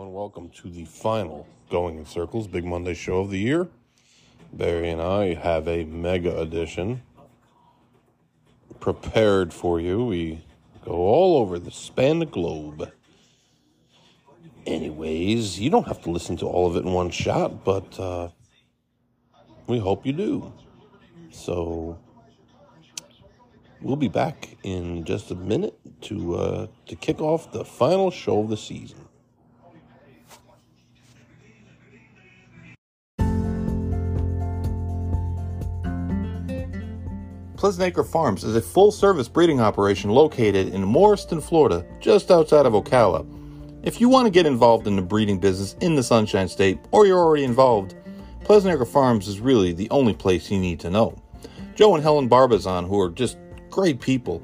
everyone. Welcome to the final Going in Circles Big Monday show of the year. Barry and I have a mega edition prepared for you. We go all over the span the globe. Anyways, you don't have to listen to all of it in one shot, but uh, we hope you do. So we'll be back in just a minute to uh, to kick off the final show of the season. Pleasant Acre Farms is a full service breeding operation located in Morriston, Florida, just outside of Ocala. If you want to get involved in the breeding business in the Sunshine State, or you're already involved, Pleasant Acre Farms is really the only place you need to know. Joe and Helen Barbazon, who are just great people,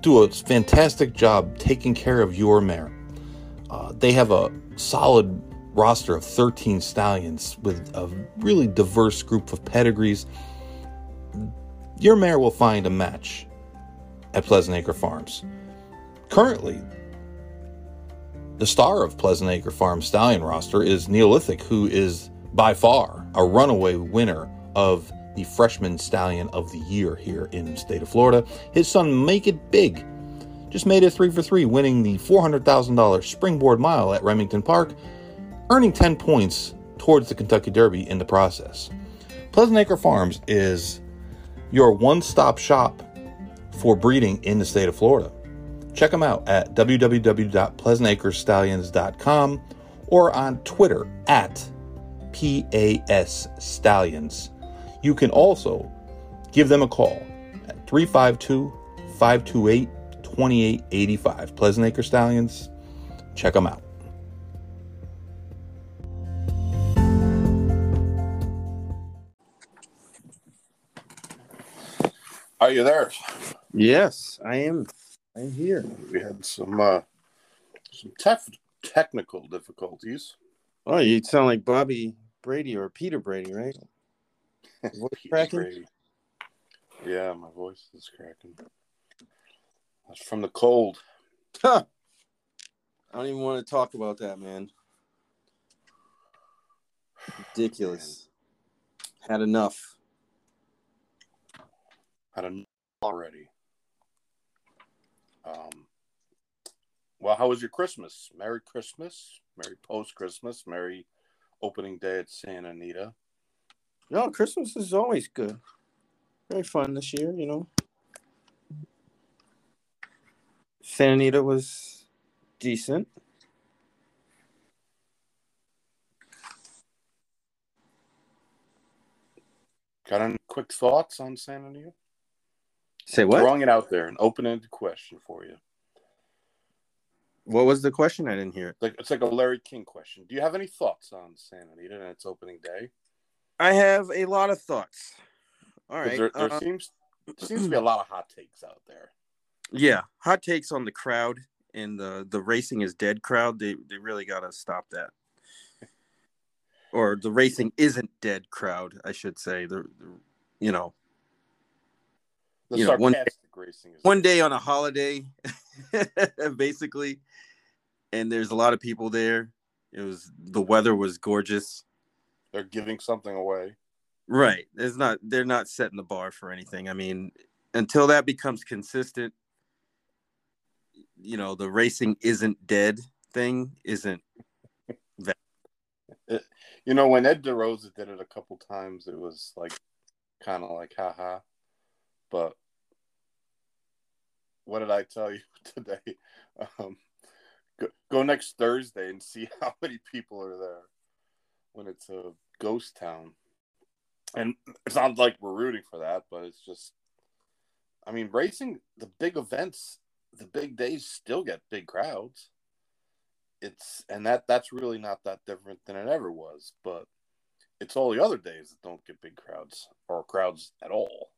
do a fantastic job taking care of your mare. Uh, they have a solid roster of 13 stallions with a really diverse group of pedigrees your mare will find a match at Pleasant Acre Farms. Currently, the star of Pleasant Acre Farms stallion roster is Neolithic, who is by far a runaway winner of the freshman stallion of the year here in the state of Florida. His son, Make It Big, just made it three for three, winning the $400,000 springboard mile at Remington Park, earning 10 points towards the Kentucky Derby in the process. Pleasant Acre Farms is your one stop shop for breeding in the state of Florida. Check them out at www.pleasantacrestallions.com or on Twitter at PAS Stallions. You can also give them a call at 352 528 2885. Pleasant Acre Stallions. Check them out. Are you there? Yes, I am. I'm here. We had some uh, some tef- technical difficulties. Oh, you sound like Bobby Brady or Peter Brady, right? Cracking? Brady. Yeah, my voice is cracking. That's from the cold. Huh. I don't even want to talk about that, man. Ridiculous. Had enough. Had enough already. Um. Well, how was your Christmas? Merry Christmas. Merry post Christmas. Merry opening day at Santa Anita. No, Christmas is always good. Very fun this year, you know. Santa Anita was decent. Got any quick thoughts on Santa Anita? Say what? Throwing it out there, an open-ended question for you. What was the question? I didn't hear it. Like it's like a Larry King question. Do you have any thoughts on Santa Anita and its opening day? I have a lot of thoughts. All right. There, there uh, seems seems to be a lot of hot takes out there. yeah, hot takes on the crowd and the the racing is dead crowd. They they really got to stop that. Or the racing isn't dead crowd, I should say. The, the you know, The You know, one- sarcastic racing is one day on a holiday, basically, and there's a lot of people there. It was the weather was gorgeous. they're giving something away. Right. It's not they're not setting the bar for anything. I mean, until that becomes consistent, you know, the racing isn't dead thing isn't that You know, when Ed DeRosa did it a couple times, it was like kind of like haha. But what did I tell you today? Um, go, go next Thursday and see how many people are there when it's a ghost town. And it's not like we're rooting for that, but it's just, I mean, racing, the big events, the big days still get big crowds. It's, and that that's really not that different than it ever was, but it's all the other days that don't get big crowds or crowds at all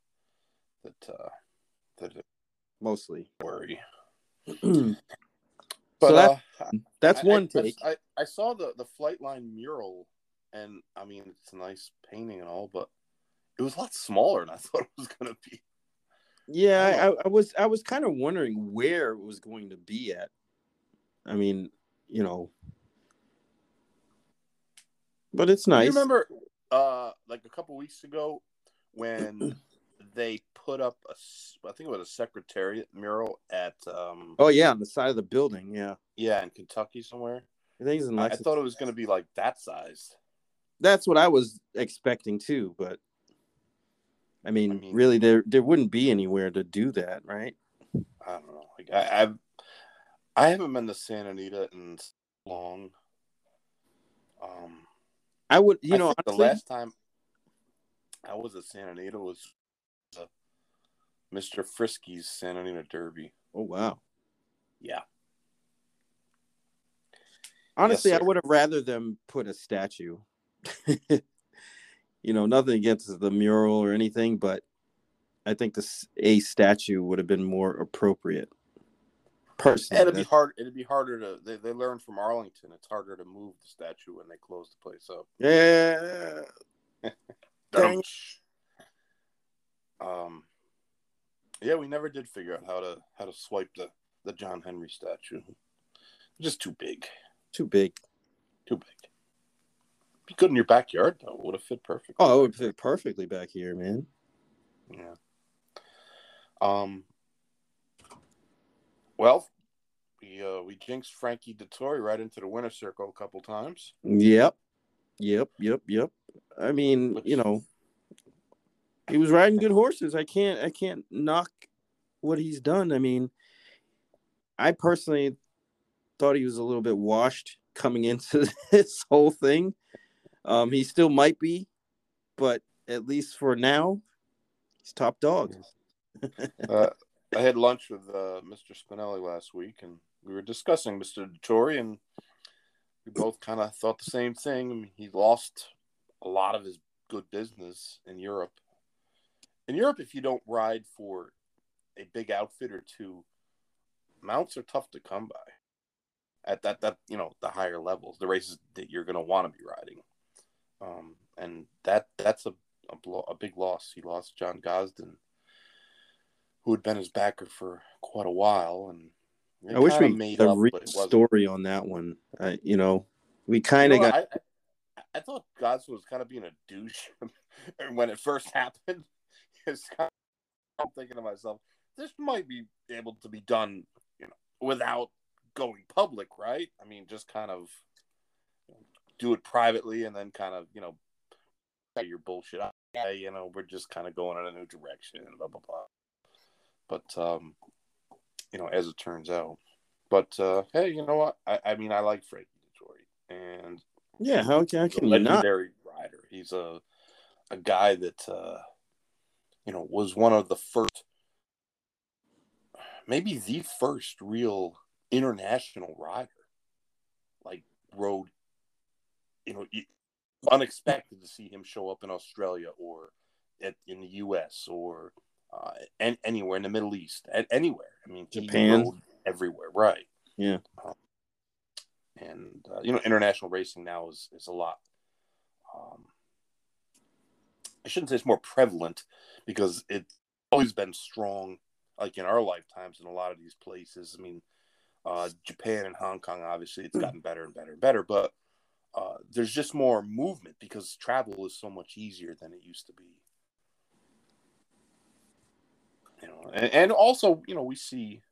that, uh, that mostly. worry. so But that, uh, that's I- one I, take. I, I saw the the Flightline mural, and I mean it's a nice painting and all, but it was a lot smaller than I thought it was gonna be. Yeah, I, I was I was kind of wondering where it was going to be at. I mean, you know, but it's nice. You remember, uh, like a couple weeks ago when they put up a, I think it was a secretariat mural at, um, Oh yeah, on the side of the building. Yeah, yeah, in Kentucky somewhere. I think it's in I, I thought it was going to be like that size. That's what I was expecting too, but I mean, I mean- really, there there wouldn't be anywhere to do that, right? I don't know. Like I, I've, I haven't been to Santa Anita in so long. Um, I would, you know, honestly, the last time I was at Santa Anita was Mr. Frisky's Santa Anita Derby. oh wow. Yeah, Honestly, I would have rather them put a statue. you know, nothing against the mural or anything, but I think this a statue would have been more appropriate. Personally, it'd be hard. It'd be harder to. They, they learned from Arlington. It's harder to move the statue when they close the place up. yeah. Um, yeah, we never did figure out how to how to swipe the the John Henry statue. Just too big, Too big. too big. Be good in your backyard though. Would have fit perfect. Oh, it would fit perfectly back here, man. Yeah. Um. Well, we uh we jinxed Frankie Dettori right into the winner circle a couple times. Yep. Yep. Yep. Yep. I mean, Which- you know, he was riding good horses. I can't I can't knock what he's done. I mean, I personally thought he was a little bit washed coming into this whole thing. Um, he still might be, but at least for now, he's top dog. Uh, I had lunch with uh, Mr. Spinelli last week, and we were discussing Mr. Dettori, and we both kind of thought the same thing. I mean, he lost a lot of his good business in Europe. In Europe, if you don't ride for a big outfit or two, mounts are tough to come by. At that, that you know, the higher levels, the races that you're going to want to be riding, um, and that that's a a, a big loss. He lost John Gosden, who had been his backer for quite a while, and I wish we made a up, real but it wasn't. story on that one. Uh, you know, we kind You of know, got I, I, I thought Gosden was kind of being a douche when it first happened. It's kind of, I'm thinking to myself, this might be able to be done, you know, without going public, right? I mean, just kind of do it privately and then kind of, you know, say your bullshit. Yeah, you know, we're just kind of going in a new direction, blah blah blah. But um, you know, as it turns out. But uh, hey, you know what? I, I mean, I like Frankie Dettori, and yeah. How, can- how can you not? legendary rider. He's a a guy that uh, you know was one of the first, maybe the first real international rider. Like rode, you know, unexpected to see him show up in Australia or at, in the U.S. or uh, an, anywhere in the Middle East, at, anywhere. I mean, Japan. everywhere, right? Yeah. Um, and uh, you know, international racing now is is a lot. Um, I shouldn't say it's more prevalent because it's always been strong, like in our lifetimes in a lot of these places. I mean, uh, Japan and Hong Kong, obviously, it's gotten better and better and better, but uh, there's just more movement because travel is so much easier than it used to be. You know, and, and also, you know, we see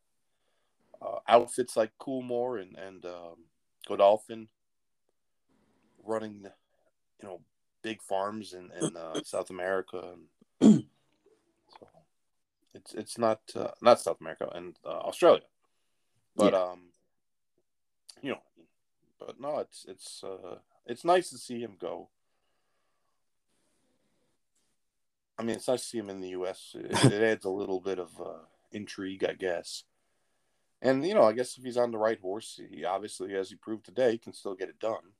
uh, outfits like Coolmore and and um, Godolphin running, you know, big farms in in uh, South America, and so it's it's not uh, not South America and uh, Australia, but um, you know, but no, it's it's uh, it's nice to see him go. I mean, it's nice to see him in the U.S. It, it adds a little bit of uh, intrigue, I guess. And you know, I guess if he's on the right horse, he obviously, as he proved today, can still get it done.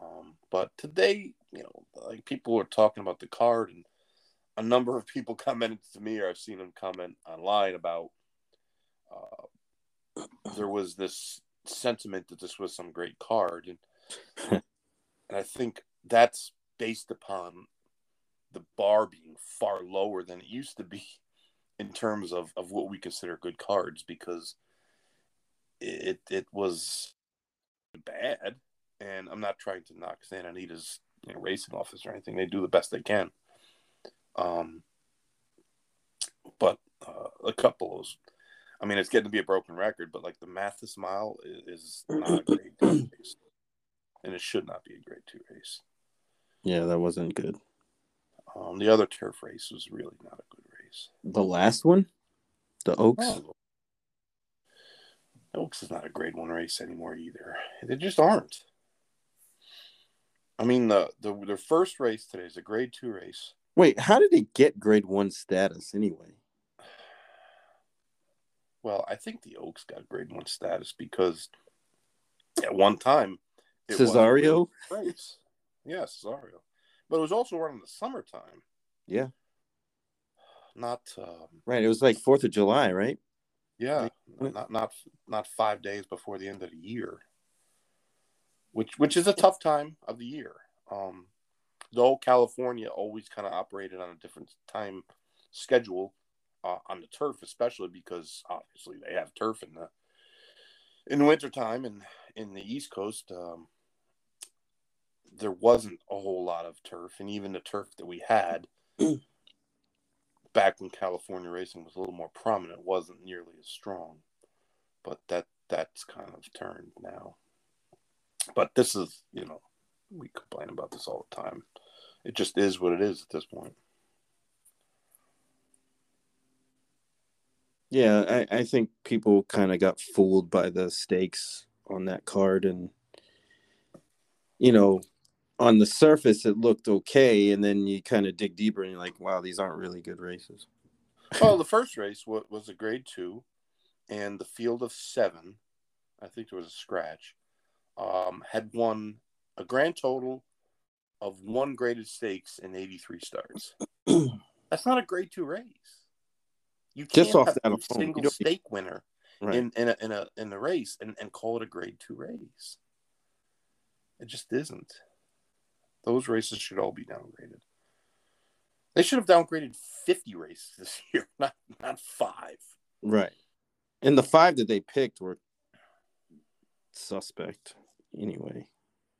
Um, but today, you know, like people were talking about the card, and a number of people commented to me, or I've seen them comment online about uh, there was this sentiment that this was some great card, and and I think that's based upon the bar being far lower than it used to be in terms of, of what we consider good cards because it it was bad and I'm not trying to knock Santa Anita's you know, racing office or anything. They do the best they can. Um, but uh, a couple of, I mean, it's getting to be a broken record, but like the Mathis Mile is, is not a grade two race, and it should not be a grade two race. Yeah, that wasn't good. Um, the other turf race was really not a good race. The last one, the Oaks. Oh. Oaks is not a grade one race anymore either. They just aren't. I mean, the the their first race today is a grade two race. Wait, how did it get grade one status anyway? Well, I think the Oaks got grade one status because at one time Cesario race. Yeah, Cesario. But it was also run in the summertime. Yeah. Not um, right. It was like Fourth of July, right? Yeah, not not not five days before the end of the year, which which is a tough time of the year. Um, though California always kind of operated on a different time schedule uh, on the turf, especially because obviously they have turf in the in the wintertime and in the East Coast. Um, there wasn't a whole lot of turf, and even the turf that we had back when California racing was a little more prominent, wasn't nearly as strong. But that that's kind of turned now. But this is, you know, we complain about this all the time. It just is what it is at this point. Yeah, I, I think people kind of got fooled by the stakes on that card and you know, on the surface it looked okay, and then you kind of dig deeper and you're like, wow, these aren't really good races. well, the first race was a grade two, and the field of seven, I think there was a scratch, um, had won a grand total of one graded stakes in 83 starts. That's not a grade two race. You can't Just off have a single stake winner right. in, in, a, in, a, in the race and, and call it a grade two race. It just isn't. Those races should all be downgraded. They should have downgraded 50 races this year, not not five. Right. And the five that they picked were suspect anyway.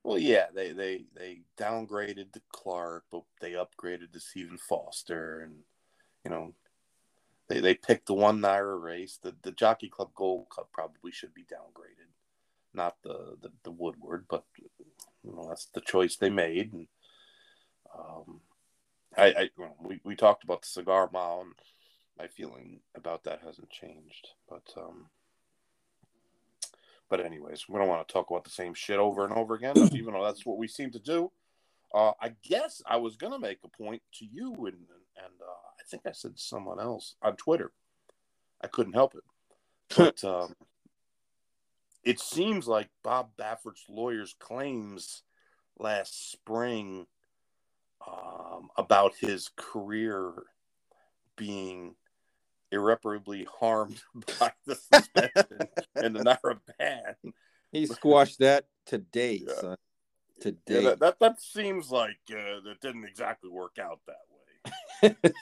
Well, yeah, they they they downgraded the Clark, but they upgraded the Stephen Foster, and you know, they they picked the one NYRA race. The the Jockey Club Gold Cup probably should be downgraded, not the the, the Woodward, but you know, that's the choice they made. And um, I, I you we we talked about the cigar mile, and my feeling about that hasn't changed. But um, but anyways, we don't want to talk about the same shit over and over again, even though that's what we seem to do. Uh, I guess I was gonna make a point to you, and and uh, I think I said to someone else on Twitter. I couldn't help it, but um, it seems like Bob Baffert's lawyer's claims last spring um, about his career being irreparably harmed by the suspension and the NYRA ban. He squashed that today, yeah. son. Today. Yeah, that, that, that seems like uh, that didn't exactly work out that way.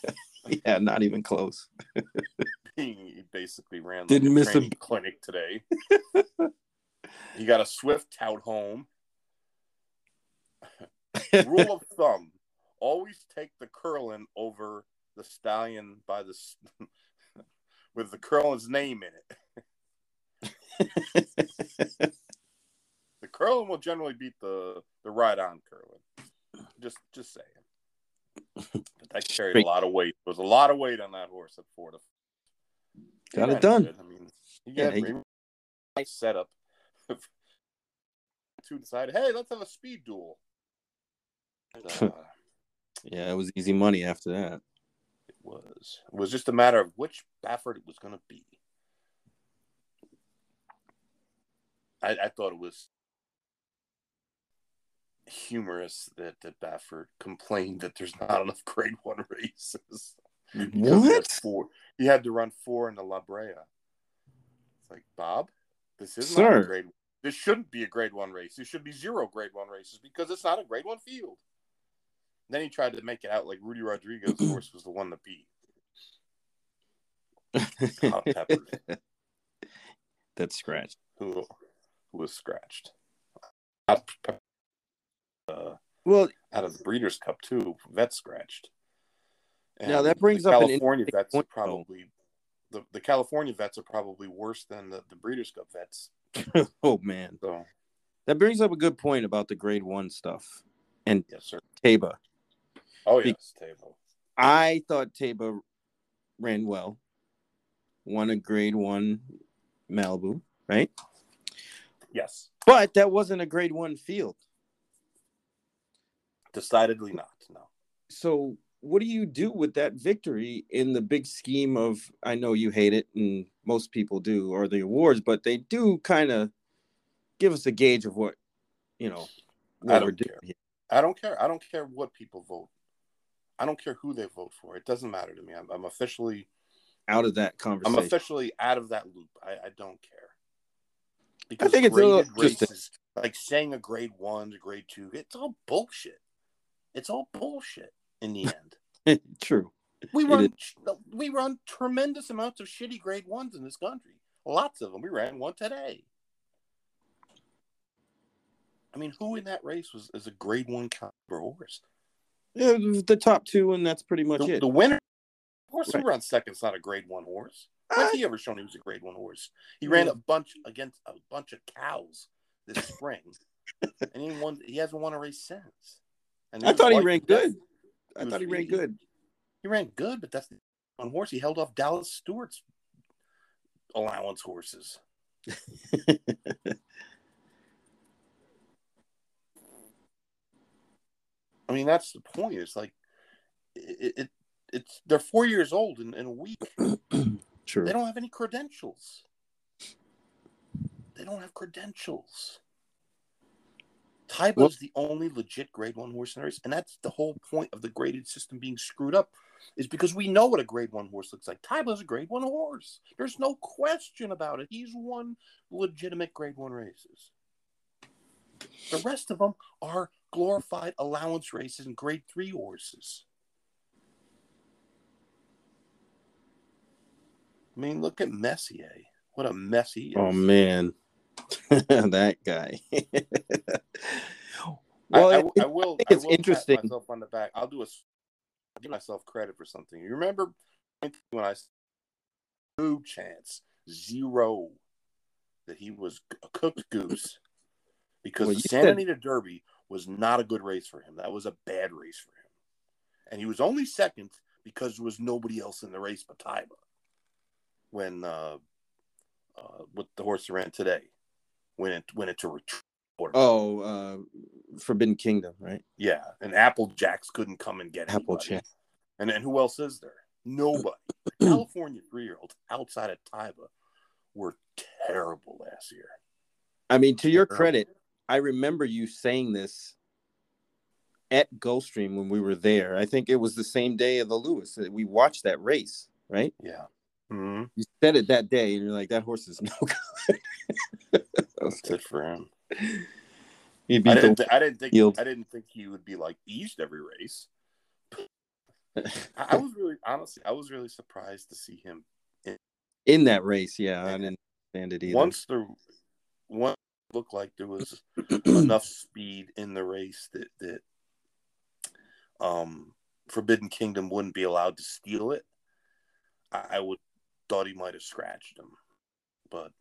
yeah, not even close. he basically ran didn't like miss a clinic today. he got a swift tout home. Rule of thumb: always take the Curlin over the stallion by the with the Curlin's name in it. the Curlin will generally beat the the ride on Curlin. Just just saying. But that carried a lot of weight. There was a lot of weight on that horse at Florida. Got it done. I mean, he got yeah, a nice setup to decide, hey, let's have a speed duel. uh, yeah, it was easy money after that. Was. It was just a matter of which Baffert it was going to be. I, I thought it was humorous that, that Baffert complained that there's not enough grade one races. What? He, four, he had to run four in the La Brea. It's like, Bob, this is Sir. not a grade this shouldn't be a grade one race. There should be zero grade one races because it's not a grade one field. Then he tried to make it out like Rudy Rodriguez, of course, was the one to beat. That's scratched. Who, who was scratched? Hot uh, Well, out of the Breeders' Cup too. Vet scratched. Now, that brings the up an California vets point, probably the, the California vets are probably worse than the, the Breeders' Cup vets. oh man, So that brings up a good point about the grade one stuff and yes, sir. Taiba. Oh yes, Taiba. I thought Taiba ran well, won a grade one Malibu, right? Yes, But that wasn't a grade one field. decidedly not. No. So what do you do with that victory in the big scheme of I know you hate it and most people do or the awards, but they do kind of give us a gauge of what you know I don't we're doing care. here. I don't care. I don't care what people vote. I don't care who they vote for. It doesn't matter to me. I'm, I'm officially out of that conversation. I'm officially out of that loop. I, I don't care. Because think it's a little graded interesting. races, like saying a grade one to a grade two, it's all bullshit. It's all bullshit in the end. True. We run we run tremendous amounts of shitty grade ones in this country. Lots of them. We ran one today. I mean, who in that race was is a grade one caliber horse? Yeah, the top two, and that's pretty much The, it. the winner of horse Right. who runs second's not a grade one horse. Uh, he ever shown he was a grade one horse? He ran a bunch against a bunch of cows this spring, and he won. He hasn't won a race since. And I thought he ran good. I was- thought he ran he- good. He ran good, but that's on horse. He held off Dallas Stewart's allowance horses. I mean, that's the point. It's like it, it it's they're four years old in, in a week. True. They don't have any credentials. They don't have credentials. Taiba's Well- the only legit grade one horse in the race, and that's the whole point of the graded system being screwed up, is because we know what a grade one horse looks like. Taiba's a grade one horse. There's no question about it. He's won legitimate grade one races. The rest of them are glorified allowance races and grade three horses. I mean, look at Messier. Eh? What a mess he is. Oh man, that guy. Well, I, it- I will. think I it's will pat interesting. myself on the back. I'll do a. I'll give myself credit for something. You remember when I said no chance, zero, that he was a cooked goose, because Well, the Santa said- Anita Derby was not a good race for him. That was a bad race for him, and he was only second because there was nobody else in the race but Taiba. When uh, uh, with the horse that ran today, when it went into retreat. oh, uh, Forbidden Kingdom, right? Yeah, and Apple Jacks couldn't come and get Apple anybody. Jack. And then who else is there? Nobody. The California three year olds outside of Taiba were terrible last year. I mean, to your credit, I remember you saying this at Gulfstream when we were there. I think it was the same day of the Lewis that we watched that race, right? Yeah. Mm-hmm. You said it that day, and you're like, "That horse is no good." That's it for him. He I didn't, th- I didn't think Yield. I didn't think he would be like east every race. I, was really honestly I was really surprised to see him in that race. Yeah, I didn't understand it either. once the one looked like there was enough speed in the race that that um Forbidden Kingdom wouldn't be allowed to steal it. I, I would thought he might have scratched him, but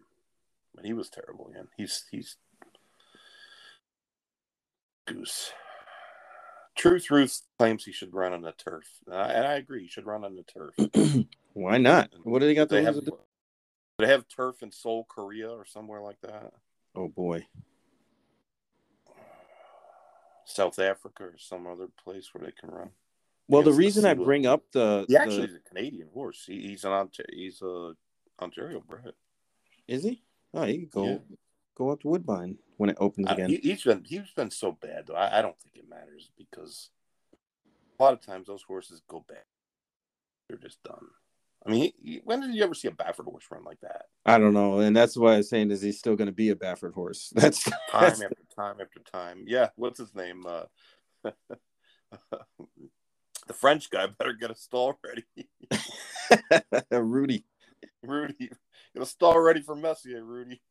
but he was terrible again. He's he's goose. Truth Ruth claims he should run on the turf, and I, and I agree. He should run on the turf. Why not? What do they got They have they have turf in Seoul, Korea, or somewhere like that. Oh boy. South Africa or some other place where they can run. Well, the Against the reason I bring up the, He the- actually is a Canadian horse. He, he's an Ontario, he's a Ontario bred. is he? Oh, he can go Yeah. go up to Woodbine when it opens Uh, again. he, he's been he's been so bad though. I, I don't think it matters because a lot of times those horses go bad. They're just done. I mean, he, he- when did you ever see a Baffert horse run like that? I don't know, and that's why I'm saying is he still going to be a Baffert horse? That's Time that's after time after time. Yeah, what's his name? Uh, the French guy better get a stall ready. Rudy. Rudy, get a stall ready for Messier, Rudy.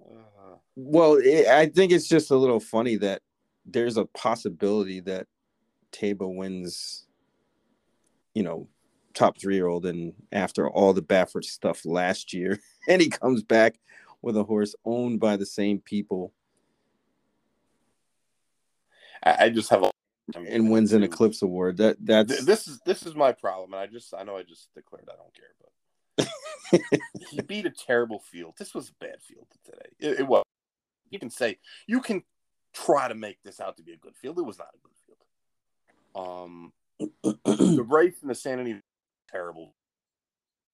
uh, Well, it, I think it's just a little funny that there's a possibility that Taiba wins, you know, top three year old, and after all the Baffert stuff last year, and he comes back with a horse owned by the same people. I, I just have a and wins an Eclipse Award. That that's this is this is my problem, and I just I know I just declared I don't care, but he beat a terrible field. This was a bad field today. It, it was. You can say you can try to make this out to be a good field. It was not a good field. Um, the race in the Anita, terrible,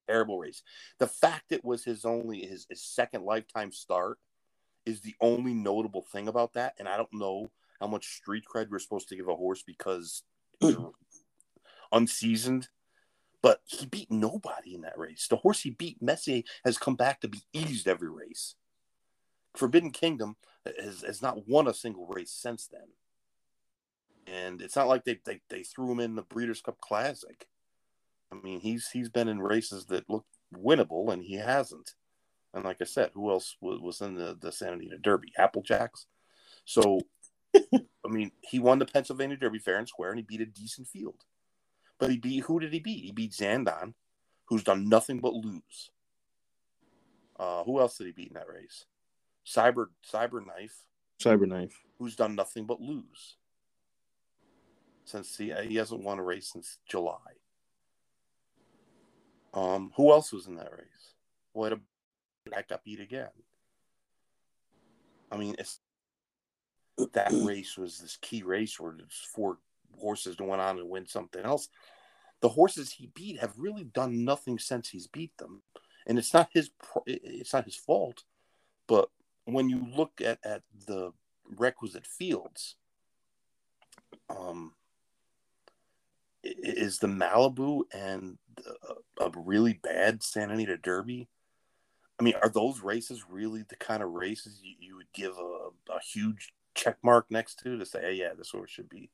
terrible race. The fact it was his only his, his second lifetime start is the only notable thing about that, and I don't know how much street cred we're supposed to give a horse because hmm. unseasoned. But he beat nobody in that race. The horse he beat, Messier, has come back to be eased every race. Forbidden Kingdom has, has not won a single race since then. And it's not like they, they, they threw him in the Breeders' Cup Classic. I mean, he's he's been in races that look winnable, and he hasn't. And like I said, who else was, was in the, the Santa Anita Derby? Applejacks. So I mean, he won the Pennsylvania Derby fair and square, and he beat a decent field. But he beat who did he beat? He beat Zandon, who's done nothing but lose. Uh, who else did he beat in that race? Cyber Cyberknife. Cyberknife, who's done nothing but lose. Since he he hasn't won a race since July. Um, who else was in that race? What a that got beat again. I mean, it's that race was this key race where there's four horses went on to win something else. The horses he beat have really done nothing since he's beat them, and it's not his it's not his fault. But when you look at at the requisite fields, um, is the Malibu and a, a really bad Santa Anita Derby. I mean, are those races really the kind of races you, you would give a, a huge check mark next to to say, hey, yeah, this horse should be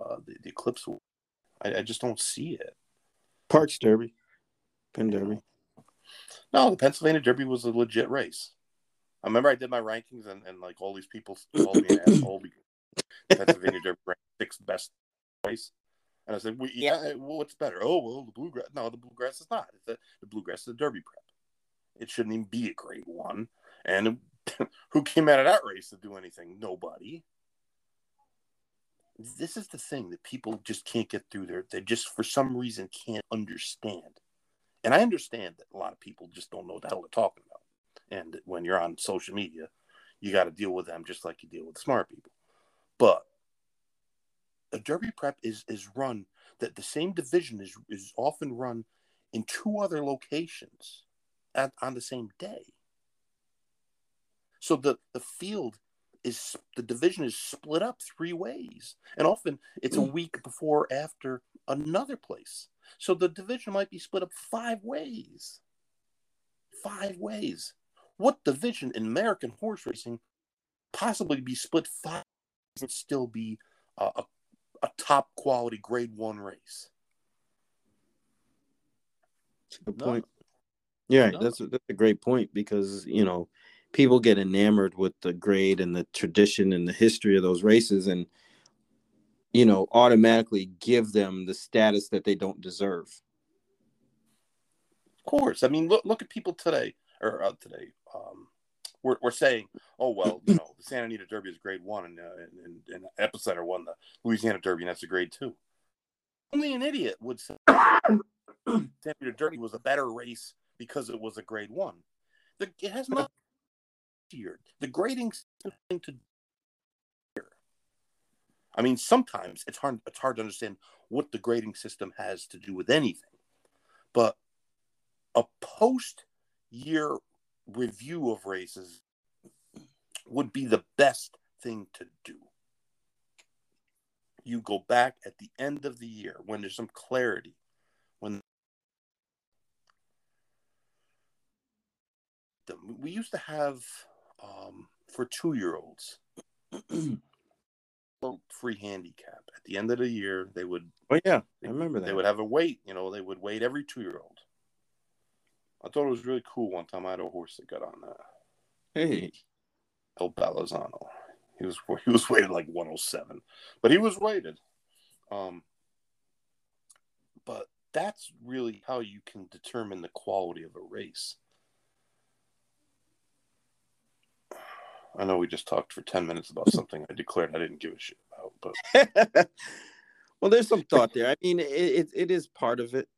uh, the, the Eclipse. I, I, just don't see it. Parx Derby, Penn Derby. No, the Pennsylvania Derby was a legit race. I remember I did my rankings and, and like all these people called me an asshole because Pennsylvania Derby ranked sixth best race. And I said, well, yeah, well, what's better? Oh, well, the bluegrass. No, the bluegrass is not. It's a, the bluegrass is a Derby prep. It shouldn't even be a grade one. And who came out of that race to do anything? Nobody. This is the thing that people just can't get through there. They just, for some reason, can't understand. And I understand that a lot of people just don't know what the hell they're talking about. And when you're on social media, you got to deal with them just like you deal with smart people. But a derby prep is is run that the same division is is often run in two other locations at, on the same day. So the, the field is the division is split up three ways. And often it's a mm. week before after another place. So the division might be split up five ways. Five ways. What division in American horse racing possibly be split five and still be a, a, a top quality grade one race? Good point. Yeah, no. that's a, that's a great point because you know people get enamored with the grade and the tradition and the history of those races and you know automatically give them the status that they don't deserve of course i mean look look at people today or uh, today um we're, we're saying oh well you know the santa anita derby is grade one and uh, and, and, epicenter won the louisiana derby and that's a grade two only an idiot would say santa anita derby was a better race because it was a grade one the, it has nothing easier. The grading thing to I mean, sometimes it's hard it's hard to understand what the grading system has to do with anything. But a post year review of races would be the best thing to do. You go back at the end of the year when there's some clarity, when the, we used to have um, for two year olds. free handicap at the end of the year. They would. Oh yeah, I remember that. They would have a weight. You know, they would wait every two year old. I thought it was really cool. One time I had a horse that got on that. Hey, El Balazzano. He was he was weighted like 107, but he was weighted. Um, but that's really how you can determine the quality of a race. I know we just talked for 10 minutes about something I declared I didn't give a shit about, but well, there's some thought there. I mean, it, it, it is part of it.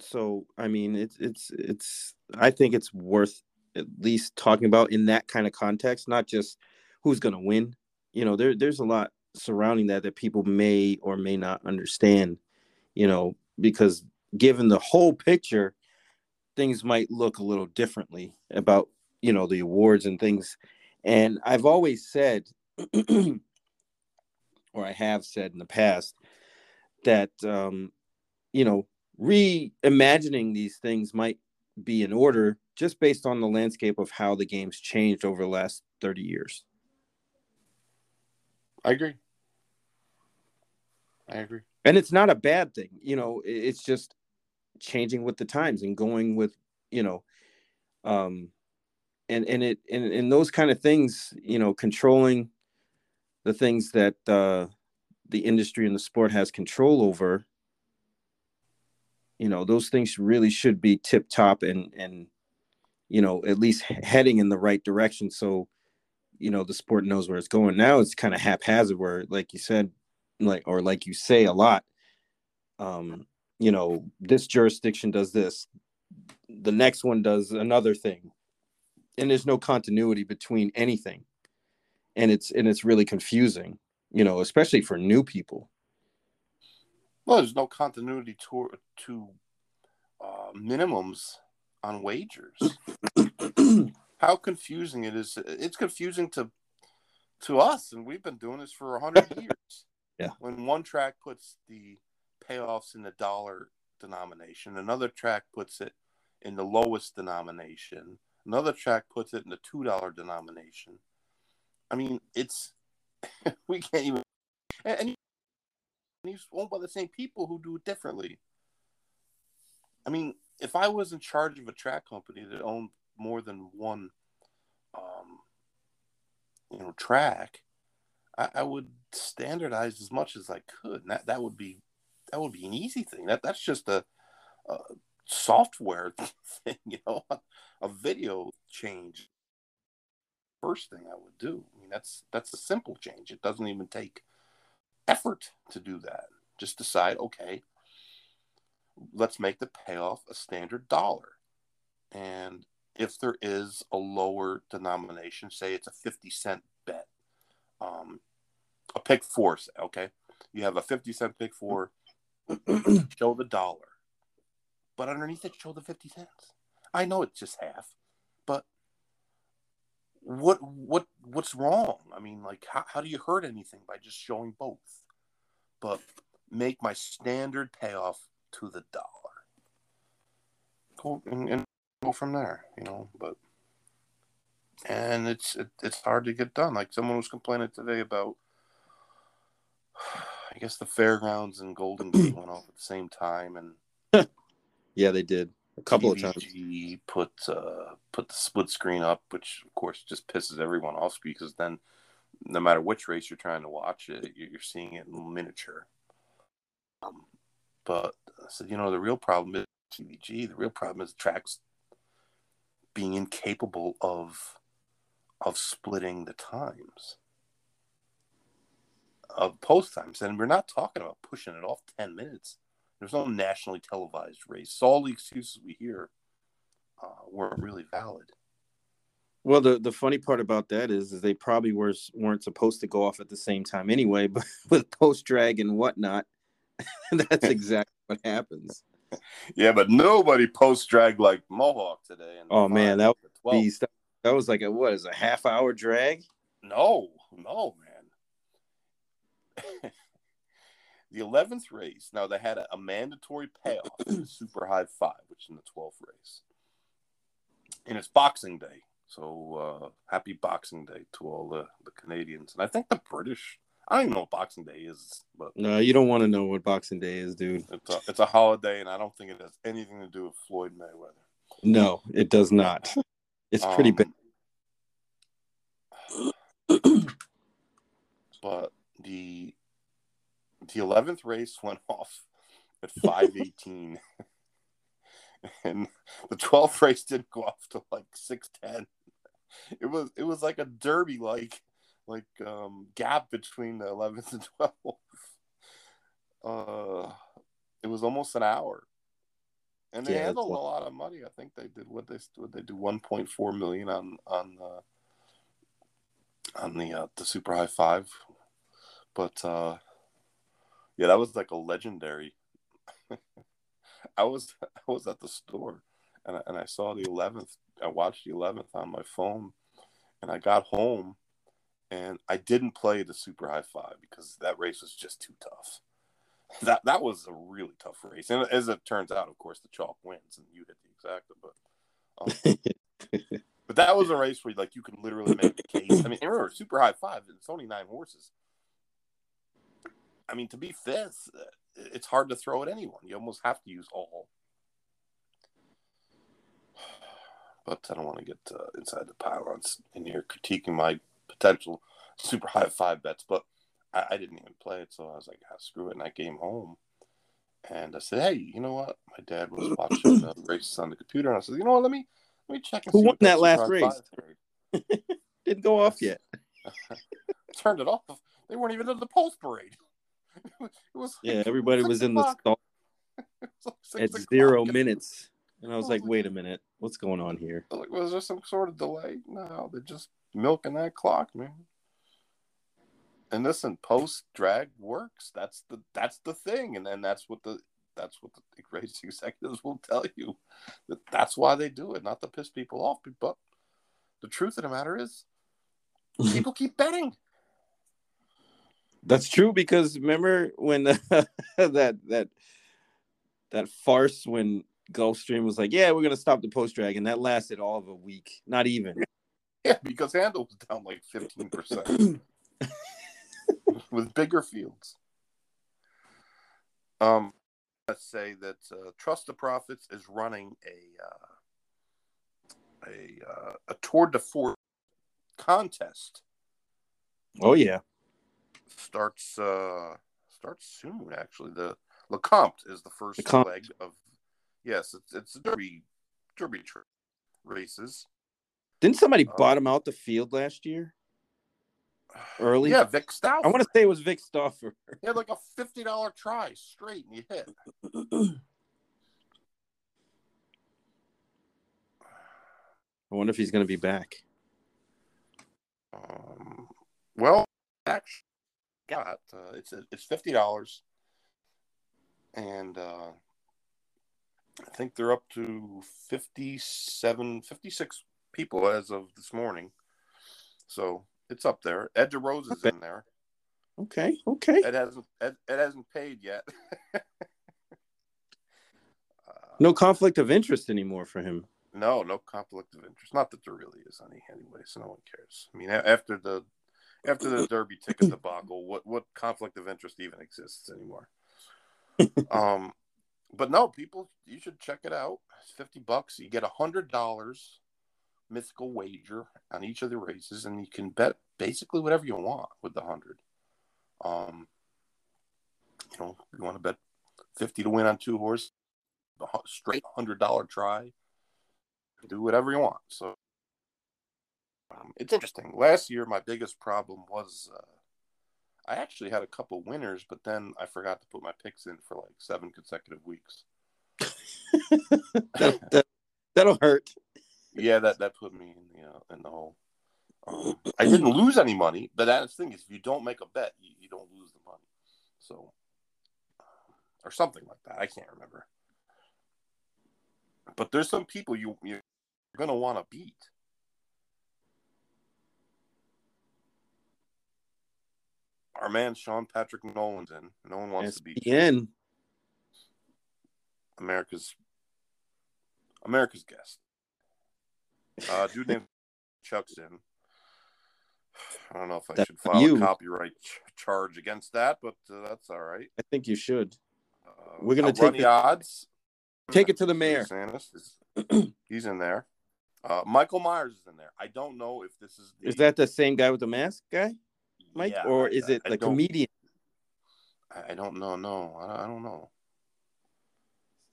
So, I mean, it's, it's, it's, I think it's worth at least talking about in that kind of context, not just who's going to win. You know, there, there's a lot surrounding that that people may or may not understand, you know, because given the whole picture, things might look a little differently about, you know, the awards and things. And I've always said, or I have said in the past, that, um, you know, reimagining these things might be in order just based on the landscape of how the game's changed over the last 30 years. I agree. I agree. And it's not a bad thing. You know, it's just changing with the times and going with, you know, um and and it and, and those kind of things, you know, controlling the things that uh the industry and the sport has control over, you know, those things really should be tip top and and you know, at least heading in the right direction. So you know the sport knows where it's going. Now it's kind of haphazard where like you said like or like you say a lot um you know this jurisdiction does this the next one does another thing. And there's no continuity between anything. And it's and it's really confusing you know especially for new people well there's no continuity to to uh, minimums on wagers how confusing it is it's confusing to to us and we've been doing this for 100 years yeah. When one track puts the payoffs in the dollar denomination, another track puts it in the lowest denomination, another track puts it in the two dollar denomination. I mean, it's we can't even and, and he's owned by the same people who do it differently. I mean, if I was in charge of a track company that owned more than one um, you know track, I, I, would standardize as much as I could. And that that would be that would be an easy thing. That that's just a, a software thing, you know, a video change. First thing I would do. I mean, that's that's a simple change. It doesn't even take effort to do that. Just decide, okay, let's make the payoff a standard dollar. And if there is a lower denomination, say it's a 50 cent bet, um, a pick four. Okay, you have a fifty cent pick four. show the dollar, but underneath it, show the fifty cents. I know it's just half, but what what what's wrong? I mean, like, how, how do you hurt anything by just showing both? But make my standard payoff to the dollar. And, and go from there, you know. But and it's it, it's hard to get done. Like someone was complaining today about, I guess the fairgrounds and Golden Gate went off at the same time, and yeah, they did a couple of times. Put uh, put the split screen up, which of course just pisses everyone off because then no matter which race you're trying to watch, it you're seeing it in miniature. Um, but I said, you know, the real problem is TVG. The real problem is tracks being incapable of of splitting the times of post times. And we're not talking about pushing it off 10 minutes. There's no nationally televised race. So all the excuses we hear uh, weren't really valid. Well, the, the funny part about that is, is they probably were, weren't supposed to go off at the same time anyway, but with post drag and whatnot, that's exactly what happens. Yeah, but nobody post drag like Mohawk today. oh man, that was that was like a what is a half hour drag? No, no, man. The eleventh race. Now they had a, a mandatory payoff in the Super High Five, which is in the twelfth race, and it's Boxing Day. So uh, happy Boxing Day to all the, the Canadians, and I think the British. I don't even know what Boxing Day is, but no, you don't want to know what Boxing Day is, dude. It's a, it's a holiday, and I don't think it has anything to do with Floyd Mayweather. No, it does not. It's pretty um, big. But the eleventh race went off at five eighteen, and the twelfth race didn't go off till like six ten. It was it was like a derby like like um, gap between the eleventh and twelfth. Uh, it was almost an hour, and they Yeah, handled a lot of money. I think they did what they what they do one point four million on on uh, on the uh, the super high five, but uh, yeah, that was like a legendary. I was I was at the store, and I, and I saw the eleventh. I watched the eleventh on my phone, and I got home, and I didn't play the super high five because that race was just too tough. That that was a really tough race, and as it turns out, of course, the chalk wins, and you hit the exacta. But um, but that was a race where like you can literally make the case. I mean, remember super high five, it's only nine horses. I mean, to be fifth, it's hard to throw at anyone. You almost have to use all. But I don't want to get uh, inside the pylons in here critiquing my potential super high five bets. But I, I didn't even play it, so I was like, ah, screw it. And I came home, and I said, hey, you know what? My dad was watching the races on the computer, and I said, you know what? Let me let me check and Who won that last race? Didn't go off yet. Turned it off. They weren't even in the post parade. It was Yeah, like everybody was in the stall like at zero minutes, and I was like, "Wait a minute, what's going on here?" Like, was there some sort of delay? No, they're just milking that clock, man. And listen, post drag works. That's the that's the thing, and then that's what the that's what the race executives will tell you. That that's why they do it, not to piss people off. But the truth of the matter is, people keep betting. That's true because remember when that that that farce when Gulfstream was like, "Yeah, we're gonna stop the post drag," and that lasted all of a week, not even. Yeah, because handle was down like fifteen percent with bigger fields. Um, let's say that uh, Trust the Profits is running a uh, a uh, a Tour de Force contest. Oh yeah, Starts uh starts soon. Actually, the Lecomte is the first Lecomte. leg of. Yes, it's it's a derby derby tra- races. didn't somebody Oh. bottom out the field last year early? Yeah, Vic Stout. I want to say it was Vic Stoffer. He had like a fifty dollar try straight, and you hit. I wonder if he's gonna be back. Um, well, actually, got uh, it's it's fifty dollars, and uh, I think they're up to 57, 56 people as of this morning. So it's up there. Ed DeRosa is in there. Okay, okay. It hasn't it hasn't paid yet. uh, No conflict of interest anymore for him. No, no conflict of interest. Not that there really is any anyway, so no one cares. I mean, after the after the Derby ticket debacle, what what conflict of interest even exists anymore? um, but no, people, you should check it out. It's fifty bucks. You get a hundred dollars mythical wager on each of the races, and you can bet basically whatever you want with the hundred. Um, you know, you want to bet fifty to win on two horse, straight hundred dollar try do whatever you want. So it's interesting. Last year, my biggest problem was uh, I actually had a couple winners, but then I forgot to put my picks in for like seven consecutive weeks. That, that, that'll hurt. Yeah, that that put me in the uh, in the hole. Um, I didn't lose any money, but that's the thing is, if you don't make a bet, you, you don't lose the money. So, or something like that. I can't remember. But there's some people you you're gonna want to beat. Our man Sean Patrick Nolan's in. No one wants to beat SPN. America's America's guest. Uh, dude named Chuck's in. I don't know if I That's should file you. a copyright ch- charge against that, but uh, that's all right. I think you should. Uh, We're gonna Outrun take the odds. Take it to the mayor. Is- he's in there. Uh, Michael Myers is in there. I don't know if this is the, Is that the same guy with the mask guy, Mike, Yeah, or is I- it I the don't- comedian? I, I don't know. No, I, I don't know.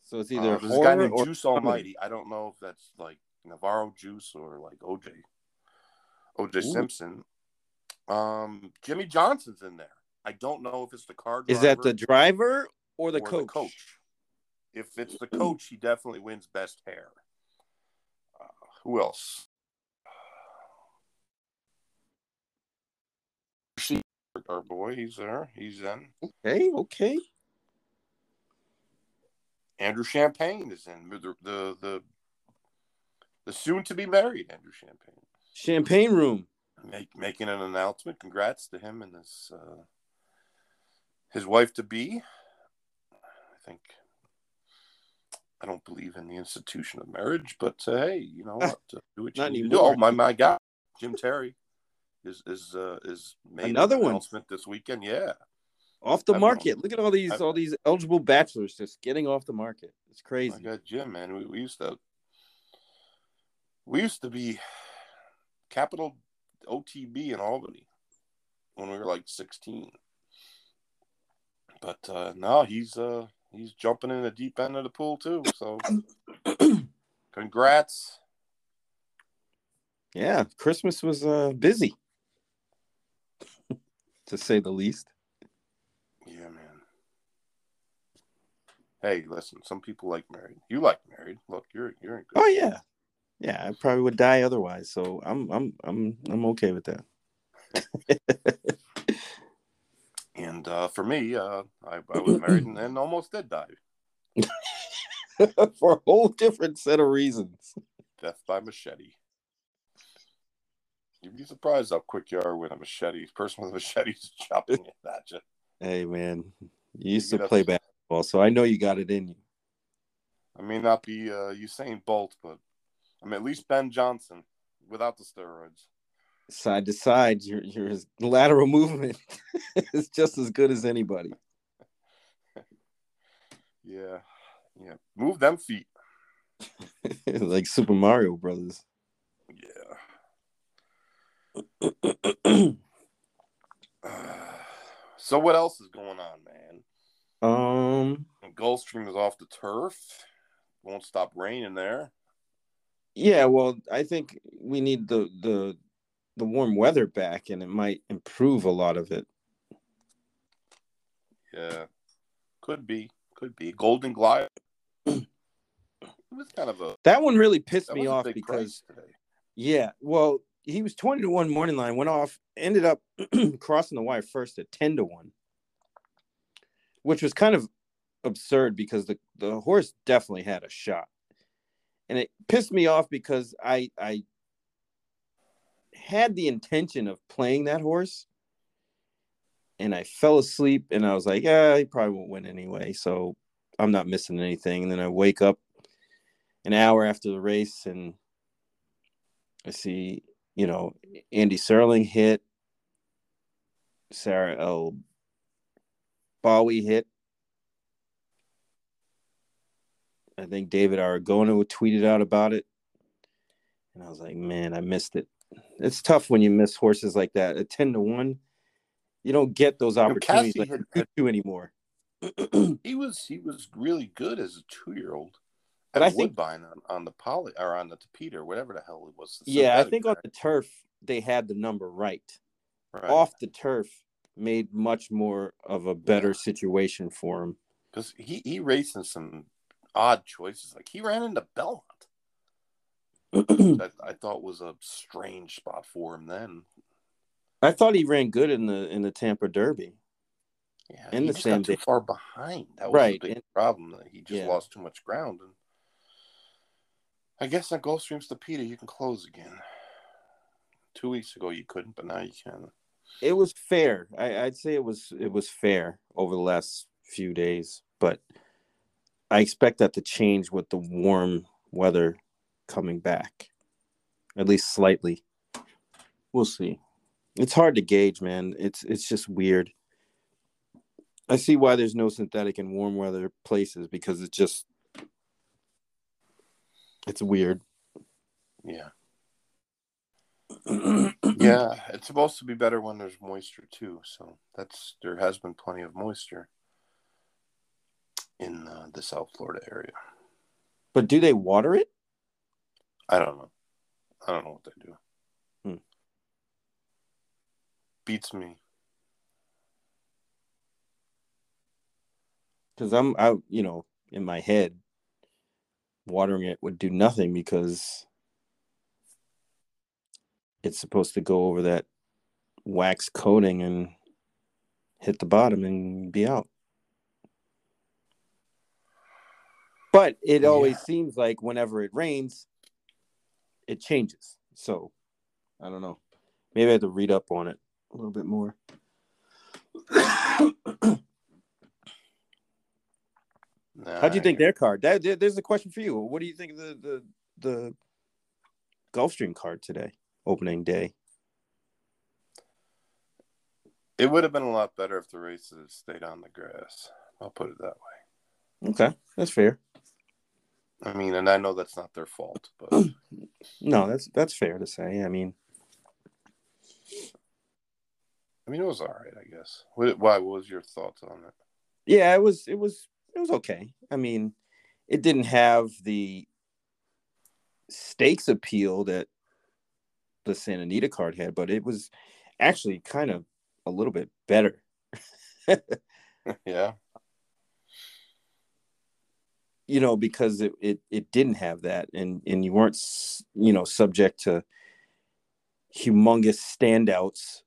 So it's either Uh, a guy named Juice comedy. Almighty. I don't know if that's like Navarro Juice or like OJ. OJ Ooh. Simpson. Um, Jimmy Johnson's in there. I don't know if it's the car driver Is that the driver or the or coach? If it's the coach, he definitely wins best hair. Uh, who else? See, our boy, he's there. He's in. Okay, okay. Andrew Champagne is in. The the the, the soon to be married Andrew Champagne. Champagne room. make, making an announcement. Congrats to him and his uh, his wife to be. I think I don't believe in the institution of marriage, but uh, hey, you know what? Uh, do what you Not need to do. Oh my my God, Jim Terry is is uh, is made Another an one. announcement this weekend. Yeah, Off the I've- market. Look at all these I've- all these eligible bachelors just getting off the market. It's crazy. I got Jim, man, we, we used to we used to be capital OTB in Albany when we were like sixteen. But uh, now he's uh, he's jumping in the deep end of the pool too. So congrats. yeah, Christmas was uh busy. To say the least. Yeah, man. Hey, listen. Some people like married. You like married. Look, you're you're in good. Oh yeah. Yeah, I probably would die otherwise. So I'm I'm I'm I'm okay with that. And uh, for me, uh, I, I was married and, and almost did die. For a whole different set of reasons. Death by machete. You'd be surprised how quick you are with a machete, person with a machete is chopping it at you. Hey man, you used You to play basketball, so I know you got it in you. I may not be uh, Usain Bolt, but I'm at least Ben Johnson without the steroids. Side to side, your your lateral movement is just as good as anybody. Yeah, yeah. Move them feet. like Super Mario Brothers. So what else is going on, man? um Gulfstream is off the turf. Won't stop raining there. yeah, well, I think we need the the the warm weather back and it might improve a lot of it. Yeah, could be, could be. Golden Glide. it was kind of a That one really pissed me off because. Yeah, well, he was 20 to 1 morning line, went off, ended up crossing the wire first at 10 to 1, which was kind of absurd because the, the horse definitely had a shot. And it pissed me off because I I had the intention of playing that horse and I fell asleep and I was like, yeah, he probably won't win anyway, so I'm not missing anything. And then I wake up an hour after the race and I see, you know, Andy Serling hit, Sarah L. Bowie hit. I think David Aragona tweeted out about it. And I was like, man, I missed it. It's tough when you miss horses like that. At 10 to 1, you don't get those opportunities like had- you anymore. He was he was really good as a two year old. But I think- Woodbine on, on the poly or on the Tapeta or whatever the hell it was. yeah, I think on the turf, they had the number right. right. Off the turf made much more of a better situation for him. because he he raced in some odd choices. Like he ran into Belmont. that I thought was a strange spot for him then. I thought he ran good in the in the Tampa Derby. Yeah, And he the same got too day. far behind. That was Right, the big and- problem. He just Yeah. lost too much ground. And I guess on Gulfstream's Tapeta you can close again. Two weeks ago you couldn't, but now you can. It was fair. I, I'd say it was it was fair over the last few days, but I expect that to change with the warm weather coming back, at least slightly. We'll see. It's hard to gauge, man. It's it's just weird. I see why there's no synthetic in warm weather places because it's just it's weird. Yeah. yeah, it's supposed to be better when there's moisture too. So that's there has been plenty of moisture in uh, the South Florida area. But do they water it? I don't know. I don't know what they do. Hmm. Beats me. Because I'm out, you know, in my head, watering it would do nothing because it's supposed to go over that wax coating and hit the bottom and be out. But it Yeah. always seems like whenever it rains, it changes. So I don't know. Maybe I have to read up on it a little bit more. How do you think their card? That, there- there's a question for you. What do you think of the the the Gulfstream card today, opening day? It would have been a lot better if the races had stayed on the grass. I'll put it that way. Okay, that's fair. I mean, and I know that's not their fault, but No, that's that's fair to say. I mean, I mean, it was all right, I guess. What, why? What was your thoughts on it? yeah, it was it was it was okay. I mean, it didn't have the stakes appeal that the Santa Anita card had, but it was actually kind of a little bit better. yeah, you know because it, it it didn't have that and and you weren't you know subject to humongous standouts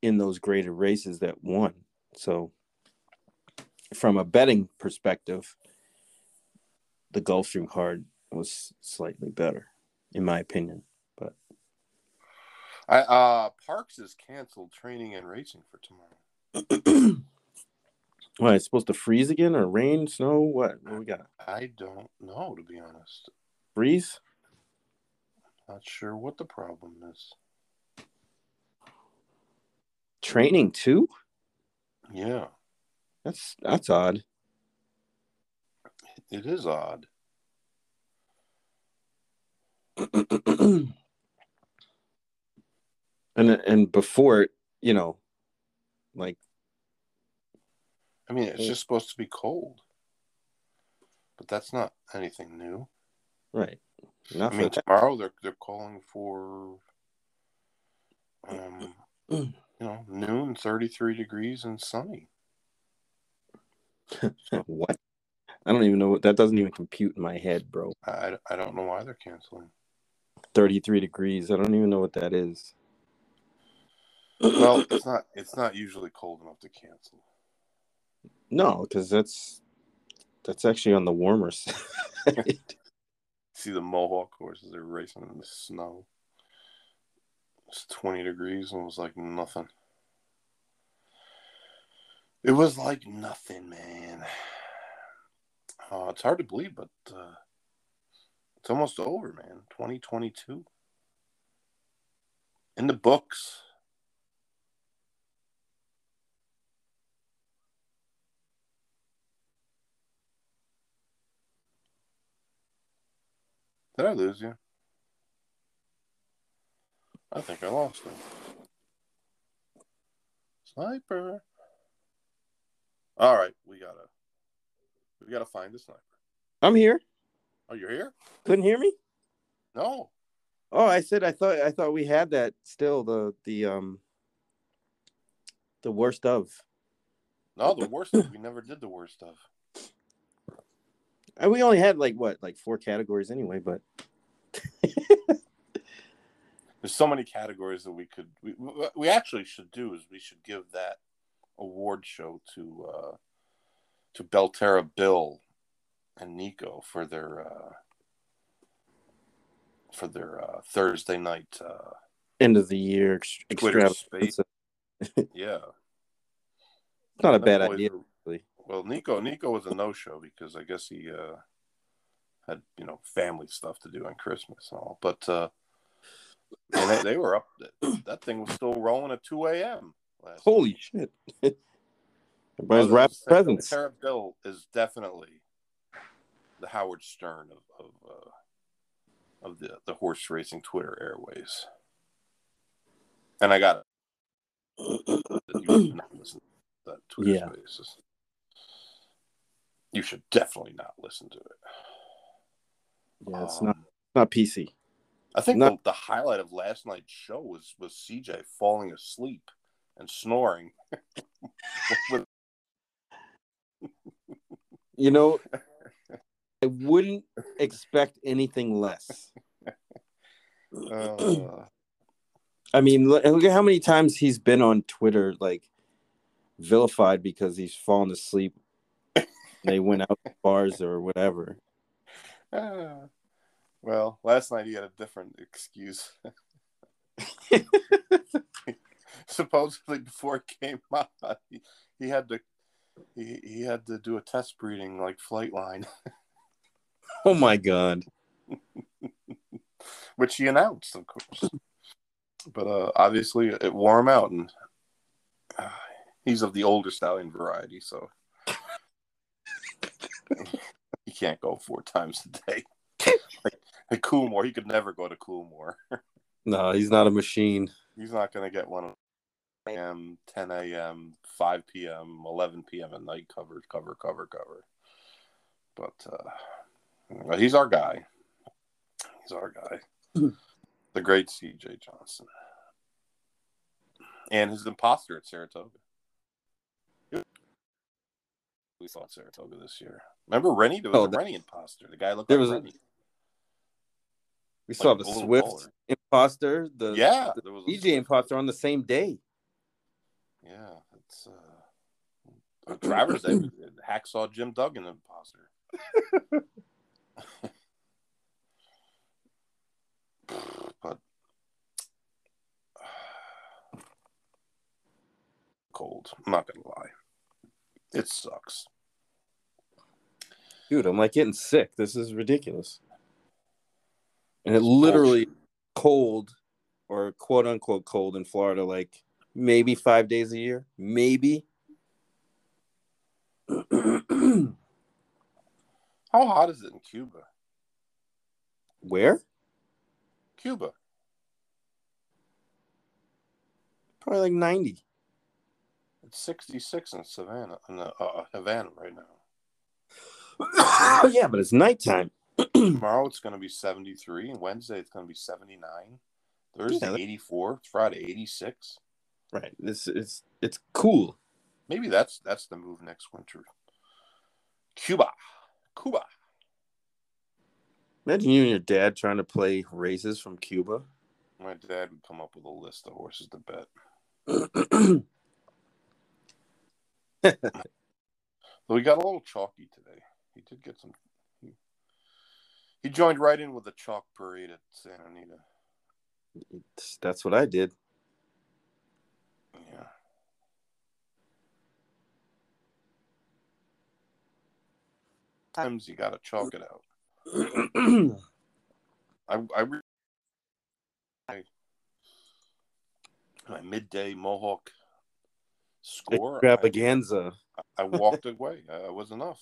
in those graded races that won so from a betting perspective the gulfstream card was slightly better in my opinion but I uh Parks is canceled training and racing for tomorrow. what it's supposed to freeze again or rain snow what what we got I don't know, to be honest. freeze Not sure what the problem is. training too Yeah, that's that's odd it is odd. and and before you know, like I mean, it's just supposed to be cold, but that's not anything new. right, not I mean, tomorrow they're they're calling for, um, you know, noon, thirty three degrees and sunny. what? I don't even know what that doesn't even compute in my head, bro. I, I don't know why they're canceling. Thirty three degrees. I don't even know what that is. Well, it's not it's not usually cold enough to cancel. no, because that's that's actually on the warmer side. See the Mohawk horses, they're racing in the snow. It's 20 degrees and it was like nothing. It was like nothing, man. Uh, it's hard to believe, but uh, it's almost over, man. 2022. In the books. Did I lose you? I think I lost him. Sniper. All right, we gotta we gotta find the sniper. I'm here. Oh, you're here? Couldn't hear me? No. Oh, I said I thought I thought we had that still the the um the worst of. No, the worst of we never did the worst of. And we only had like what like four categories anyway, but There's so many categories that we could we what we actually should do is we should give that award show to uh to Belterra Bill and Nico for their uh for their uh Thursday night uh end of the year ex- extravaganza. yeah. It's not a bad idea. actually. Well, Nico Nico was a no show because I guess he uh, had you know family stuff to do on Christmas and all. But uh, and they, they were up. That thing was still rolling at two a.m. last Holy night. shit! Everybody's gonna say, presents. Tara Bill is definitely the Howard Stern of of, uh, of the the horse racing Twitter airways. And I got you should not listen to that Twitter Yeah. Spaces. You should definitely not listen to it. Yeah, it's Um, not not PC. I think not- the, the highlight of last night's show was was CJ falling asleep and snoring. You know, I wouldn't expect anything less. uh, I mean, look, look at how many times he's been on Twitter, like vilified because he's fallen asleep. they went out to bars or whatever. ah. well, last night he had a different excuse. Supposedly, before it came out, he, he had to he, he had to do a test breeding like Flightline. Oh my god! which he announced, of course. But uh, obviously, it wore him out, and uh, he's of the older stallion variety, so he can't go four times a day. like, like Coolmore, he could never go to Coolmore. No, he's not a machine. He's not going to get one a.m., 10 a.m., 5 p.m., 11 p.m. at night cover, cover, cover, cover. But uh, he's our guy. He's our guy. the great C.J. Johnson. And his imposter at Saratoga. We saw Saratoga this year. Remember Rennie? There was Oh, a that- Rennie imposter. The guy looked There like was a- Rennie. We saw Like the Swift baller. imposter, the Yeah. the there was a DJ imposter on the same day. Yeah, it's uh, uh Travers Day, hacksaw Jim Duggan imposter. but cold. I'm not gonna lie, it sucks. Dude, I'm like getting sick. This is ridiculous. And it literally cold or quote unquote cold in Florida, like maybe five days a year. Maybe. How hot is it in Cuba? Where? Cuba. Probably like 90. It's 66 in Savannah, in uh, uh, Havana right now. yeah, but it's nighttime. Tomorrow it's going to be 73, and Wednesday it's going to be 79. Thursday Yeah, that- 84, Friday 86. Right. This is it's cool. Maybe that's that's the move next winter. Cuba, Cuba. Imagine you and your dad trying to play races from Cuba. My dad would come up with a list of horses to bet. But we got a little chalky today. He did get some. He, he joined right in with the chalk parade at Santa Anita. That's what I did. Yeah. Times you got to chalk it out. I I re- I- my midday Mohawk score. I, Extravaganza. I walked away. Uh, it was enough.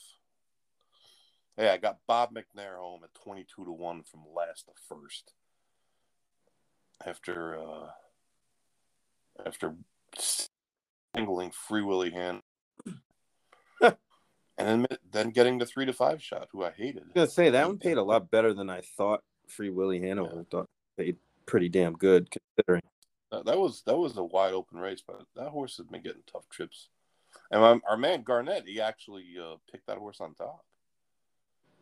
Hey, I got Bob McNair home at twenty-two to one from last to first. After uh, after singling Free Willie Hand, and then then getting the three to five shot, who I hated. I was gonna say that one paid a lot better than I thought. Free Willie Hanover thought paid pretty damn good considering. That, that was that was a wide open race, but that horse has been getting tough trips. And my, our man Garnett, he actually uh, picked that horse on top.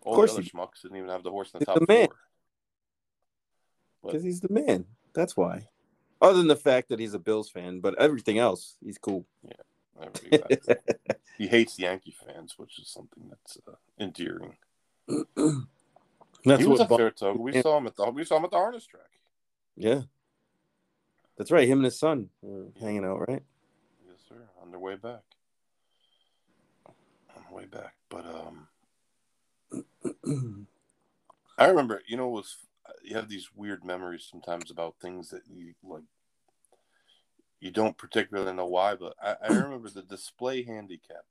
All course the other he- schmucks didn't even have the horse in the top the man. four. Because he's the man. That's why. Other than the fact that he's a Bills fan, but everything else, he's cool. Exactly. he hates Yankee fans, which is something that's uh, endearing. That's he was what. at Saratoga. We saw him at the we saw him at the harness track. yeah. That's right. Him and his son were hanging out, right? Yes, sir. On their way back. On the way back, but um, I remember. You know, it was you have these weird memories sometimes about things that you like. You don't particularly know why, but I, I remember the display handicap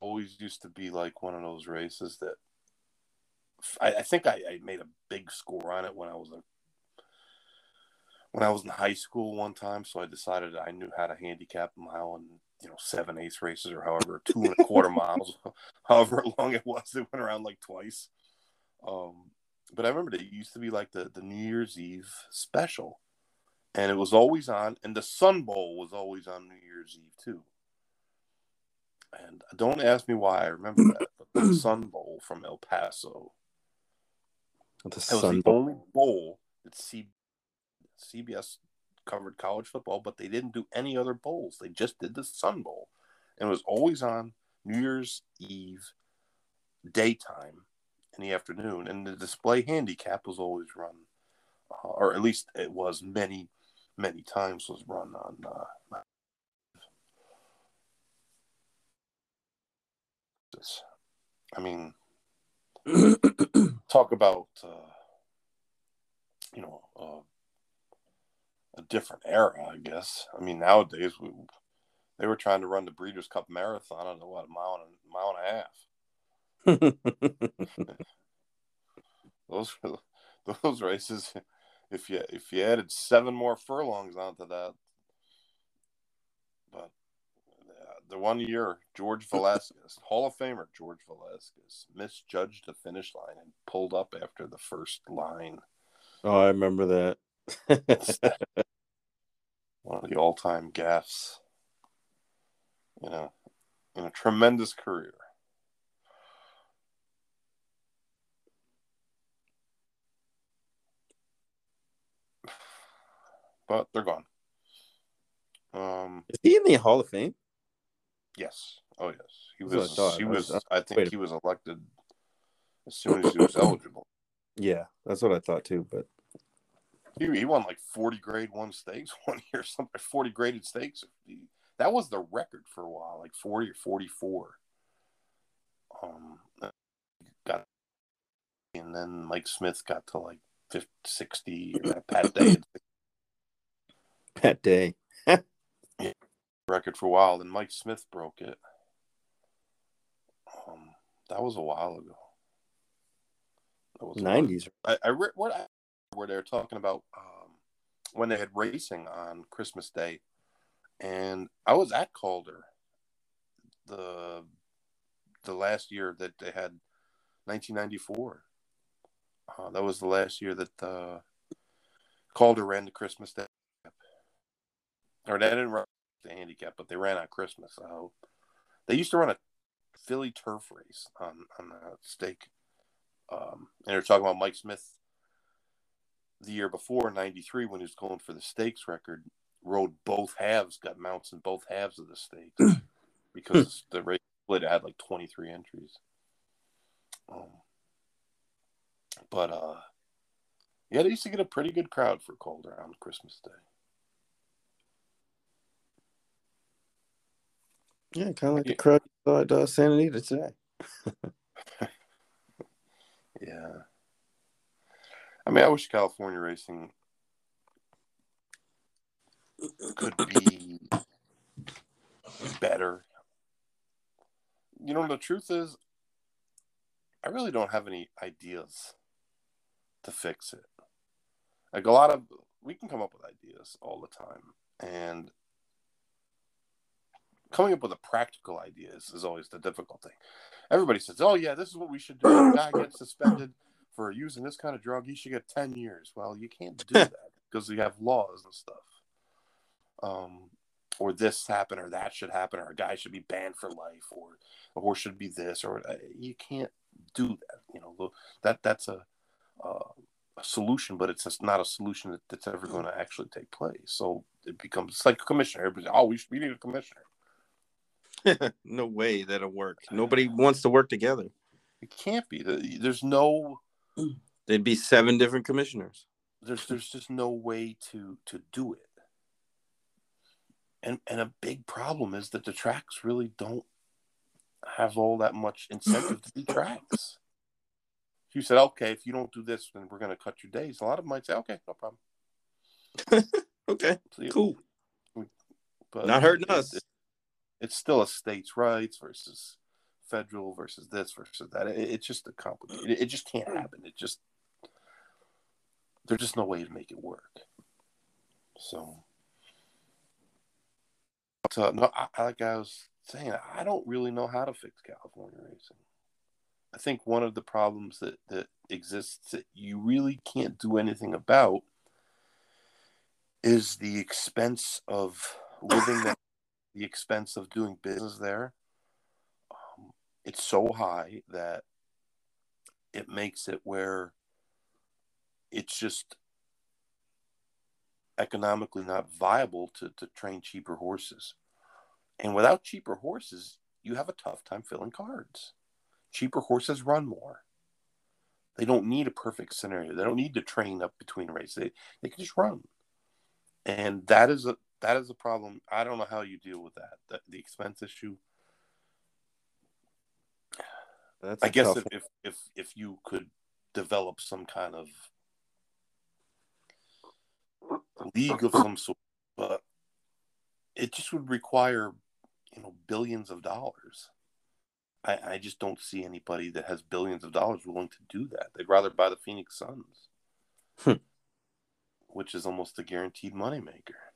always used to be like one of those races that I, I think I, I made a big score on it when I was a when I was in high school one time, so I decided I knew how to handicap a mile and you know seven eighths races or however two and a quarter miles, however long it was. It went around like twice. Um, but I remember it used to be like the the New Year's Eve special, and it was always on, and the Sun Bowl was always on New Year's Eve too. And don't ask me why I remember that, but the Sun Bowl from El Paso. The It was Sun the Bowl. only bowl that C- CBS covered college football, but they didn't do any other bowls. They just did the Sun Bowl, and it was always on New Year's Eve daytime in the afternoon. And the display handicap was always run, uh, or at least it was many, many times was run on. Uh. I mean, talk about uh, you know uh, a different era, I guess. I mean, nowadays we, they were trying to run the Breeders' Cup Marathon on what a mile and a mile and a half. Those those races, if you if you added seven more furlongs onto that, but uh, the one year George Velasquez, Hall of Famer George Velasquez, misjudged the finish line and pulled up after the first line. oh, I remember that. One of the all-time gaffes, you know, in a tremendous career. But they're gone. Um, Is he in the Hall of Fame? yes. Oh, yes. He That's what I was. He I was. was- I think he was elected as soon as he was eligible. Yeah, that's what I thought too. But He, he won like 40 grade one stakes one year, something 40 graded stakes. That was the record for a while, like 40 or 44. Um, got, and then Mike Smith got to like 50, 60, or Pat Day that day, record for a while. and Mike Smith broke it. Um, that was a while ago. That was nineties. I, I read what I, where they were talking about um, when they had racing on Christmas Day, and I was at Calder the the last year that they had 1994. Uh, that was the last year that uh, Calder ran the Christmas Day, or they didn't run the handicap, but they ran on Christmas. So they used to run a Philly turf race on on a stake. Um, and they're talking about Mike Smith the year before, 93, when he was going for the stakes record, rode both halves, got mounts in both halves of the stakes because the race split had like 23 entries. Um, but, uh, yeah, they used to get a pretty good crowd for Calder on Christmas Day. Yeah, kind of like Yeah. the crowd saw at uh, Santa Anita today. Yeah. I mean, I wish California racing could be better. You know, the truth is, I really don't have any ideas to fix it. Like a lot of, we can come up with ideas all the time. And coming up with a practical idea is, always the difficult thing. Everybody says, oh, yeah, this is what we should do. If a guy gets suspended for using this kind of drug, he should get 10 years. Well, you can't do that because we have laws and stuff. Um, or this happen or that should happen or a guy should be banned for life or a horse should be this or uh, you can't do that you know that that's a, uh, a solution but it's just not a solution that, that's ever going to actually take place so it becomes it's like a commissioner everybody oh we, should, we need a commissioner no way that'll work. Nobody wants to work together. it can't be there's no There'd be seven different commissioners. there's there's just no way to to do it and and a big problem is that the tracks really don't have all that much incentive to be tracks if you said okay if you don't do this then we're going to cut your days a lot of them might say okay no problem Okay, cool. but Not hurting it- us. it- it's still a states' rights versus federal versus this versus that. It, it's just a complicated. It, it just can't happen. It just there's just no way to make it work. So, but, uh, no, I, like I was saying, I don't really know how to fix California racing. I think one of the problems that, that exists that you really can't do anything about is the expense of living there, the expense of doing business there. Um, it's so high that it makes it where it's just economically not viable to, to train cheaper horses. And without cheaper horses, you have a tough time filling cards. Cheaper horses run more. They don't need a perfect scenario. They don't need to train up between races. They, they can just run. And that is a that is a problem. I don't know how you deal with that. The, the expense issue. That's I guess if, if if if you could develop some kind of league of some sort, but it just would require, you know, billions of dollars. I, I just don't see anybody that has billions of dollars willing to do that. They'd rather buy the Phoenix Suns, hmm. which is almost a guaranteed moneymaker.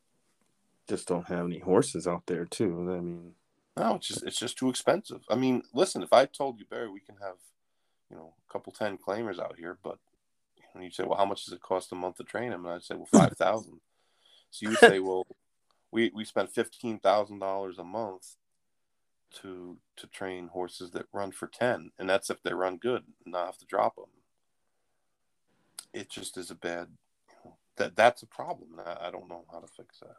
Just don't have any horses out there, too. I mean, no, it's just it's just too expensive. I mean, listen, if I told you, Barry, we can have, you know, a couple ten claimers out here, but and you say, well, how much does it cost a month to train them? And I'd say, well, five thousand. so you say, well, we we spend fifteen thousand dollars a month to to train horses that run for ten, and that's if they run good, and not have to drop them. It just is a bad. You know, that that's a problem. I, I don't know how to fix that.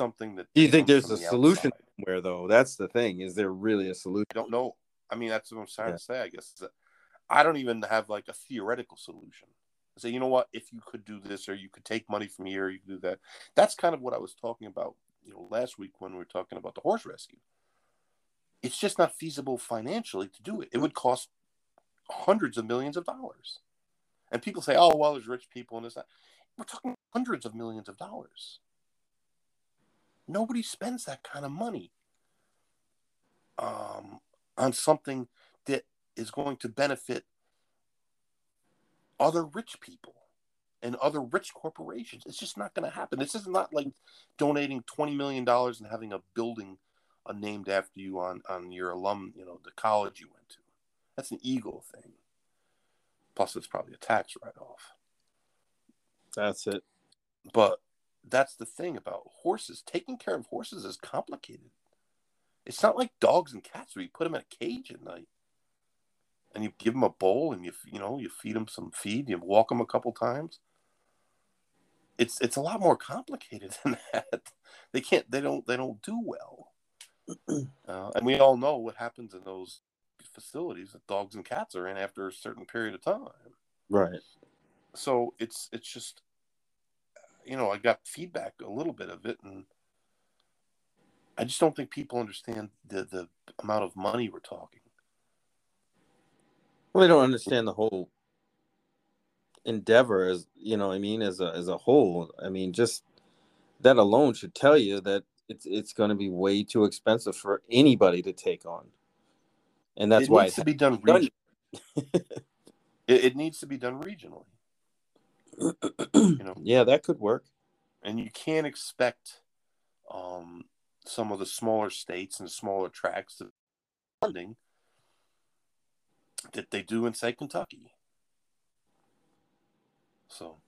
Something that. Do you think there's a the solution where though? That's the thing. Is there really a solution? I don't know. I mean, that's what I'm trying yeah. to say. I guess I don't even have like a theoretical solution. I say, you know what, if you could do this or you could take money from here, you could do that. That's kind of what I was talking about, you know, last week when we were talking about the horse rescue. It's just not feasible financially to do it. It would cost hundreds of millions of dollars. And people say, oh, well, there's rich people and this. That. We're talking hundreds of millions of dollars. Nobody spends that kind of money um, on something that is going to benefit other rich people and other rich corporations. It's just not going to happen. This is not like donating twenty million dollars and having a building uh, named after you on on your alum, you know, the college you went to. That's an ego thing. Plus, it's probably a tax write off. That's it. But that's the thing about horses. Taking care of horses is complicated. It's not like dogs and cats where you put them in a cage at night and you give them a bowl and you you know you feed them some feed you walk them a couple times. It's it's a lot more complicated than that. They can't they don't they don't do well. Uh, and we all know what happens in those facilities that dogs and cats are in after a certain period of time. Right. So it's it's just you know i got feedback a little bit of it and i just don't think people understand the the amount of money we're talking well, they don't understand the whole endeavor as you know. I mean, as a as a whole. I mean, just that alone should tell you that it's it's going to be way too expensive for anybody to take on, and that's it why needs to be done. Region- it, it needs to be done regionally. You know, yeah, that could work. And you can't expect um, some of the smaller states and smaller tracks to funding that they do in say Kentucky. So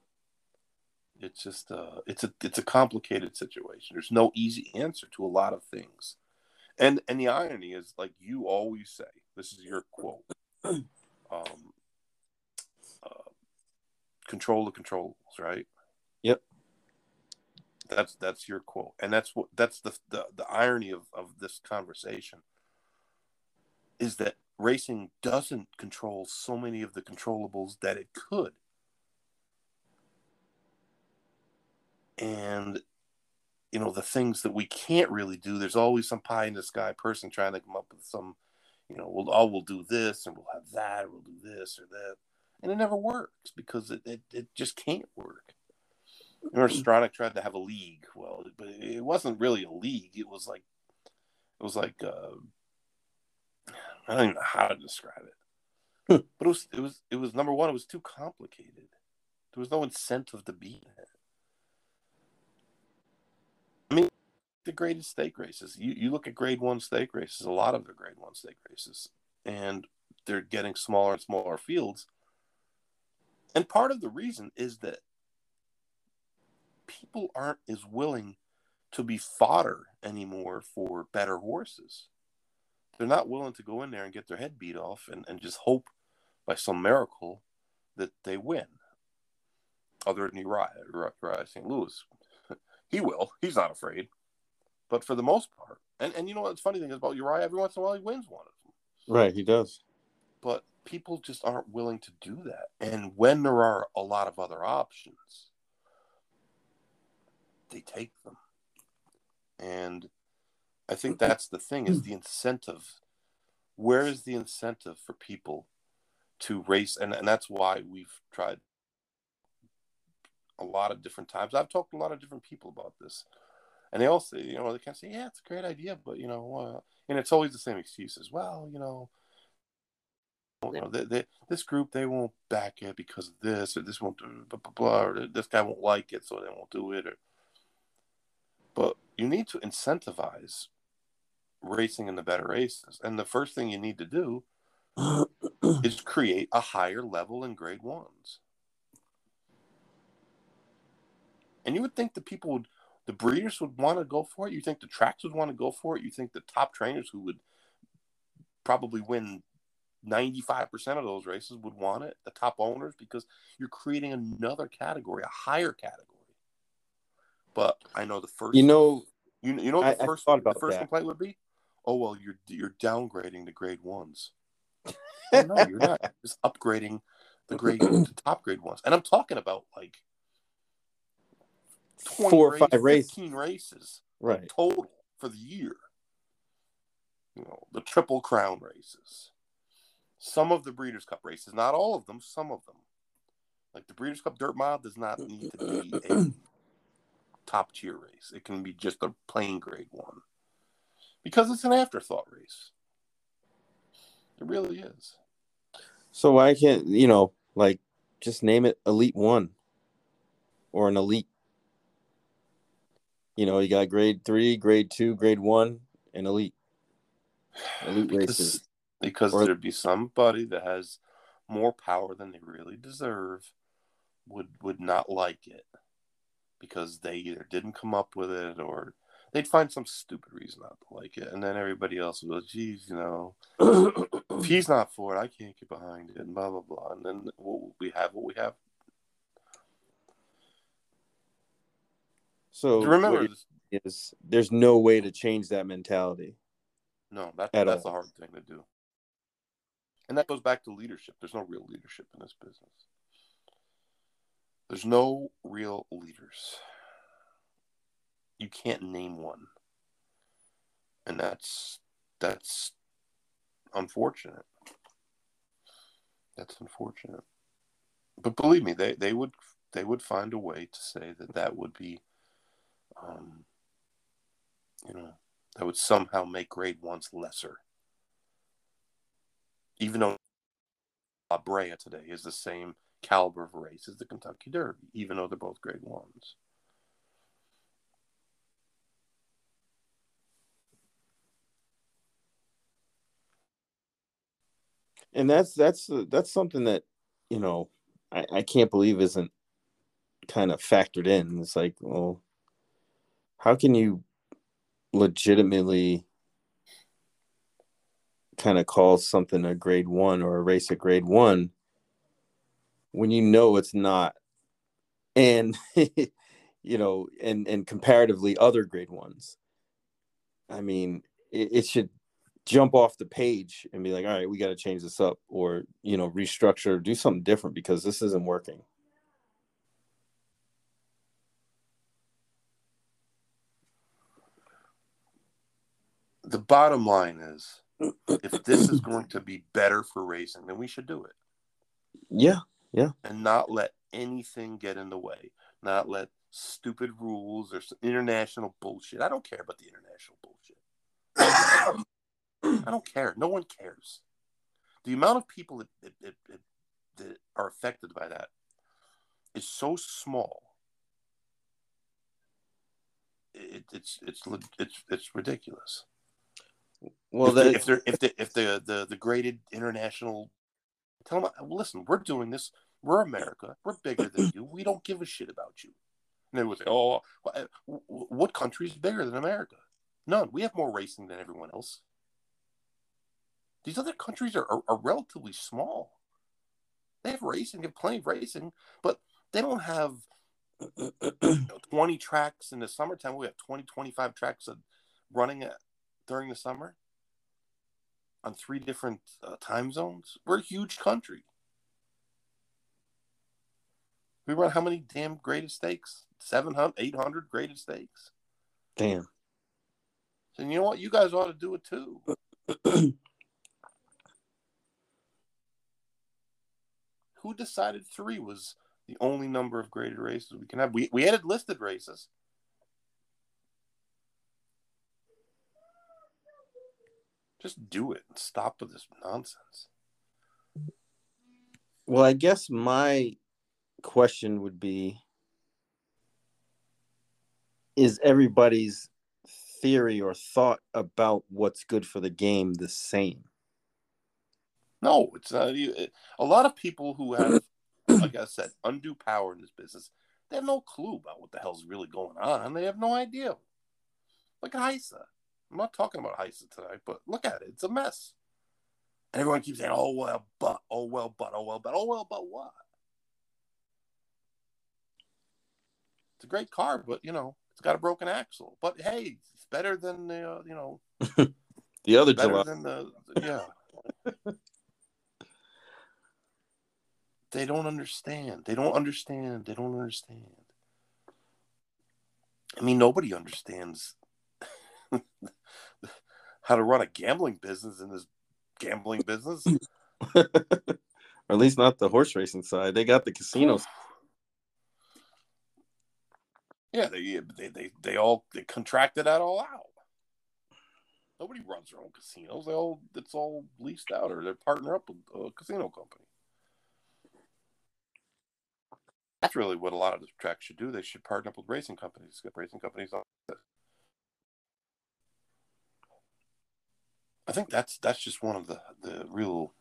it's just uh it's a it's a complicated situation. There's no easy answer to a lot of things. And and the irony is like you always say, this is your quote. Um control the controls, right? Yep. That's that's your quote. And that's what that's the the, the irony of, of this conversation is that racing doesn't control so many of the controllables that it could. And you know the things that we can't really do there's always some pie in the sky person trying to come up with some you know well oh we'll do this and we'll have that or we'll do this or that and it never works because it, it, it just can't work Remember Stronach tried to have a league. Well, but it wasn't really a league. It was like, it was like, uh, I don't even know how to describe it. But it was it was it was number one. It was too complicated. There was no incentive to be in it. I mean, the greatest stake races. You you look at grade one stake races. A lot of the grade one stake races, and they're getting smaller and smaller fields. And part of the reason is that people aren't as willing to be fodder anymore for better horses. They're not willing to go in there and get their head beat off and, and just hope by some miracle that they win. Other than Uriah, Uriah St. Lewis. he will. He's not afraid. But for the most part, and, and you know what's funny thing is about Uriah, every once in a while he wins one of them. Right, he does. But people just aren't willing to do that. And when there are a lot of other options, they take them. And I think that's the thing is the incentive. Where is the incentive for people to race? And, and that's why we've tried a lot of different times. I've talked to a lot of different people about this. And they all say, you know, they kind of say, yeah, it's a great idea, but, you know, uh, and it's always the same excuses. Well, you know, you know, they, they, this group they won't back it because of this or this won't do blah blah blah or this guy won't like it so they won't do it or but you need to incentivize racing in the better races and the first thing you need to do is create a higher level in grade ones. And you would think the people would the breeders would want to go for it you think the tracks would want to go for it you think the top trainers who would probably win 95% of those races would want it, the top owners, because you're creating another category, a higher category. But I know the first, You know, you, you know, the I- first, the first that. complaint would be, oh well, you're you're downgrading the grade ones. Oh, no, you're not. You're just upgrading the grade, the top grade ones, and I'm talking about like 20 four or five races. 15 races Right. total for the year. You know, the Triple Crown races. Some of the Breeders' Cup races, not all of them, some of them. Like the Breeders' Cup Dirt Mile does not need to be a top tier race. It can be just a plain grade one. Because it's an afterthought race. It really is. So why can't you know, like, just name it Elite One or an Elite? You know, you got Grade Three, Grade Two, Grade One, and Elite. Elite races. Because, Or- there'd be somebody that has more power than they really deserve would would not like it because they either didn't come up with it or they'd find some stupid reason not to like it and then everybody else would go geez you know if he's not for it i can't get behind it and blah blah blah and then we'll, we have what we have So remember is there's no way to change that mentality. no that, At that's all. a hard thing to do and that goes back to leadership. There's no real leadership in this business. There's no real leaders. You can't name one. And that's that's unfortunate. That's unfortunate. But believe me they they would they would find a way to say that that would be um you know that would somehow make grade ones lesser even though La Brea today is the same caliber of race as the Kentucky Derby, even though they're both grade ones. And that's that's uh, that's something that, you know, I, I can't believe isn't kind of factored in. It's like, well, how can you legitimately kind of call something a grade one or a race a grade one when you know it's not. And you know and and comparatively other grade ones. I mean it, it should jump off the page and be like all right we got to change this up or you know restructure do something different because this isn't working. The bottom line is if this is going to be better for racing, then we should do it yeah yeah. and not let anything get in the way, not let stupid rules or international bullshit. I don't care about the international bullshit. I don't care. No one cares. The amount of people that, that, that, that, that are affected by that is so small. It, it's it's it's it's ridiculous. Well, if, the, if they're if the if the, the the graded international, tell them, uh, listen, we're doing this. We're America. We're bigger than you. We don't give a shit about you. And they would say, oh, uh, what country is bigger than America? None. We have more racing than everyone else. These other countries are, are, are relatively small. They have racing, they have plenty of racing, but they don't have you know, 20 tracks in the summertime. We have 20, 25 tracks running during the summer on three different uh, time zones. We're a huge country. We run how many damn graded stakes? 700, 800 graded stakes. Damn. And you know what? You guys ought to do it too. Who decided three was the only number of graded races we can have? We, we added listed races. Just do it and stop with this nonsense. Well, I guess my question would be Is everybody's theory or thought about what's good for the game the same? No, it's not. A lot of people who have, like I said, undue power in this business, they have no clue about what the hell's really going on. They have no idea. Look at HISA. I'm not talking about HISA tonight, but look at it. It's a mess. And everyone keeps saying, oh, well, but, oh, well, but, oh, well, but, oh, well, but what? It's a great car, but, you know, it's got a broken axle. But, hey, it's better than, the, uh, you know, the other better July. than the, yeah. they don't understand. They don't understand. They don't understand. I mean, nobody understands how to run a gambling business in this gambling business. or at least not the horse racing side. They got the casinos. Yeah, they they they, they all they contracted that all out. Nobody runs their own casinos. They all it's all leased out or they partner up with a casino company. That's really what a lot of the tracks should do. They should partner up with racing companies, get racing companies on. I think that's that's just one of the the real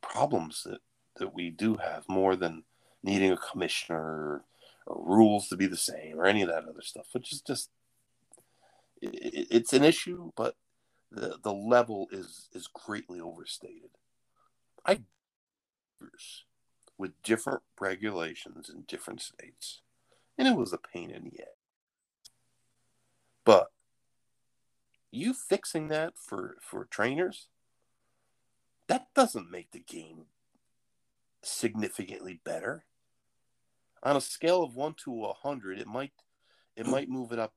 problems that that we do have more than needing a commissioner or, or, rules to be the same or any of that other stuff, which is just it, it's an issue, but the the level is is greatly overstated. I with different regulations in different states, and it was a pain in the ass. But you fixing that for for trainers that doesn't make the game significantly better. On a scale of 1 to 100 it might it might move it up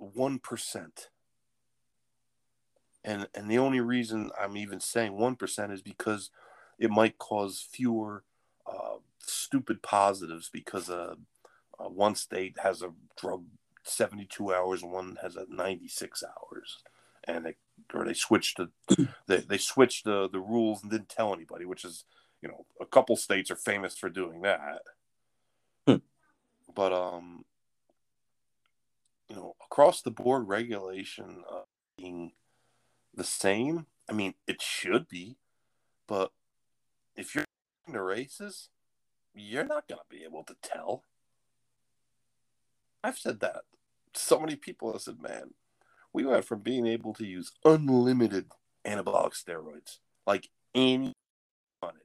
1% and and the only reason i'm even saying 1% is because it might cause fewer uh, stupid positives because uh, uh, one state has a drug 72 hours and one has a 96 hours. And they or they switched the they, they switched the the rules and didn't tell anybody which is you know a couple states are famous for doing that. Hmm. but um you know across the board regulation uh, being the same i mean it should be but if you're in the races you're not going to be able to tell. I've said that so many people have said, man, we went from being able to use unlimited anabolic steroids, like any wanted,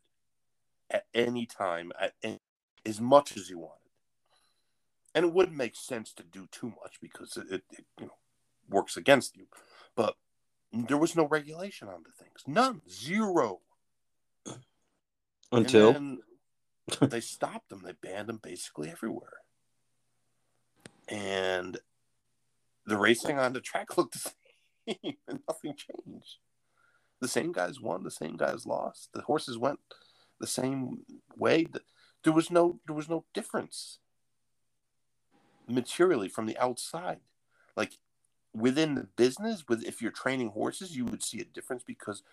at any time, at any, as much as you wanted. And it wouldn't make sense to do too much because it, it, it you know works against you. But there was no regulation on the things, none, zero. Until they stopped them, they banned them basically everywhere. And the racing on the track looked the same and nothing changed. The same guys won, the same guys lost. The horses went the same way. There was no there was no difference materially from the outside. Like within the business, with if you're training horses, you would see a difference because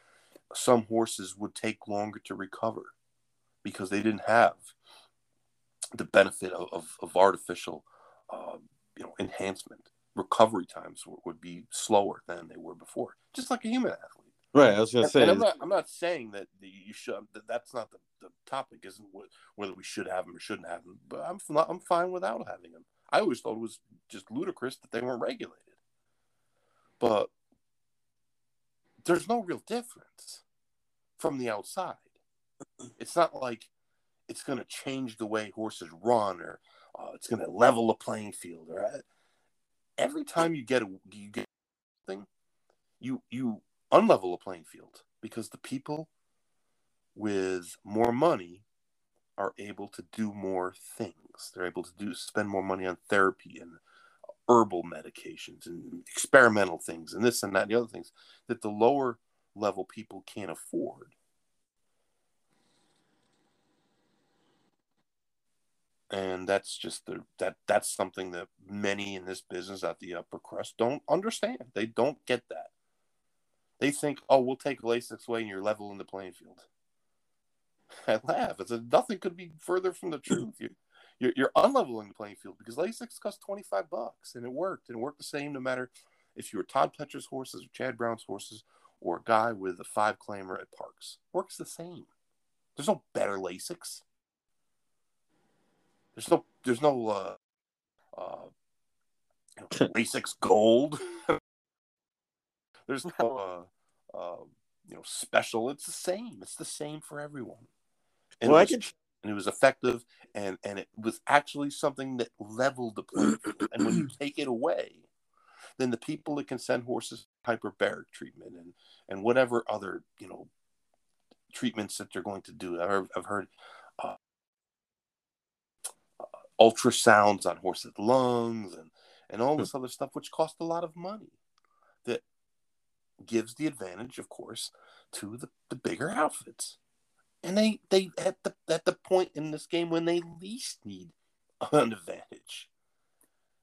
some horses would take longer to recover because they didn't have the benefit of, of, of artificial, uh, you know, enhancement. Recovery times would be slower than they were before, just like a human athlete. Right. I was going to say. I'm not, I'm not saying that you should. That that's not the, the topic. Isn't whether we should have them or shouldn't have them. But I'm not, I'm fine without having them. I always thought it was just ludicrous that they weren't regulated. But there's no real difference from the outside. It's not like it's going to change the way horses run or uh, it's going to level the playing field. Or uh, every time you get a you get thing, you you unlevel a playing field because the people with more money are able to do more things. They're able to do spend more money on therapy and herbal medications and experimental things and this and that and the other things that the lower level people can't afford. And that's just the that that's something that many in this business at the upper crust don't understand. They don't get that. They think, oh, we'll take Lasix away and you're level in the playing field. I laugh. It's a, nothing could be further from the truth. You, you're, you're unleveling the playing field because Lasix cost 25 bucks and it worked. And it worked the same no matter if you were Todd Pletcher's horses or Chad Brown's horses or a guy with a five claimer at Parx Works the same. There's no better Lasix. There's no there's no uh, uh, Lasix Gold. there's no uh, uh, you know special. It's the same. It's the same for everyone. And well, it was, I could... and it was effective, and and it was actually something that leveled the playing field. and when you take it away, then the people that can send horses hyperbaric treatment and and whatever other you know treatments that they're going to do. I've heard, I've heard ultrasounds on horses' lungs and and all this other stuff, which cost a lot of money. That gives the advantage, of course, to the, the bigger outfits. And they they at the at the point in this game when they least need an advantage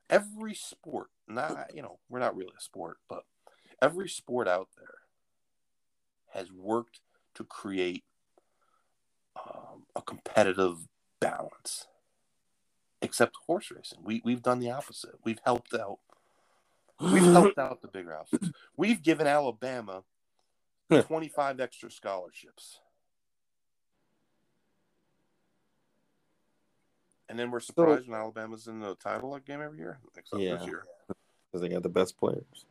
every sport, not you know, we're not really a sport, but every sport out there has worked to create um, a competitive balance. Except horse racing, we we've done the opposite. We've helped out. We've helped out the bigger outfits. We've given Alabama twenty five extra scholarships. And then we're surprised so, when Alabama's in the title game every year, except yeah, this year. Because they got the best players.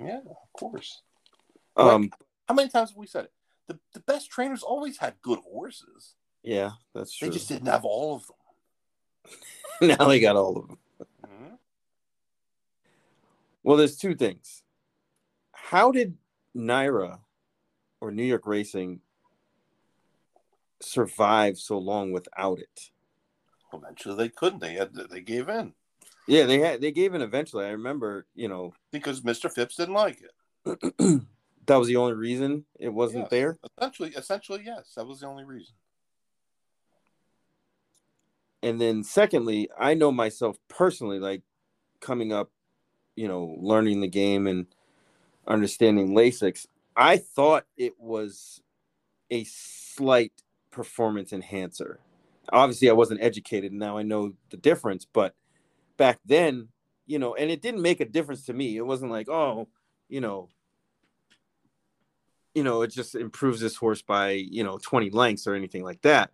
Yeah, of course. Um, like, how many times have we said it? The, the best trainers always had good horses. Yeah, that's true. They just didn't have all of them. now they got all of them. Mm-hmm. Well, there's two things. How did NYRA or New York Racing survive so long without it? Eventually, they couldn't. They had they gave in. Yeah, they had they gave in eventually. I remember, you know, because Mr. Phipps didn't like it. that was the only reason it wasn't yes. there. Essentially, essentially, yes, that was the only reason. And then, secondly, I know myself personally, like coming up, you know, learning the game and understanding Lasix. I thought it was a slight performance enhancer obviously I wasn't educated. Now I know the difference, but back then, you know, and it didn't make a difference to me. It wasn't like, oh, you know, you know, it just improves this horse by, you know, 20 lengths or anything like that.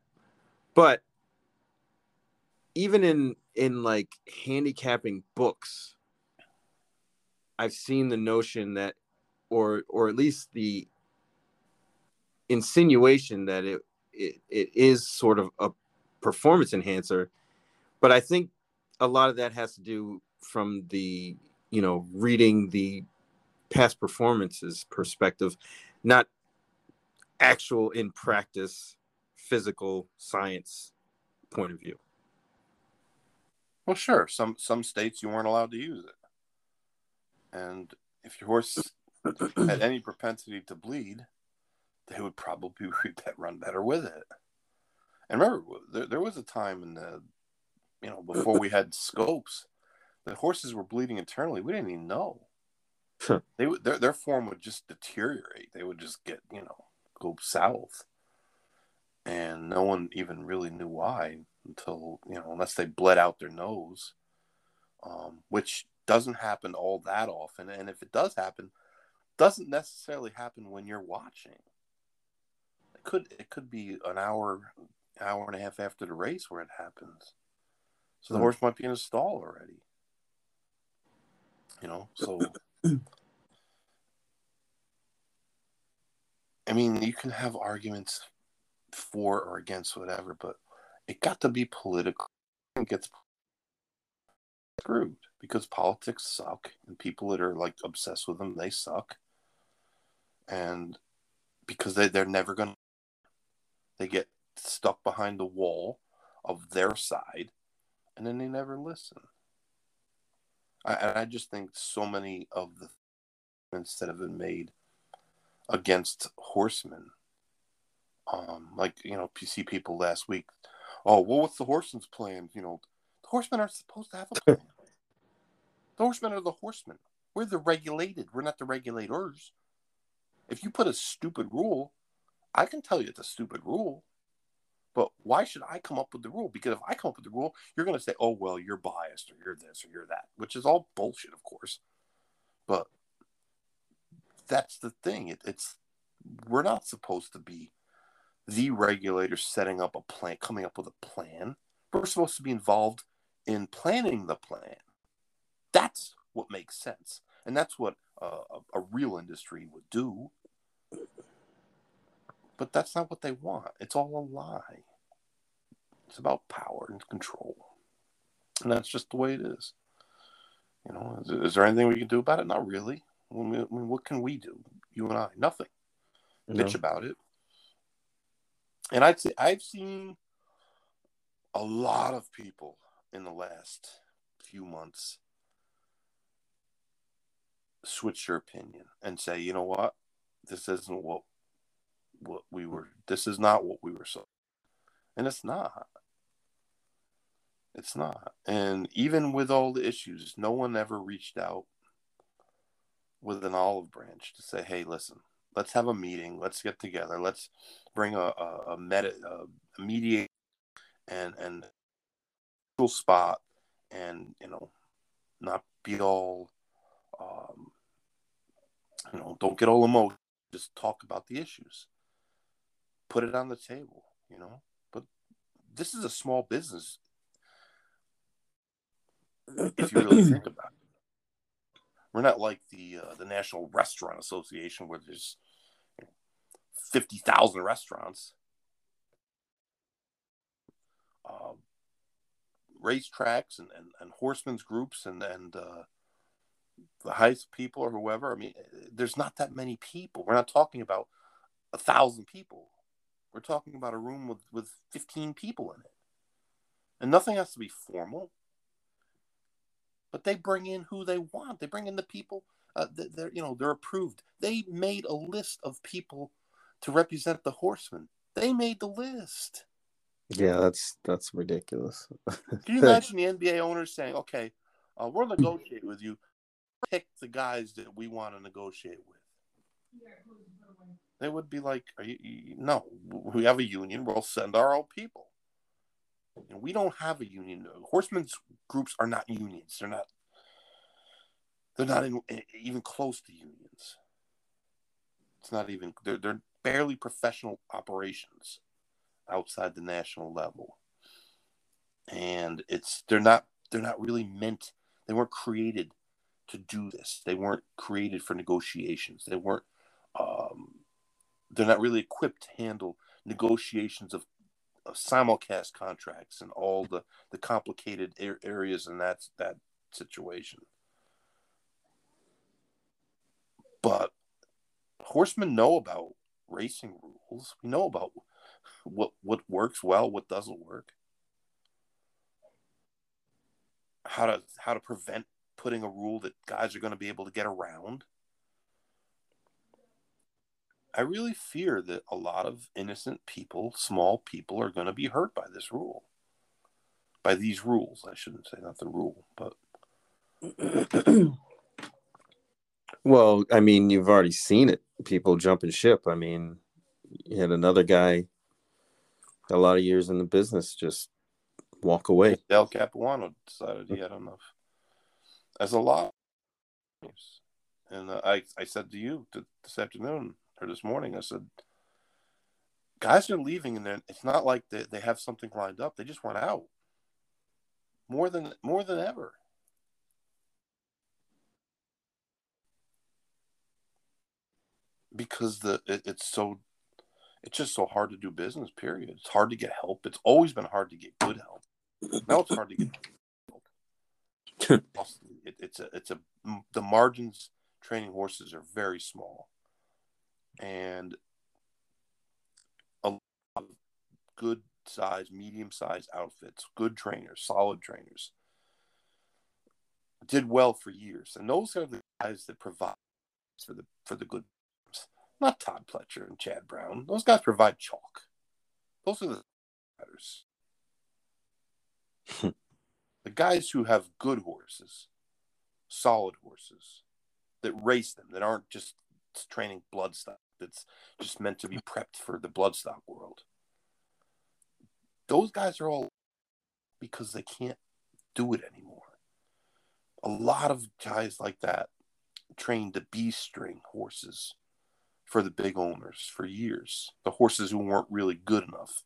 But even in in like handicapping books, I've seen the notion that or or at least the insinuation that it it, it is sort of a performance enhancer. But I think a lot of that has to do from the, you know, reading the past performances perspective, not actual in practice physical science point of view. Well, sure. Some some states you weren't allowed to use it, and if your horse had any propensity to bleed, they would probably run better with it. And remember, there, there was a time in the, you know, before we had scopes, the horses were bleeding internally. We didn't even know. they would their their form would just deteriorate. They would just get you know go south, and no one even really knew why. Until you know unless they bled out their nose, um, which doesn't happen all that often. And if it does happen, doesn't necessarily happen when you're watching. It could it could be an hour, hour and a half after the race where it happens. So the horse might be in a stall already. You know, so I mean, you can have arguments for or against whatever, but it got to be political. It gets screwed because politics suck, and people that are like obsessed with them, they suck. And because they, they're never to, they get stuck behind the wall of their side, and then they never listen. I, I just think so many of the things that have been made against horsemen. Um, like you know, see people last week. Oh, well, what's the horsemen's plan? You know, the horsemen aren't supposed to have a plan. the horsemen are the horsemen. We're the regulated. We're not the regulators. If you put a stupid rule, I can tell you it's a stupid rule. But why should I come up with the rule? Because if I come up with the rule, you're going to say, oh, well, you're biased or you're this or you're that, which is all bullshit, of course. But that's the thing. It, it's we're not supposed to be the regulator setting up a plan, coming up with a plan. We're supposed to be involved in planning the plan. That's what makes sense, and that's what uh, a, a real industry would do. But that's not what they want. It's all a lie. It's about power and control. And that's just the way it is. You know, is, is there anything we can do about it? Not really. I mean, I mean, what can we do? You and I, nothing. No. Bitch about it. And I'd say I've seen a lot of people in the last few months switch their opinion and say, you know what, this isn't what what we were this is not what we were so and it's not. It's not. And even with all the issues no one ever reached out with an olive branch to say hey listen let's have a meeting let's get together let's bring a a, a, med- a mediate and and spot and you know not be all um, you know don't get all emotional just talk about the issues put it on the table, you know. But this is a small business if you really think about it. We're not like the uh, the National Restaurant Association where there's 50,000 restaurants, uh, racetracks, and, and, and horsemen's groups, and, and uh, the HISA people or whoever. I mean, there's not that many people. We're not talking about a thousand people. We're talking about a room with, with 15 people in it. And nothing has to be formal. But they bring in who they want. They bring in the people uh, they're you know they're approved. They made a list of people to represent the horsemen. They made the list. Yeah, that's that's ridiculous. Can you imagine the NBA owners saying, "Okay, uh, we'll negotiate with you. Pick the guys that we want to negotiate with." They would be like, you, you, no, we have a union. We'll send our own people. And we don't have a union. Horsemen's groups are not unions. They're not. They're not in, even close to unions. It's not even. They're they're barely professional operations outside the national level, and it's they're not they're not really meant. They weren't created to do this. They weren't created for negotiations. They weren't um, they're not really equipped to handle negotiations of, of simulcast contracts and all the, the complicated areas in that that situation. But horsemen know about racing rules. We know about what what works well, what doesn't work. How to how to prevent putting a rule that guys are going to be able to get around. I really fear that a lot of innocent people, small people, are going to be hurt by this rule. By these rules, I shouldn't say, not the rule, but. well, I mean, you've already seen it. People jumping ship. I mean, you had another guy, a lot of years in the business, just walk away. Dale Capuano decided he had enough. As a lot, and uh, I I said to you this afternoon or this morning, I said, guys are leaving, and it's not like they, they have something lined up. They just want out more than more than ever. Because the it, it's so it's just so hard to do business. Period. It's hard to get help. It's always been hard to get good help. Now it's hard to get help. it, it's a it's a the margins training horses are very small, and a lot of good size, medium size outfits, good trainers, solid trainers, did well for years, and those are the guys that provide for the for the good. Not Todd Pletcher and Chad Brown. Those guys provide chalk. Those are the matters. the guys who have good horses, solid horses, that race them, that aren't just training bloodstock, that's just meant to be prepped for the bloodstock world. Those guys are all because they can't do it anymore. A lot of guys like that trained the B string horses for the big owners for years. The horses who weren't really good enough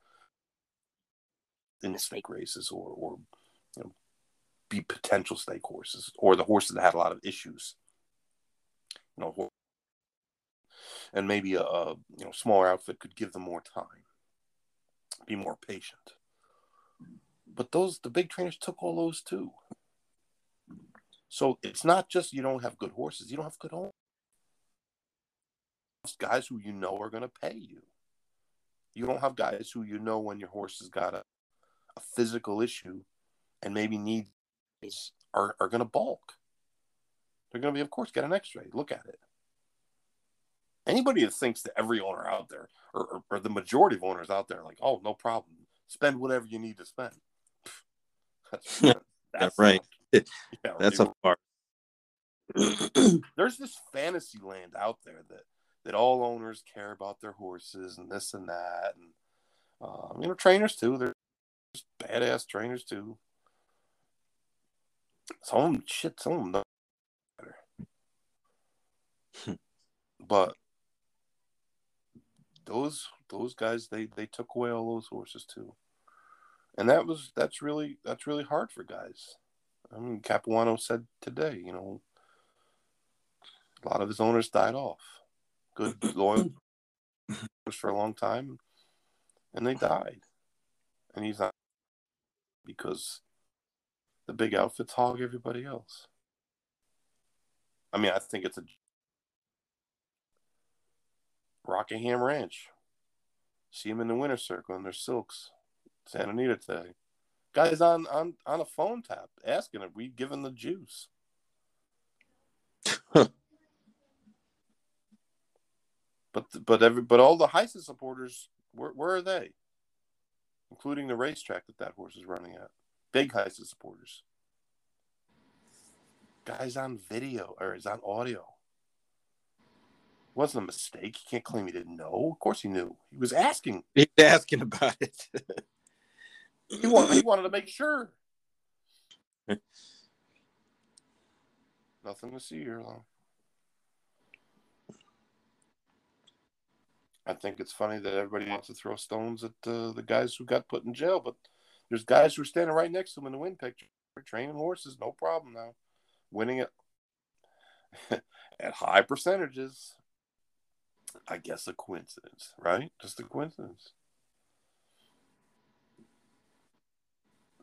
in the stake races or, or you know, be potential stake horses or the horses that had a lot of issues. You know, and maybe a, a you know smaller outfit could give them more time, be more patient. But those the big trainers took all those too. So it's not just you don't have good horses; you don't have good owners. Guys who you know are going to pay you. You don't have guys who you know when your horse has got a, a physical issue and maybe needs are, are going to balk. They're going to be, of course, get an x ray, look at it. Anybody that thinks that every owner out there, or, or, or, the majority of owners out there, like, oh, no problem, spend whatever you need to spend. That's, that's right. Not, yeah, that's a far. There's this fantasy land out there that that all owners care about their horses and this and that, and um, you know, trainers too. They're badass trainers too. Some of them, shit, some of them better. but those those guys, they they took away all those horses too, and that was that's really that's really hard for guys. I mean, Capuano said today, you know, a lot of his owners died off. Good loyal for a long time, and they died, and he's not because the big outfits hog everybody else. I mean, I think it's a Rockingham Ranch. See him in the winter circle in their silks. Santa Anita today. Guys on on on a phone tap asking if we given the juice. but but every but all the Heisen supporters, where where are they? Including the racetrack that that horse is running at big Heisen supporters. Guy's on video or is on audio. It wasn't a mistake. He can't claim he didn't know. Of course he knew. He was asking. He's asking about it. he, wanted, he wanted to make sure. Nothing to see here, though. I think it's funny that everybody wants to throw stones at uh, the guys who got put in jail, but there's guys who are standing right next to him in the win picture, training horses, no problem now, winning it at high percentages. I guess a coincidence, right? Just a coincidence.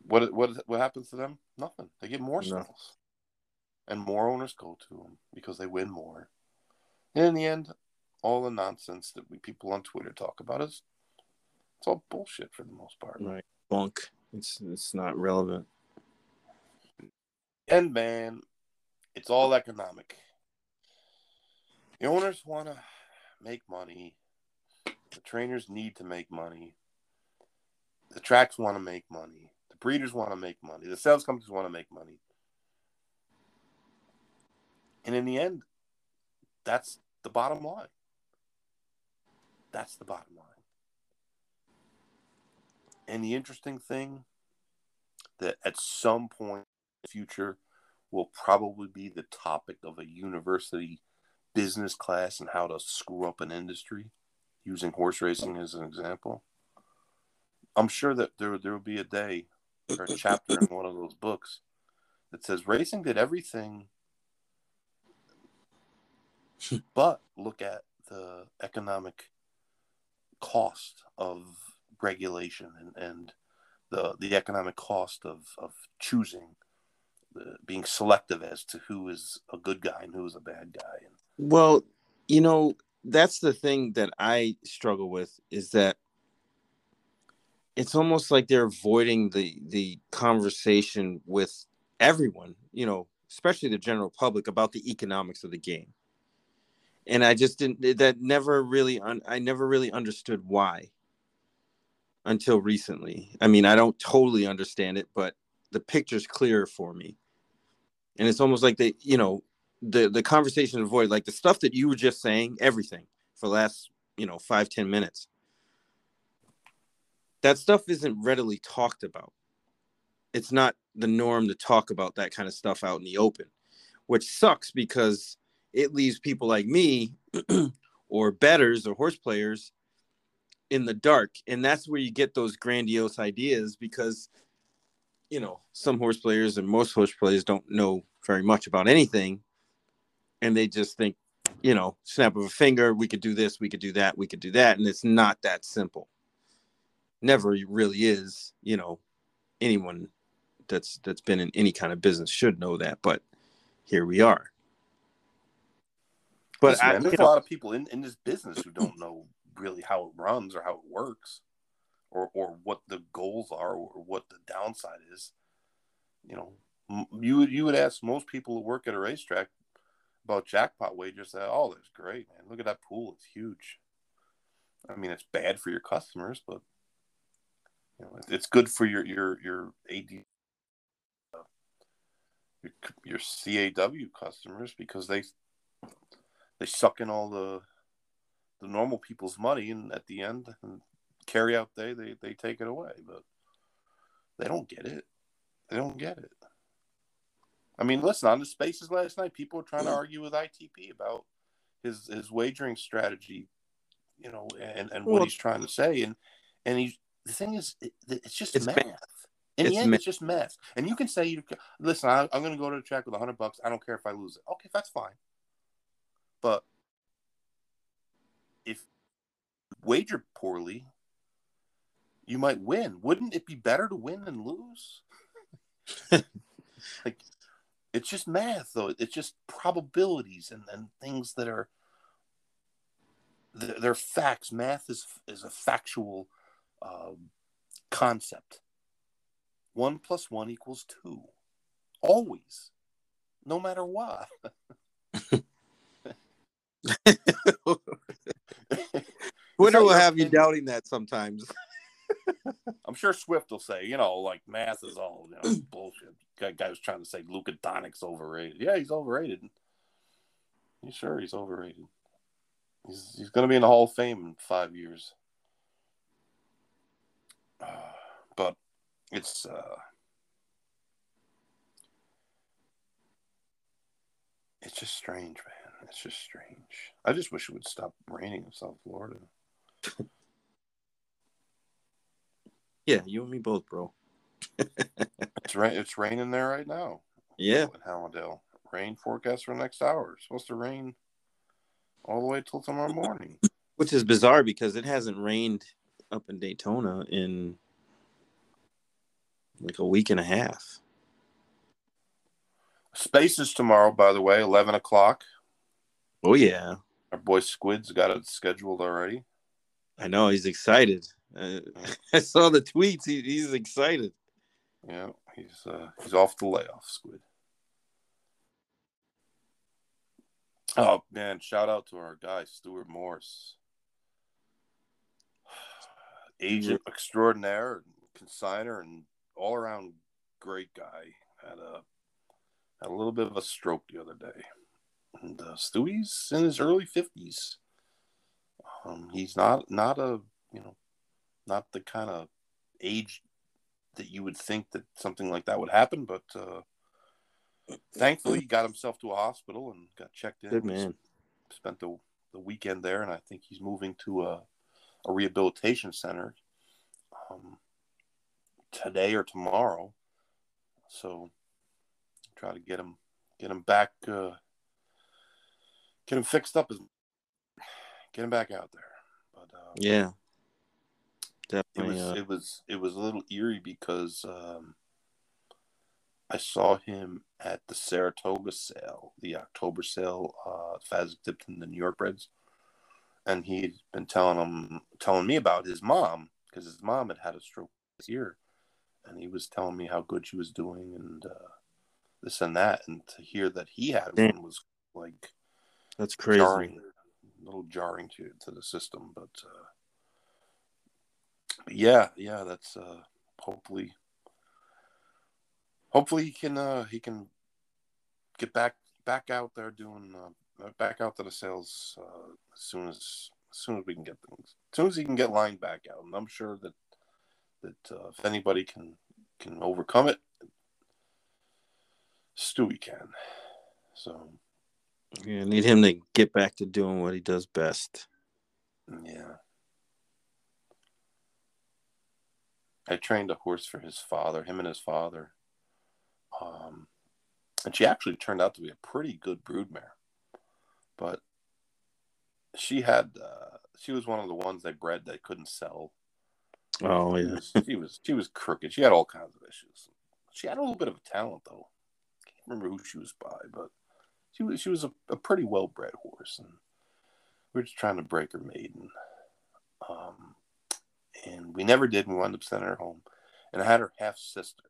What what what happens to them? Nothing. They get more no. and more owners go to them because they win more. And in the end, all the nonsense that we people on Twitter talk about is it's all bullshit for the most part. Right, bunk. It's it's not relevant. And man, it's all economic. The owners want to make money. The trainers need to make money. The tracks want to make money. The breeders want to make money. The sales companies want to make money. And in the end, that's the bottom line. That's the bottom line. And the interesting thing that at some point in the future will probably be the topic of a university business class and how to screw up an industry, using horse racing as an example. I'm sure that there there will be a day or a chapter in one of those books that says racing did everything but look at the economic cost of regulation and, and the the economic cost of, of choosing the, being selective as to who is a good guy and who is a bad guy Well, you know, that's the thing that I struggle with is that it's almost like they're avoiding the the conversation with everyone, you know, especially the general public about the economics of the game. And I just didn't that never really un, I never really understood why until recently. I mean, I don't totally understand it, but the picture's clearer for me. And it's almost like they, you know, the the conversation avoid like the stuff that you were just saying everything for last you know five ten minutes that stuff isn't readily talked about it's not the norm to talk about that kind of stuff out in the open which sucks because it leaves people like me or betters or horse players in the dark and that's where you get those grandiose ideas because you know some horse players and most horse players don't know very much about anything and they just think, you know, snap of a finger, we could do this, we could do that, we could do that, and it's not that simple. Never really is, you know, anyone that's that's been in any kind of business should know that, but here we are. But I, man, there's a know, lot of people in, in this business who don't know really how it runs or how it works or or what the goals are or what the downside is. You know you would you would ask most people who work at a racetrack about jackpot wagers That oh that's great man. Look at that pool. It's huge. I mean it's bad for your customers but you know it's good for your your your ad uh, your, your caw customers because they they suck in all the the normal people's money and at the end and carry out day they they take it away but they don't get it they don't get it i mean listen on the spaces last night people were trying to argue with itp about his his wagering strategy you know and and what Well- he's trying to say and and he's the thing is it, it's just It's math math. in It's the end, math. it's just math. And you can say, you listen, I, I'm going to go to the track with hundred bucks. I don't care if I lose it. Okay, that's fine. But if you wager poorly, you might win. Wouldn't it be better to win than lose? like, it's just math, though. It's just probabilities and, and things that are they're, they're facts. Math is is a factual um, concept. One plus one equals two, always, no matter what. Twitter that will your have you opinion? doubting that sometimes. I'm sure Swift will say, you know, like math is all you know, bullshit. Guy, guy was trying to say Luka Doncic's overrated. Yeah, he's overrated. You sure he's overrated? He's he's going to be in the Hall of Fame in five years. But it's uh, it's just strange, man. It's just strange. I just wish it would stop raining in South Florida. Yeah, you and me both, bro. It's rain. It's raining there right now. Yeah. in Hallandale. Rain forecast for the next hour. It's supposed to rain all the way till tomorrow morning. Which is bizarre because it hasn't rained up in Daytona in like a week and a half. Spaces tomorrow, by the way, eleven o'clock. Oh yeah, Our boy Squid's got it scheduled already. I know he's excited. Uh, I saw the tweets. He, he's excited. Yeah, he's uh, he's off the layoff, Squid. Oh man! Shout out to our guy Stuart Morse, agent extraordinaire, consigner, and all around great guy. Had a had a little bit of a stroke the other day, and uh, Stewie's in his early fifties. Um, he's not not a you know not the kind of age that you would think that something like that would happen, but uh, thankfully he got himself to a hospital and got checked in. Good man. Spent the the weekend there, and I think he's moving to a a rehabilitation center um, today or tomorrow. So try to get him get him back, uh, get him fixed up, get him back out there. But uh, Yeah. it Definitely. was uh, it was it was a little eerie because um, I saw him at the Saratoga sale, the October sale. Uh, Fasig-Tipton the New York-breds, and he'd been telling him telling me about his mom because his mom had had a stroke this year, and he was telling me how good she was doing and uh, this and that, and to hear that he had Damn. one was like that's crazy. jarring, a little jarring to to the system. But, uh, but yeah, yeah, that's uh, hopefully, hopefully he can uh, he can get back back out there doing uh, back out to the sales uh, as soon as as soon as we can get things as soon as he can get lined back out. And I'm sure that that uh, if anybody can can overcome it, Stewie can. So Yeah, need him to get back to doing what he does best. Yeah. I trained a horse for his father, him and his father. Um, and she actually turned out to be a pretty good broodmare. But she had, uh, she was one of the ones they bred that couldn't sell. Oh She yeah. was, she was, she was crooked. She had all kinds of issues. She had a little bit of a talent, though. Can't remember who she was by, but she was, she was a, a pretty well bred horse. And we were just trying to break her maiden. Um, and we never did. We wound up sending her home. And I had her half sister.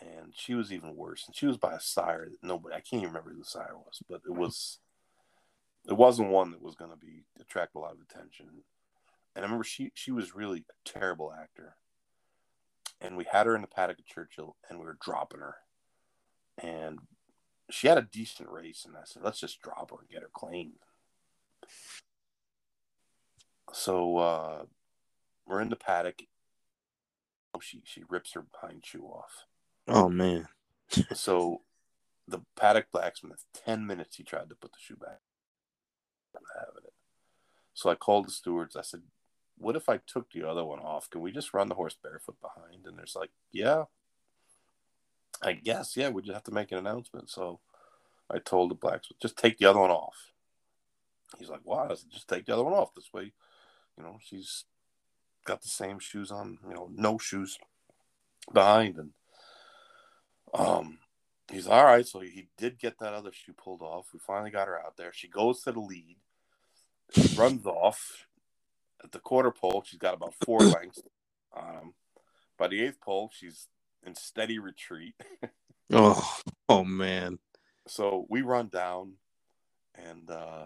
And she was even worse. And she was by a sire that nobody, I can't even remember who the sire was, but it was, it wasn't one that was going to be, attract a lot of attention. And I remember she, she was really a terrible actor. And we had her in the paddock at Churchill and we were dropping her. And she had a decent race. And I said, let's just drop her and get her claimed. So uh, we're in the paddock. She she rips her hind shoe off. Oh man. So the paddock blacksmith, ten minutes he tried to put the shoe back. I'm having it. So I called the stewards. I said, "What if I took the other one off? Can we just run the horse barefoot behind?" And there's like, "Yeah, I guess. Yeah, we just have to make an announcement." So I told the blacksmith, "Just take the other one off." He's like, "Why?" I said, "Just take the other one off. This way, you know, she's got the same shoes on. You know, no shoes behind." And um, he's all right. So he did get that other shoe pulled off. We finally got her out there. She goes to the lead, runs off at the quarter pole. She's got about four lengths. By the eighth pole, she's in steady retreat. Oh oh man. So we run down and uh,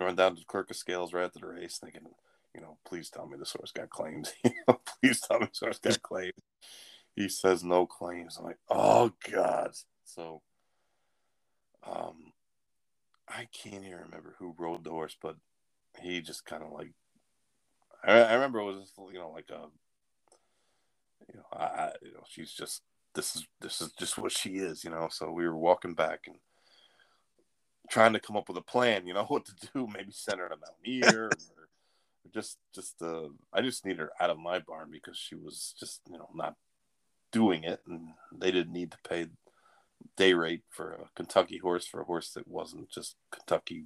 run down to the clerk of scales right after the race, thinking, you know, please tell me this horse got claims. please tell me this horse got claims. He says no claims. I'm like, oh god. So, um, I can't even remember who rode the horse, but he just kind of like, I, I remember it was you know like a, you know, I, you know she's just this is this is just what she is, you know. So we were walking back and trying to come up with a plan, you know, what to do. Maybe send her to Mountaineer, or just just uh, I just need her out of my barn because she was just you know not doing it, and they didn't need to pay day rate for a Kentucky horse for a horse that wasn't just Kentucky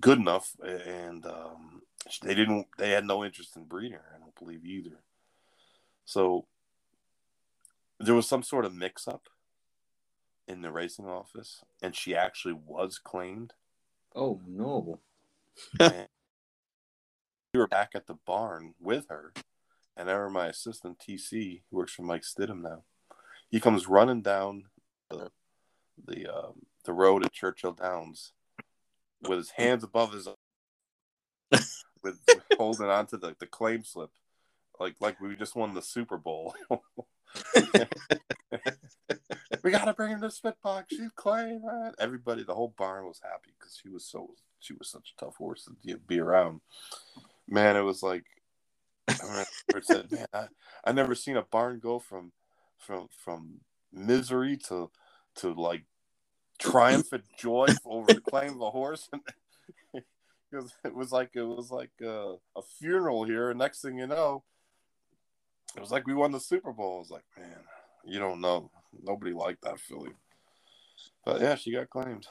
good enough, and um, they didn't. They had no interest in breeding her. I don't believe either. So there was some sort of mix up in the racing office, and she actually was claimed. Oh no. we were back at the barn with her, and I remember my assistant TC, who works for Mike Stidham now, he comes running down the the um, the road at Churchill Downs with his hands above his with, with holding onto the, the claim slip like like we just won the Super Bowl. we gotta bring him to Spitbox. She's claim, right? Everybody, the whole barn was happy because she was so she was such a tough horse to be around. Man, it was like I said, man, I, I never seen a barn go from from from misery to to like triumphant joy over the claim of a horse. It was like it was like a, a funeral here. And next thing you know, it was like we won the Super Bowl. I was like, man, you don't know. Nobody liked that filly. But yeah, she got claimed.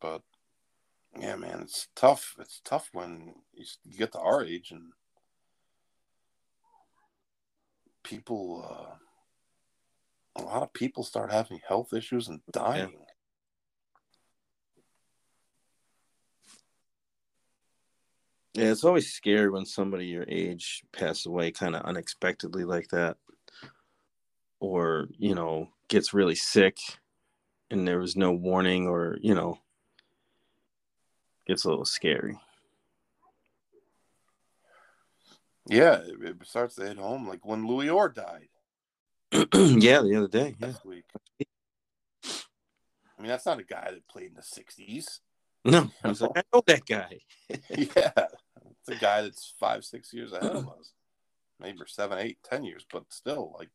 But yeah, man, it's tough. It's tough when you get to our age and people. Uh, a lot of people start having health issues and dying. Yeah. Yeah, it's always scary when somebody your age passes away kind of unexpectedly like that. Or, you know, gets really sick and there was no warning or, you know, gets a little scary. Yeah, it, it starts to hit home like when Louis Orr died. yeah, the other day. Yeah. Week. I mean, that's not a guy that played in the 60s. No, I was like, I know that guy. yeah, it's a guy that's five, six years ahead of us, maybe seven, eight, ten years, but still, like,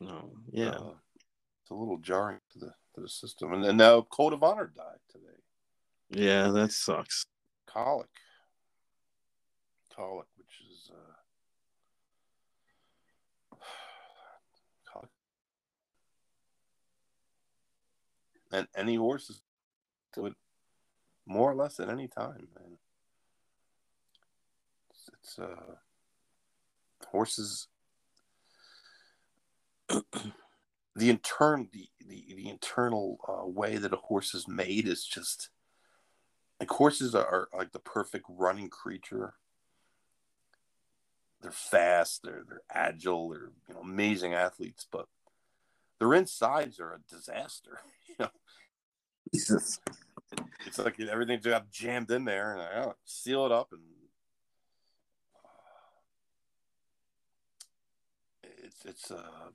no, yeah, uh, it's a little jarring to the to the system. And then now Code of Honor died today. Yeah, that sucks. Colic, colic, which is uh, colic, and any horses would more or less at any time. Man. It's, uh, horses. the internal the the, the internal uh, way that a horse is made is just like horses are, are like the perfect running creature. They're fast, they're they're agile, they're you know amazing athletes, but their insides are a disaster. You know, Jesus it's like everything got jammed in there, and I oh, seal it up, and it's it's uh,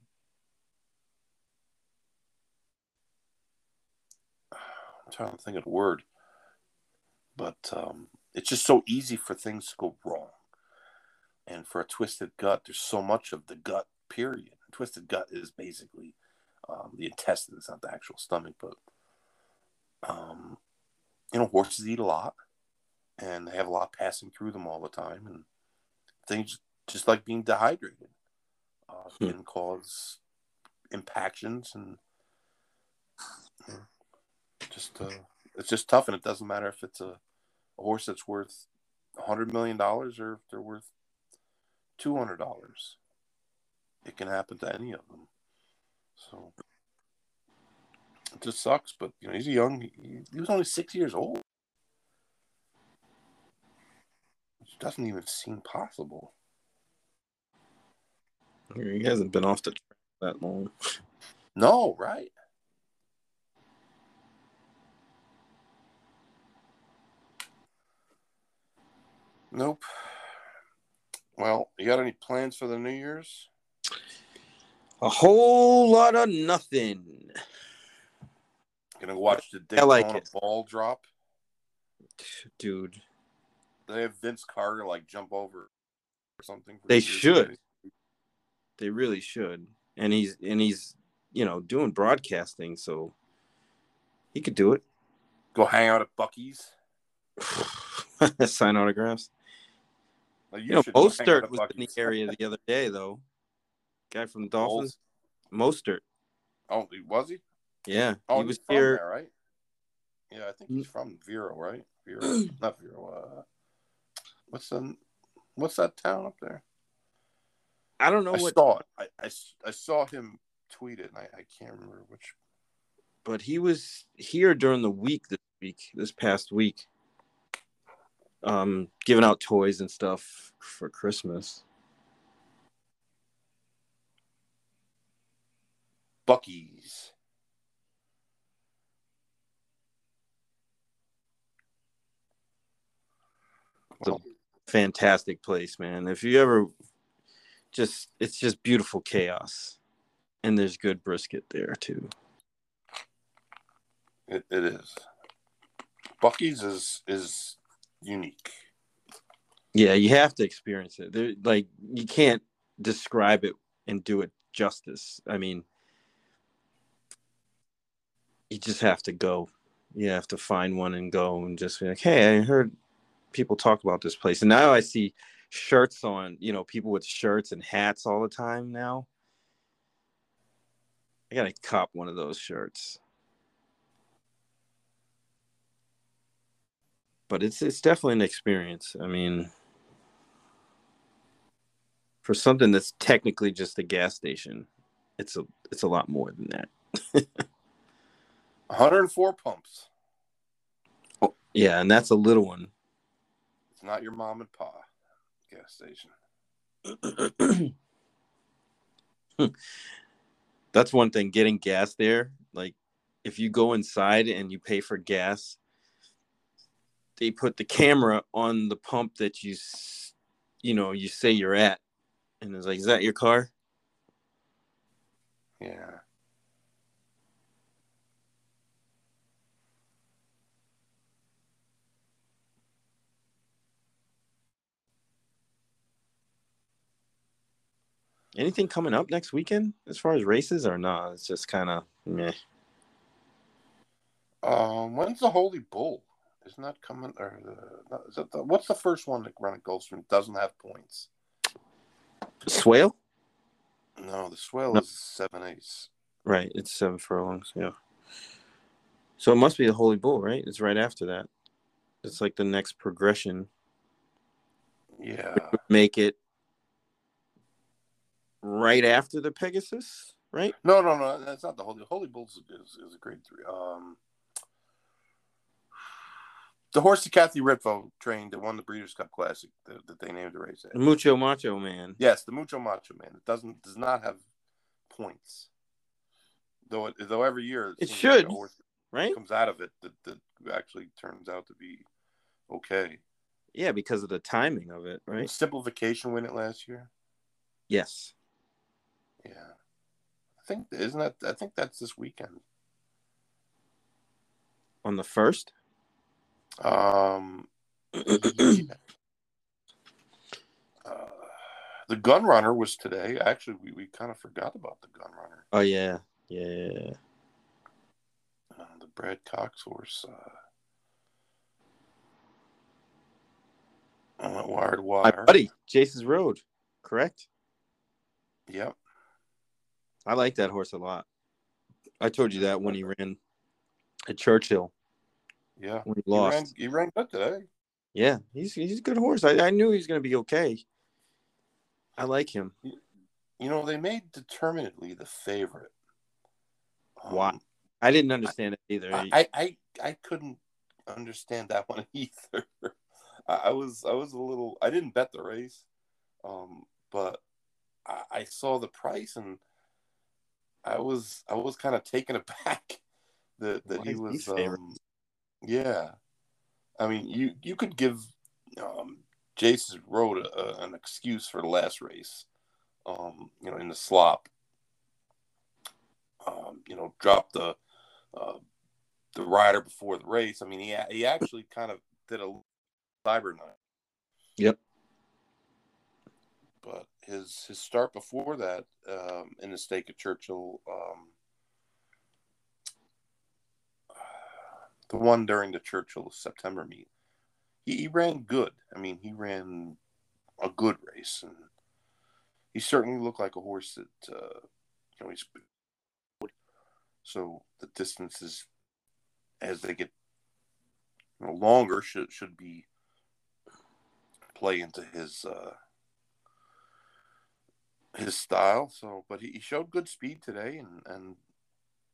I'm trying to think of the word, but um, it's just so easy for things to go wrong, and for a twisted gut, there's so much of the gut. Period. twisted gut is basically um, the intestines, not the actual stomach, but um, you know, horses eat a lot and they have a lot passing through them all the time. And things just like being dehydrated uh, hmm. can cause impactions and you know, just uh, it's just tough. And it doesn't matter if it's a, a horse that's worth a hundred million dollars or if they're worth two hundred dollars. It can happen to any of them. So it just sucks, but you know he's a young. He, he was only six years old. Which doesn't even seem possible. He hasn't been off the track that long. No, right? Nope. Well, you got any plans for the New Year's? A whole lot of nothing. Gonna watch the Daytona like ball drop, dude. They have Vince Carter like jump over or something. They should. They really should. And he's and he's you know doing broadcasting, so he could do it. Go hang out at Buc-ee's. Sign autographs. Well, you, you know, Mostert was in the area the other day, though. Guy from the Dolphins. Mostert. Oh, was he? Yeah, oh, he was here, there, right? Yeah, I think he's from Vero, right? Vero, not Vero. Uh, what's the what's that town up there? I don't know. I what... saw. I, I, I saw him tweet it, and I, I can't remember which. But he was here during the week this week, this past week, um, giving out toys and stuff for Christmas. Buc-ee's. It's a fantastic place, man. If you ever just it's just beautiful chaos. And there's good brisket there too. It, it is. Buc-ee's is is unique. Yeah, you have to experience it. There, like you can't describe it and do it justice. I mean, you just have to go. You have to find one and go and just be like, hey, I heard people talk about this place, and now I see shirts on. You know, people with shirts and hats all the time now. I gotta cop one of those shirts. But it's it's definitely an experience. I mean, for something that's technically just a gas station, it's a it's a lot more than that. 104 pumps. Oh, yeah, and that's a little one. It's not your mom and pa gas station. that's one thing getting gas there. Like if you go inside and you pay for gas they put the camera on the pump that you you know you say you're at. And it's like is that your car? Yeah Anything coming up next weekend as far as races or not? It's just kind of meh. Um, when's the Holy Bull? Isn't that coming? Or the, is that the, what's the first one that run at Gulfstream doesn't have points? Swale? No, the Swale no. is seven ace. Right, it's seven furlongs. Yeah. So it must be the Holy Bull, right? It's right after that. It's like the next progression. Yeah. Make it right after the Pegasus, right? No, no, no. That's not the Holy. Holy Bulls is, is a grade three. Um, the horse that Kathy Ritvo trained that won the Breeders' Cup Classic that, that they named the race. The Mucho Macho Man. Yes, the Mucho Macho Man. It doesn't does not have points. Though it, though every year it, it should like right comes out of it that, that actually turns out to be okay. Yeah, because of the timing of it, right? Simplification win it last year. Yes. Yeah. I think isn't that I think that's this weekend. On the first? Um yeah. uh, the gun runner was today. Actually we, we kind of forgot about the gun runner. Oh yeah. Yeah. Uh, the Brad Cox horse uh went wire to wire. My buddy, Jace's Road, correct? Yep. I like that horse a lot. I told you that when he ran at Churchill. Yeah. When he lost. He ran, he ran good today. Yeah, he's he's a good horse. I, I knew he was going to be okay. I like him. You know, they made determinedly the favorite. Um, Why? I didn't understand it either. I, I, I couldn't understand that one either. I was I was a little I didn't bet the race, um, but I, I saw the price and I was I was kind of taken aback that that Why he was um, yeah. I mean, you you could give um, Jace's Road a, a, an excuse for the last race, um, you know, in the slop. Um, you know, drop the uh, the rider before the race. I mean, he he actually kind of did a cyber night. Yep. But his his start before that um, in the stake at Churchill, um, the one during the Churchill September meet, he, he ran good. I mean, he ran a good race, and he certainly looked like a horse that uh, you know he's. So the distances, as they get you know, longer, should should be play into his uh, his style. So, but he, he showed good speed today, and and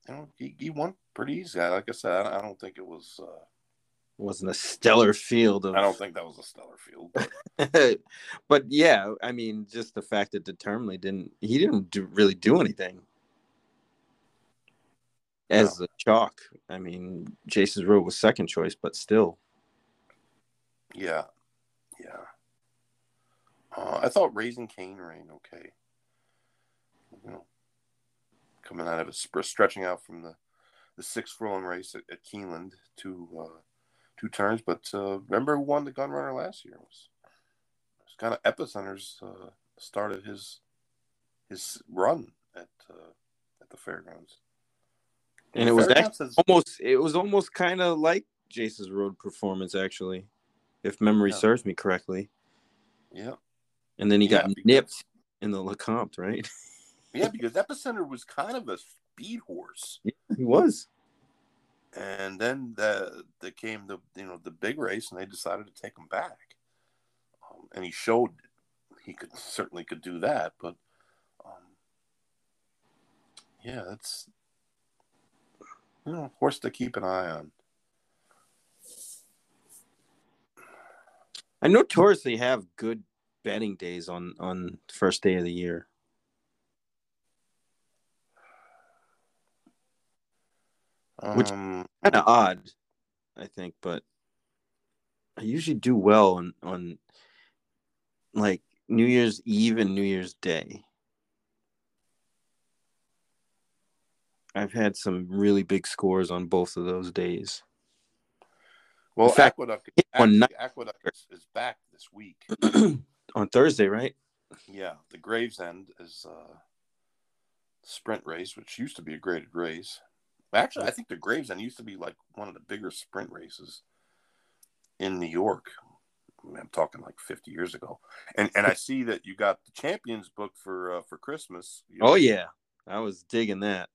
you know he, he won pretty easy. Like I said, I, I don't think it was. Uh, wasn't a stellar field of... I don't think that was a stellar field. But... but yeah, I mean, just the fact that determinedly didn't he didn't do, really do anything as no. a chalk. I mean, Jace's Road was second choice, but still. Yeah, yeah. Uh, I thought Raising Cane ran okay. Coming out of a stretching out from the the six furlong race at, at Keeneland to uh, two turns. But uh, remember who won the gun runner last year? It was, it was kind of Epicenter's uh, of his his run at uh, at the fairgrounds. And it was actually almost it was almost kind of like Jace's road performance actually, if memory yeah. serves me correctly. Yeah. And then he yeah, got because, nipped in the Lecomte, right? yeah, because Epicenter was kind of a speed horse. Yeah, he was. And then the the came the you know the big race, and they decided to take him back. Um, and he showed he could certainly could do that, but um, yeah, that's you know horse to keep an eye on. I notoriously have good betting days on on first day of the year. Which um, kind of odd, I think, but I usually do well on on like New Year's Eve and New Year's Day. I've had some really big scores on both of those days. Well, fact, Aqueduct, actually, Aqueduct is, is, back this week on Thursday, right? Yeah, the Gravesend is a sprint race, which used to be a graded race. Actually, I think the Gravesend used to be like one of the bigger sprint races in New York. I'm talking like 50 years ago. And and I see that you got the Champions book for uh, for Christmas. You oh yeah, I was digging that.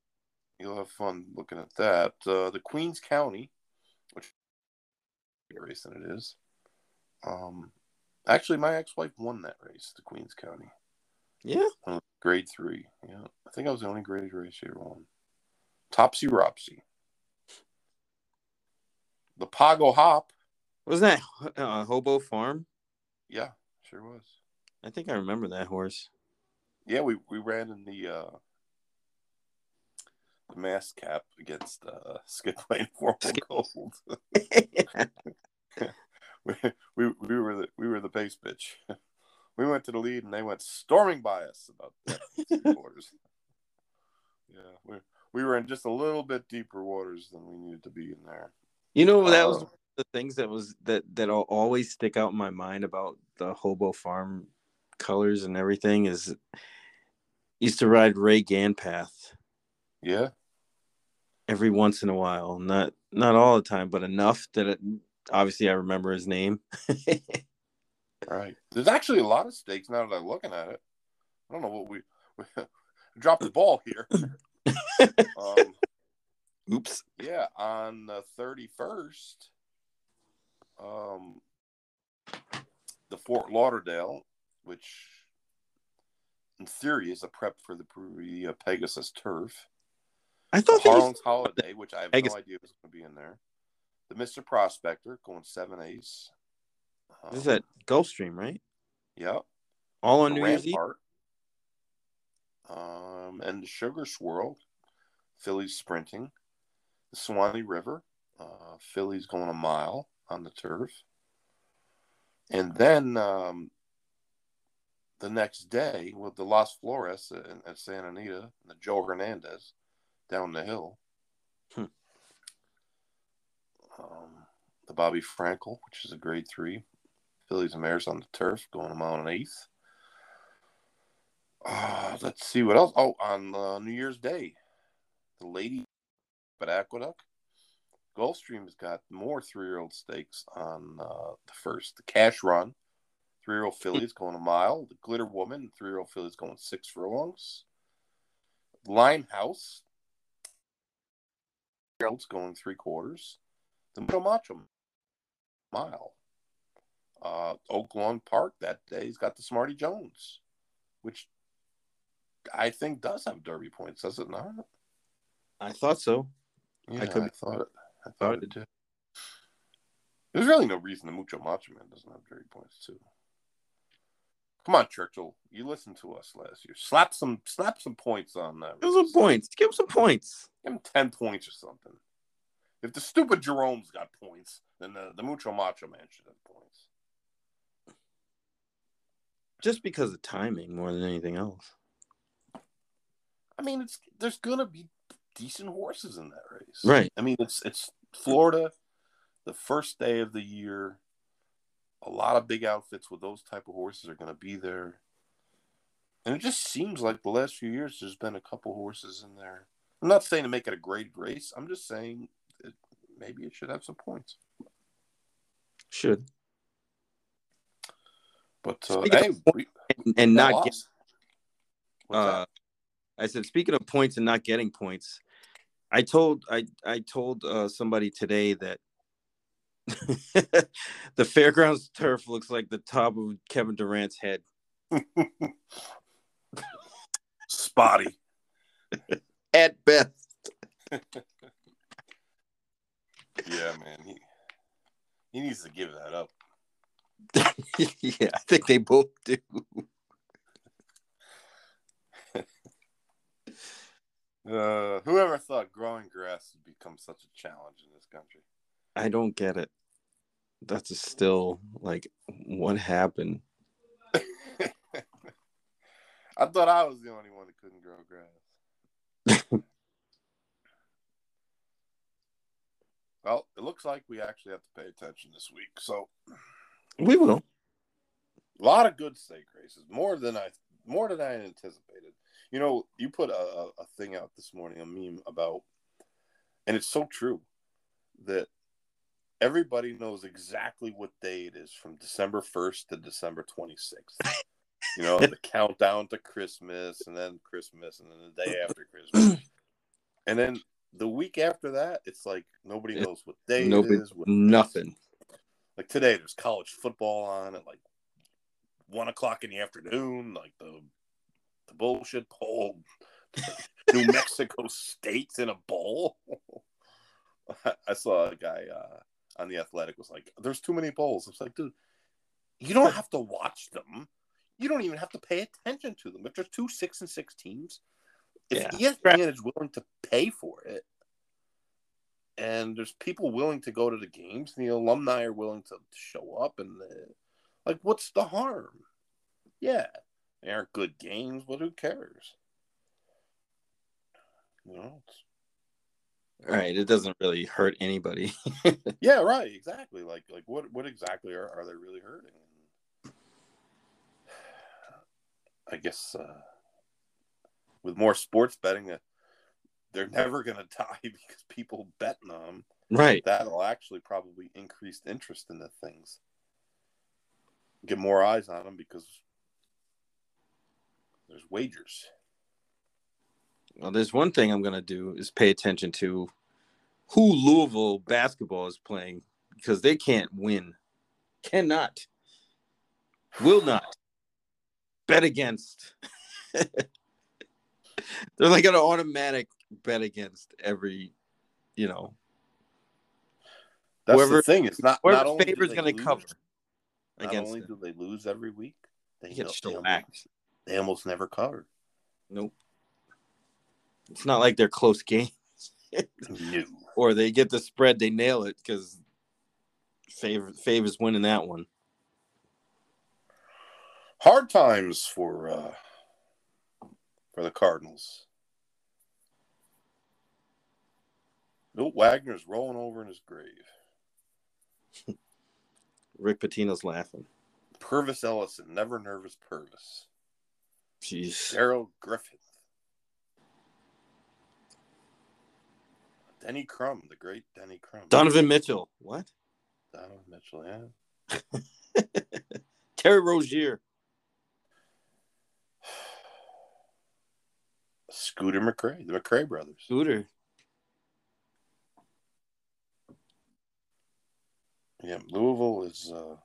You'll have fun looking at that. Uh, the Queens County, which race than it is. Um, actually, my ex-wife won that race, the Queens County. Yeah, grade three. Yeah, I think I was the only grade race she ever won. Topsy Ropsy. The Pago Hop. Wasn't that uh, Hobeau Farm? Yeah, sure was. I think I remember that horse. Yeah, we, we ran in the uh, the mass cap against uh, Skip Away and Gold. we, we, we were the we were the pace bitch. We went to the lead and they went storming by us about quarters. yeah, we we were in just a little bit deeper waters than we needed to be in there. You know, that was uh, the things that was that that always stick out in my mind about the Hobeau Farm colors and everything is used to ride Ray Ganpath. Yeah. Every once in a while, not not all the time, but enough that it, obviously I remember his name. right. There's actually a lot of stakes now that I'm looking at it. I don't know what we, we dropped the ball here um, Oops. Yeah, on the 31st, um, the Fort Lauderdale, which in theory is a prep for the uh, Pegasus turf. I thought Harlan's Holiday, which I have Pegasus. no idea was going to be in there. The Mr. Prospector going seven ace. Um, this is at Gulfstream, right? Yep. All on the New Year's Eve. Um, and the Sugar Swirl, Fillies sprinting. The Suwannee River, uh, going a mile on the turf. And then um, the next day with the Las Flores at, at Santa Anita, and the Joe Hernandez down the hill. Hmm. Um, the Bobby Frankel, which is a grade three. Fillies and Mares on the turf, going a mile and eighth. Uh, let's see what else. Oh, on uh, New Year's Day, the lady at Aqueduct. Gulfstream has got more three-year-old stakes on uh, the first. The Cash Run, three-year-old fillies going a mile. The Glitter Woman, three-year-old fillies going six furlongs. Limehouse, year-olds going three quarters. The Mucho Macho mile. Uh, Oak Lawn Park that day, he's got the Smarty Jones, which I think does have Derby points, does it not? I thought so. Yeah, I, could... I thought it. I thought it did. There's really no reason the Mucho Macho Man doesn't have Derby points too. Come on, Churchill. You listened to us last year. Slap some slap some points on that. Give him some points. Give him some points. Give him ten points or something. If the stupid Jerome's got points, then the, the Mucho Macho Man should have points. Just because of timing more than anything else. I mean, it's there's gonna be decent horses in that race, right? I mean, it's it's Florida. the first day of the year. A lot of big outfits with those type of horses are going to be there. And it just seems like the last few years there's been a couple horses in there. I'm not saying to make it a great race. I'm just saying it, maybe it should have some points. Should. But uh, hey, we, And got not get. Uh, I said speaking of points and not getting points, I told I I told uh, somebody today that the fairgrounds turf looks like the top of Kevin Durant's head. spotty. At best. Yeah, man. He he needs to give that up. yeah, I think they both do. Uh, whoever thought growing grass would become such a challenge in this country? I don't get it. That's still like what happened. I thought I was the only one that couldn't grow grass. well, it looks like we actually have to pay attention this week. So We will. a lot of good stake races, more than I more than I anticipated. You know, you put a, a, thing out this morning, a meme about, and it's so true that everybody knows exactly what day it is from December first to December twenty sixth. You know, the countdown to Christmas, and then Christmas, and then the day after Christmas, and then the week after that, it's like nobody knows what day Nobody, it is. What, nothing. like today, there's college football on at like one o'clock in the afternoon. Like the the bullshit bowl, New Mexico State's in a bowl. I saw a guy uh, on the Athletic was like, "There's too many bowls." I was like, "Dude, you don't have to watch them. You don't even have to pay attention to them. If there's two six and six teams, if Yeah. ESPN is willing to pay for it." And there's people willing to go to the games, and the alumni are willing to show up, and the, like, what's the harm? Yeah, they aren't good games, but who cares? You know, it's, Right. It doesn't really hurt anybody. yeah, right, exactly. Like, like what, what exactly are, are they really hurting? I guess uh, with more sports betting, uh, they're never going to die because people betting on them. right. That'll actually probably increase interest in the things. Get more eyes on them because there's wagers. Well, there's one thing I'm gonna do is pay attention to who Louisville basketball is playing because they can't win, cannot, will not bet against. They're like an automatic bet against every, you know, That's Whoever- the thing. It's not whoever not favor's going to cover Not against only them. do they lose every week, they, get shellacked. They almost never cover. Nope. It's not like they're close games. No. or they get the spread, they nail it because favor favors winning that one. Hard times for uh, for the Cardinals. Milt Wagner's rolling over in his grave. Rick Pitino's laughing. Pervis Ellison, never nervous Pervis. Jeez. Darrell Griffith. Denny Crum, the great Denny Crum. Donovan Mitchell. What? Donovan Mitchell, yeah. Terry Rozier. Scooter McCray, the McCray brothers. Scooter. Yeah, Louisville is uh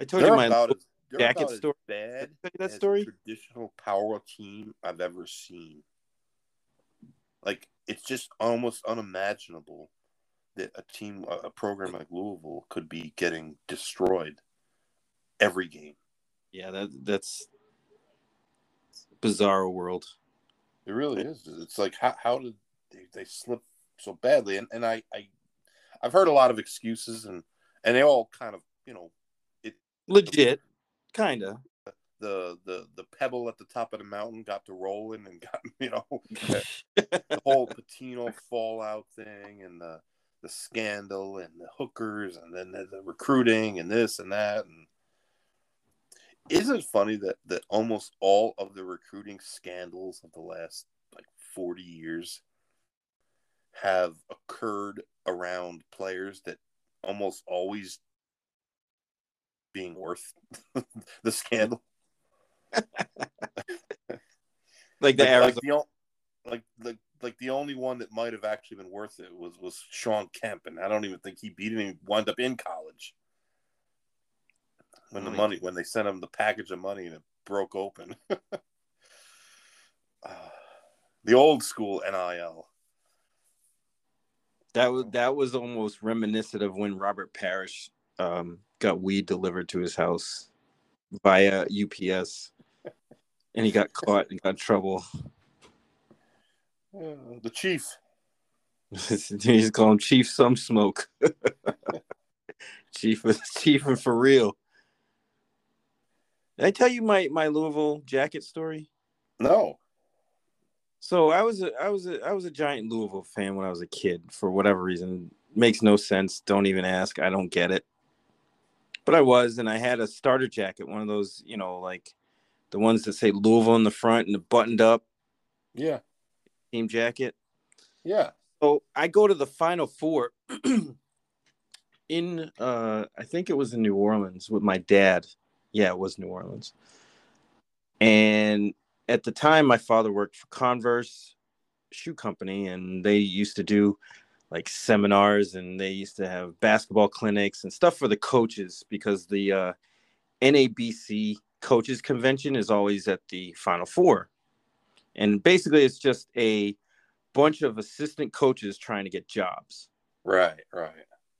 I told you my about as, they're jacket story. bad that story? a traditional power team I've ever seen. Like it's just almost unimaginable that a team, a a program like Louisville, could be getting destroyed every game. Yeah, that that's bizarre world. It really is. It's like how how did they, they slip so badly? And and I I I've heard a lot of excuses and and they all kind of you know it Legit. Kinda. the the the pebble at the top of the mountain got to rolling and got you know the whole Pitino fallout thing and the the scandal and the hookers and then the, the recruiting and this and that and isn't it funny that that almost all of the recruiting scandals of the last like 40 years have occurred around players that almost always being worth the scandal like the like, Arizona. like the o- like like like the only one that might have actually been worth it was was Shawn Kemp, and I don't even think he beat didn't even wind up in college when the money when they sent him the package of money and it broke open. Ah, the old school NIL. That was that was almost reminiscent of when Robert Parish um, got weed delivered to his house via UPS, and he got caught and got in trouble. Yeah, the chief. He's just call him Chief Some Smoke. Chief Chief and for real. Did I tell you my my Louisville jacket story? No. So I was a I was a I was a giant Louisville fan when I was a kid for whatever reason. Makes no sense. Don't even ask. I don't get it. But I was, and I had a starter jacket, one of those, you know, like the ones that say Louisville in the front and the buttoned up Yeah. team jacket. Yeah. So I go to the final four in uh I think it was in New Orleans with my dad. Yeah, it was New Orleans. And at the time my father worked for Converse shoe company and they used to do like seminars and they used to have basketball clinics and stuff for the coaches because the uh NABC coaches convention is always at the final four. And basically it's just a bunch of assistant coaches trying to get jobs. Right. Right.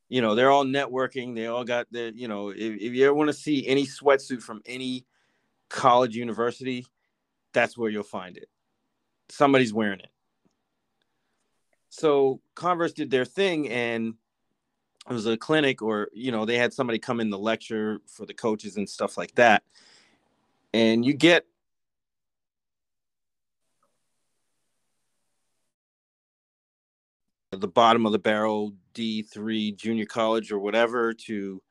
You know, they're all networking. They all got the, you know, if, if you ever want to see any sweatsuit from any college university, that's where you'll find it. Somebody's wearing it. So Converse did their thing and it was a clinic or, you know, they had somebody come in the lecture for the coaches and stuff like that. And you get the bottom of the barrel D3 junior college or whatever to,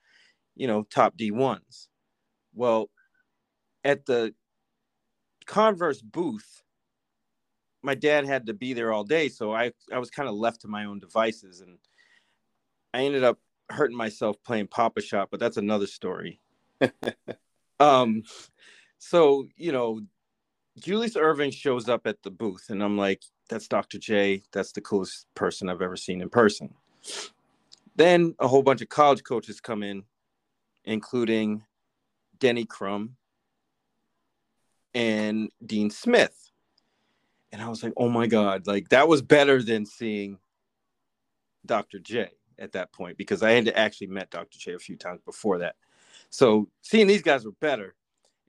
you know, top D1s. Well, at the Converse booth, my dad had to be there all day. So I, I was kind of left to my own devices and I ended up hurting myself playing Pop-A-Shot, but that's another story. um, so, you know, Julius Erving shows up at the booth and I'm like, that's Dr. J. That's the coolest person I've ever seen in person. Then a whole bunch of college coaches come in, including Denny Crum and Dean Smith. And I was like, oh my God, like that was better than seeing Dr. J at that point because I had actually met Dr. J a few times before that. So seeing these guys were better.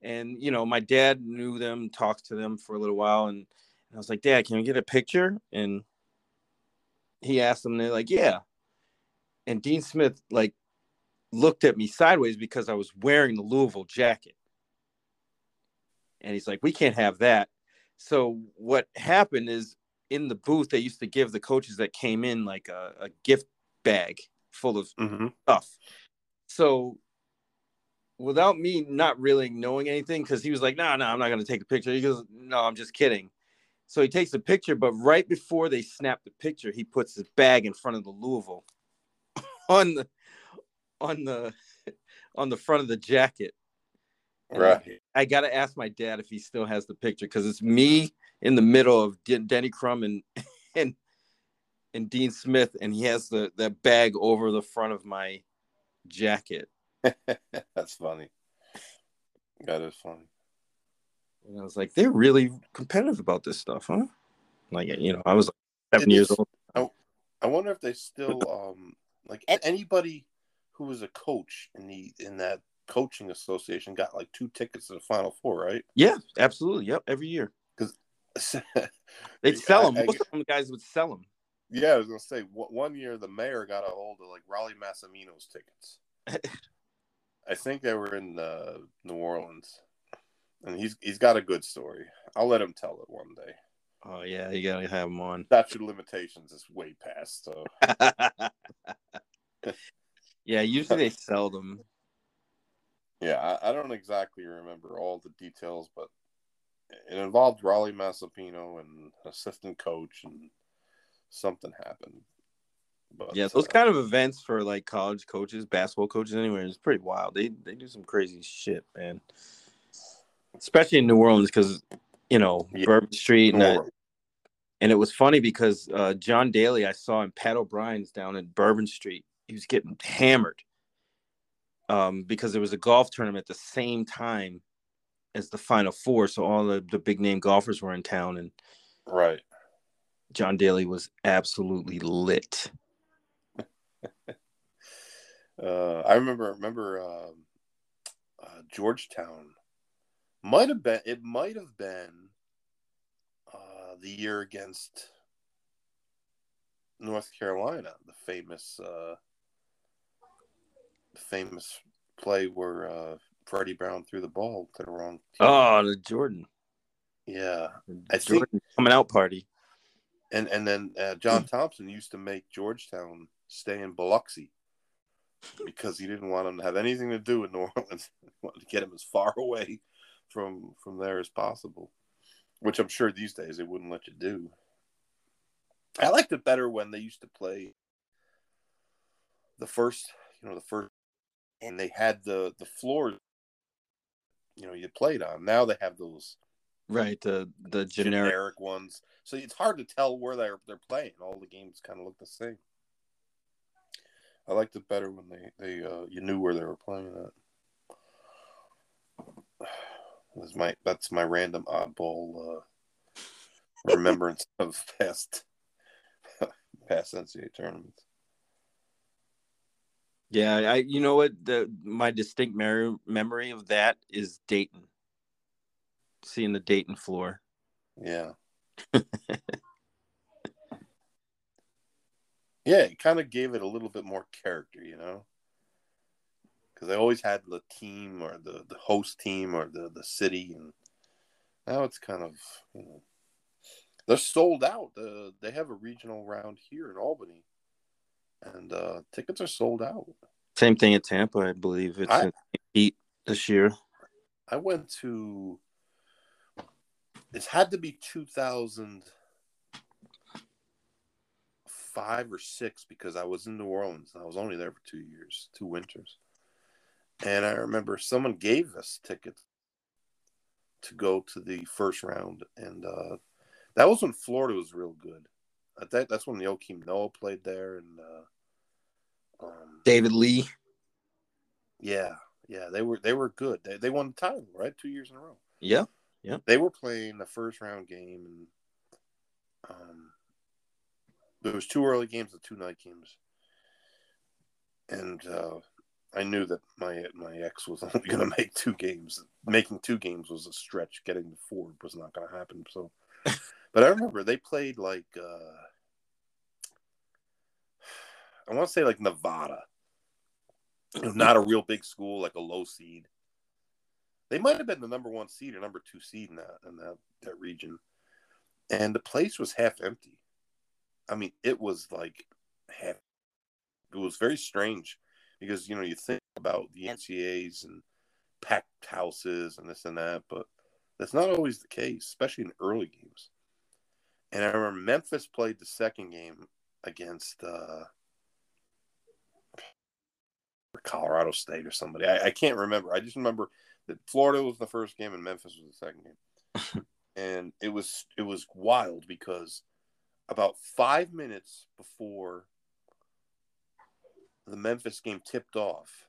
And, you know, my dad knew them, talked to them for a little while. And, I was like, Dad, can we get a picture? And he asked them, they're like, yeah. And Dean Smith, like, looked at me sideways because I was wearing the Louisville jacket. And he's like, we can't have that. So what happened is in the booth, they used to give the coaches that came in like a, a gift bag full of Mm-hmm. stuff. So without me not really knowing anything, because he was like, no, no, I'm not going to take a picture. He goes, no, I'm just kidding. So he takes a picture, but right before they snap the picture, he puts his bag in front of the Louisville on the on the on the front of the jacket. And Right. I got to ask my dad if he still has the picture because it's me in the middle of Den- Denny Crum and and and Dean Smith, and he has the that bag over the front of my jacket. That's funny. That is funny. And I was like, they're really competitive about this stuff, huh? Like, you know, I was like seven It years is- old. I wonder if they still um like anybody who was a coach in the in that coaching association got like two tickets to the final four, right? Yeah, absolutely. Yep, every year Because they'd sell them. I- Most of them guys would sell them. yeah, I was gonna say one year the mayor got a hold of like Rollie Massimino's tickets. I think they were in uh, New Orleans, and he's he's got a good story. I'll let him tell it one day. Oh yeah, you gotta have him on. Statute of limitations is way past. So yeah, usually they sell them. Yeah, I, I don't exactly remember all the details, but it involved Rollie Massimino and assistant coach, and something happened. But Yeah, those uh, kind of events for like college coaches, basketball coaches, anywhere is pretty wild. They they do some crazy shit, man. Especially in New Orleans, because you know Yeah. Bourbon Street, and, I- and it was funny because uh, John Daly, I saw in Pat O'Brien's down in Bourbon Street. He was getting hammered um, because there was a golf tournament at the same time as the Final Four, so all the, the big name golfers were in town, and right. John Daly was absolutely lit. Uh, I remember remember um, uh, Georgetown might have been it might have been uh, the year against North Carolina, the famous uh, famous play where uh, Freddie Brown threw the ball to the wrong team. Oh, the Jordan, yeah, the I think- coming out party. and and then uh, John Thompson used to make Georgetown stay in Biloxi because he didn't want him to have anything to do with New Orleans. He wanted to get him as far away from from there as possible, which I'm sure these days they wouldn't let you do. I liked it better when they used to play the first, you know, the first, and they had the the floor, you know, you played on. Now they have those Right, the the generic. generic ones. So it's hard to tell where they're they're playing. All the games kind of look the same. I liked it better when they they uh, you knew where they were playing at. Was my that's my random oddball uh, remembrance of past past NCAA tournaments. Yeah, I you know what the my distinct mer- memory of that is Dayton. Seeing the Dayton floor. Yeah. yeah, it kind of gave it a little bit more character, you know? Because they always had the team or the, the host team or the, the city. And now it's kind of, you know, they're sold out. Uh, they have a regional round here in Albany. And uh, tickets are sold out. Same thing at Tampa, I believe. It's I- Heat this year. I went to, it's had to be 2005 or six because I was in New Orleans. I was only there for two years, two winters. And I remember someone gave us tickets to go to the first round. And uh, that was when Florida was real good. I think that's when Joakim Noah played there. And uh, um, David Lee. yeah, yeah, they were they were good. They, they won the title, right? Two years in a row. Yeah. Yeah. They were playing the first round game and um there was two early games and two night games and uh i knew that my my ex was only going to make two games making two games was a stretch getting to four was not going to happen so but i remember they played like uh i want to say like nevada not a real big school like a low seed they might have been the number one seed or number two seed in that in that, that region. And the place was half empty. I mean, it was like half it was very strange because you know you think about the NCAAs and packed houses and this and that, but that's not always the case, especially in early games. And I remember Memphis played the second game against uh Colorado State or somebody. I, I can't remember. I just remember that Florida was the first game and Memphis was the second game. and it was it was wild because about five minutes before the Memphis game tipped off,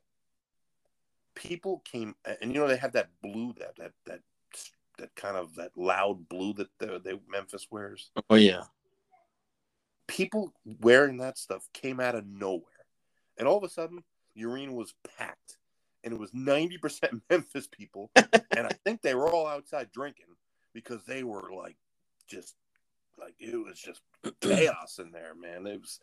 people came and you know they have that blue that that that that kind of that loud blue that the, they Memphis wears. Oh yeah. People wearing that stuff came out of nowhere, and all of a sudden, the arena was packed, and it was ninety percent Memphis people, and I think they were all outside drinking because they were like just like it was just chaos in there, man. It was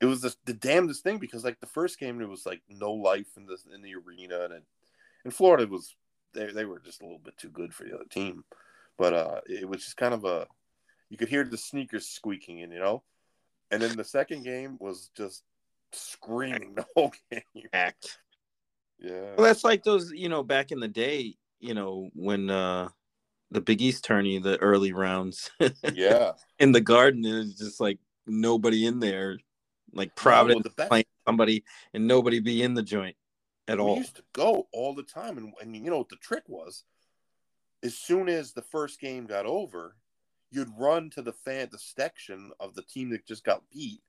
it was the, the damnedest thing because like the first game there was like no life in the in the arena and it, and Florida was they they were just a little bit too good for the other team, but uh it was just kind of a you could hear the sneakers squeaking in, you know. And then the second game was just screaming the whole game. Act. Yeah. Well, that's like those, you know, back in the day, you know, when uh the Big East tourney, the early rounds Yeah. in the garden, and it's just like nobody in there, like Well, Providence the best, playing somebody and nobody be in the joint at we all. used to go all the time, and I mean, you know what the trick was? As soon as the first game got over, you'd run to the fan the section of the team that just got beat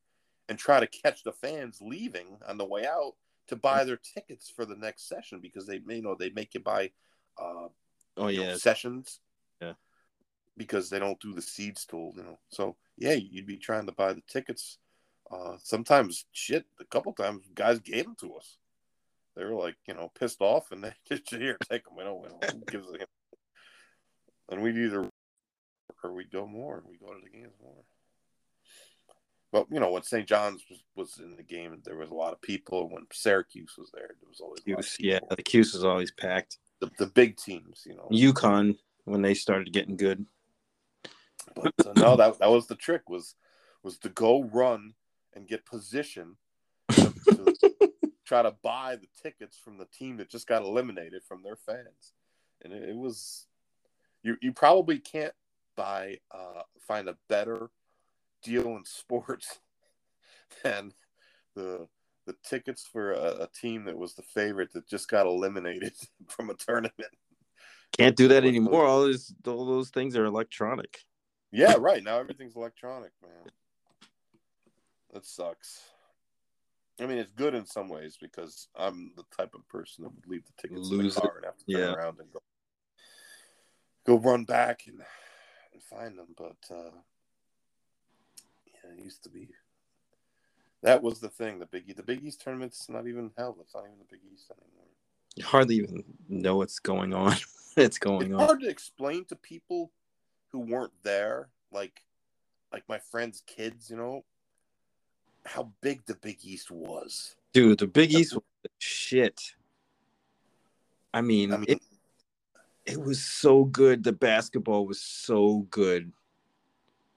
and try to catch the fans leaving on the way out to buy their tickets for the next session because they you know they make you buy uh Oh you know, yeah, sessions Yeah. because they don't do the seeds tool you know so yeah you'd be trying to buy the tickets uh sometimes shit a couple times guys gave them to us they were like you know pissed off and they just here take them we don't, we don't who gives a and we'd either or we'd go more we go to the games more. But you know when st john's was, was in the game there was a lot of people when syracuse was there there was always a lot of Cuse, yeah, the Cuse was always packed. the, the big teams you know. UConn when they started getting good. But uh, no, that that was the trick was was to go run and get position try to buy the tickets from the team that just got eliminated from their fans, and it, it was you you probably can't buy uh, find a better deal in sports than the the tickets for a, a team that was the favorite that just got eliminated from a tournament. Can't do that anymore. All those all those things are electronic. Yeah, right. Now everything's electronic, man. That sucks. I mean, it's good in some ways because I'm the type of person that would leave the tickets in Lose the it. car and have to turn Yeah. around and go go run back and and find them. But uh, yeah, it used to be. That was the thing. The Big E, the Big East tournament's not even held. It's not even the Big East anymore. You hardly even know what's going on. it's going It's on. hard to explain to people who weren't there, like like my friends' kids, you know, how big the Big East was. Dude, the Big East was shit. I mean, I mean, it, it was so good. The basketball was so good.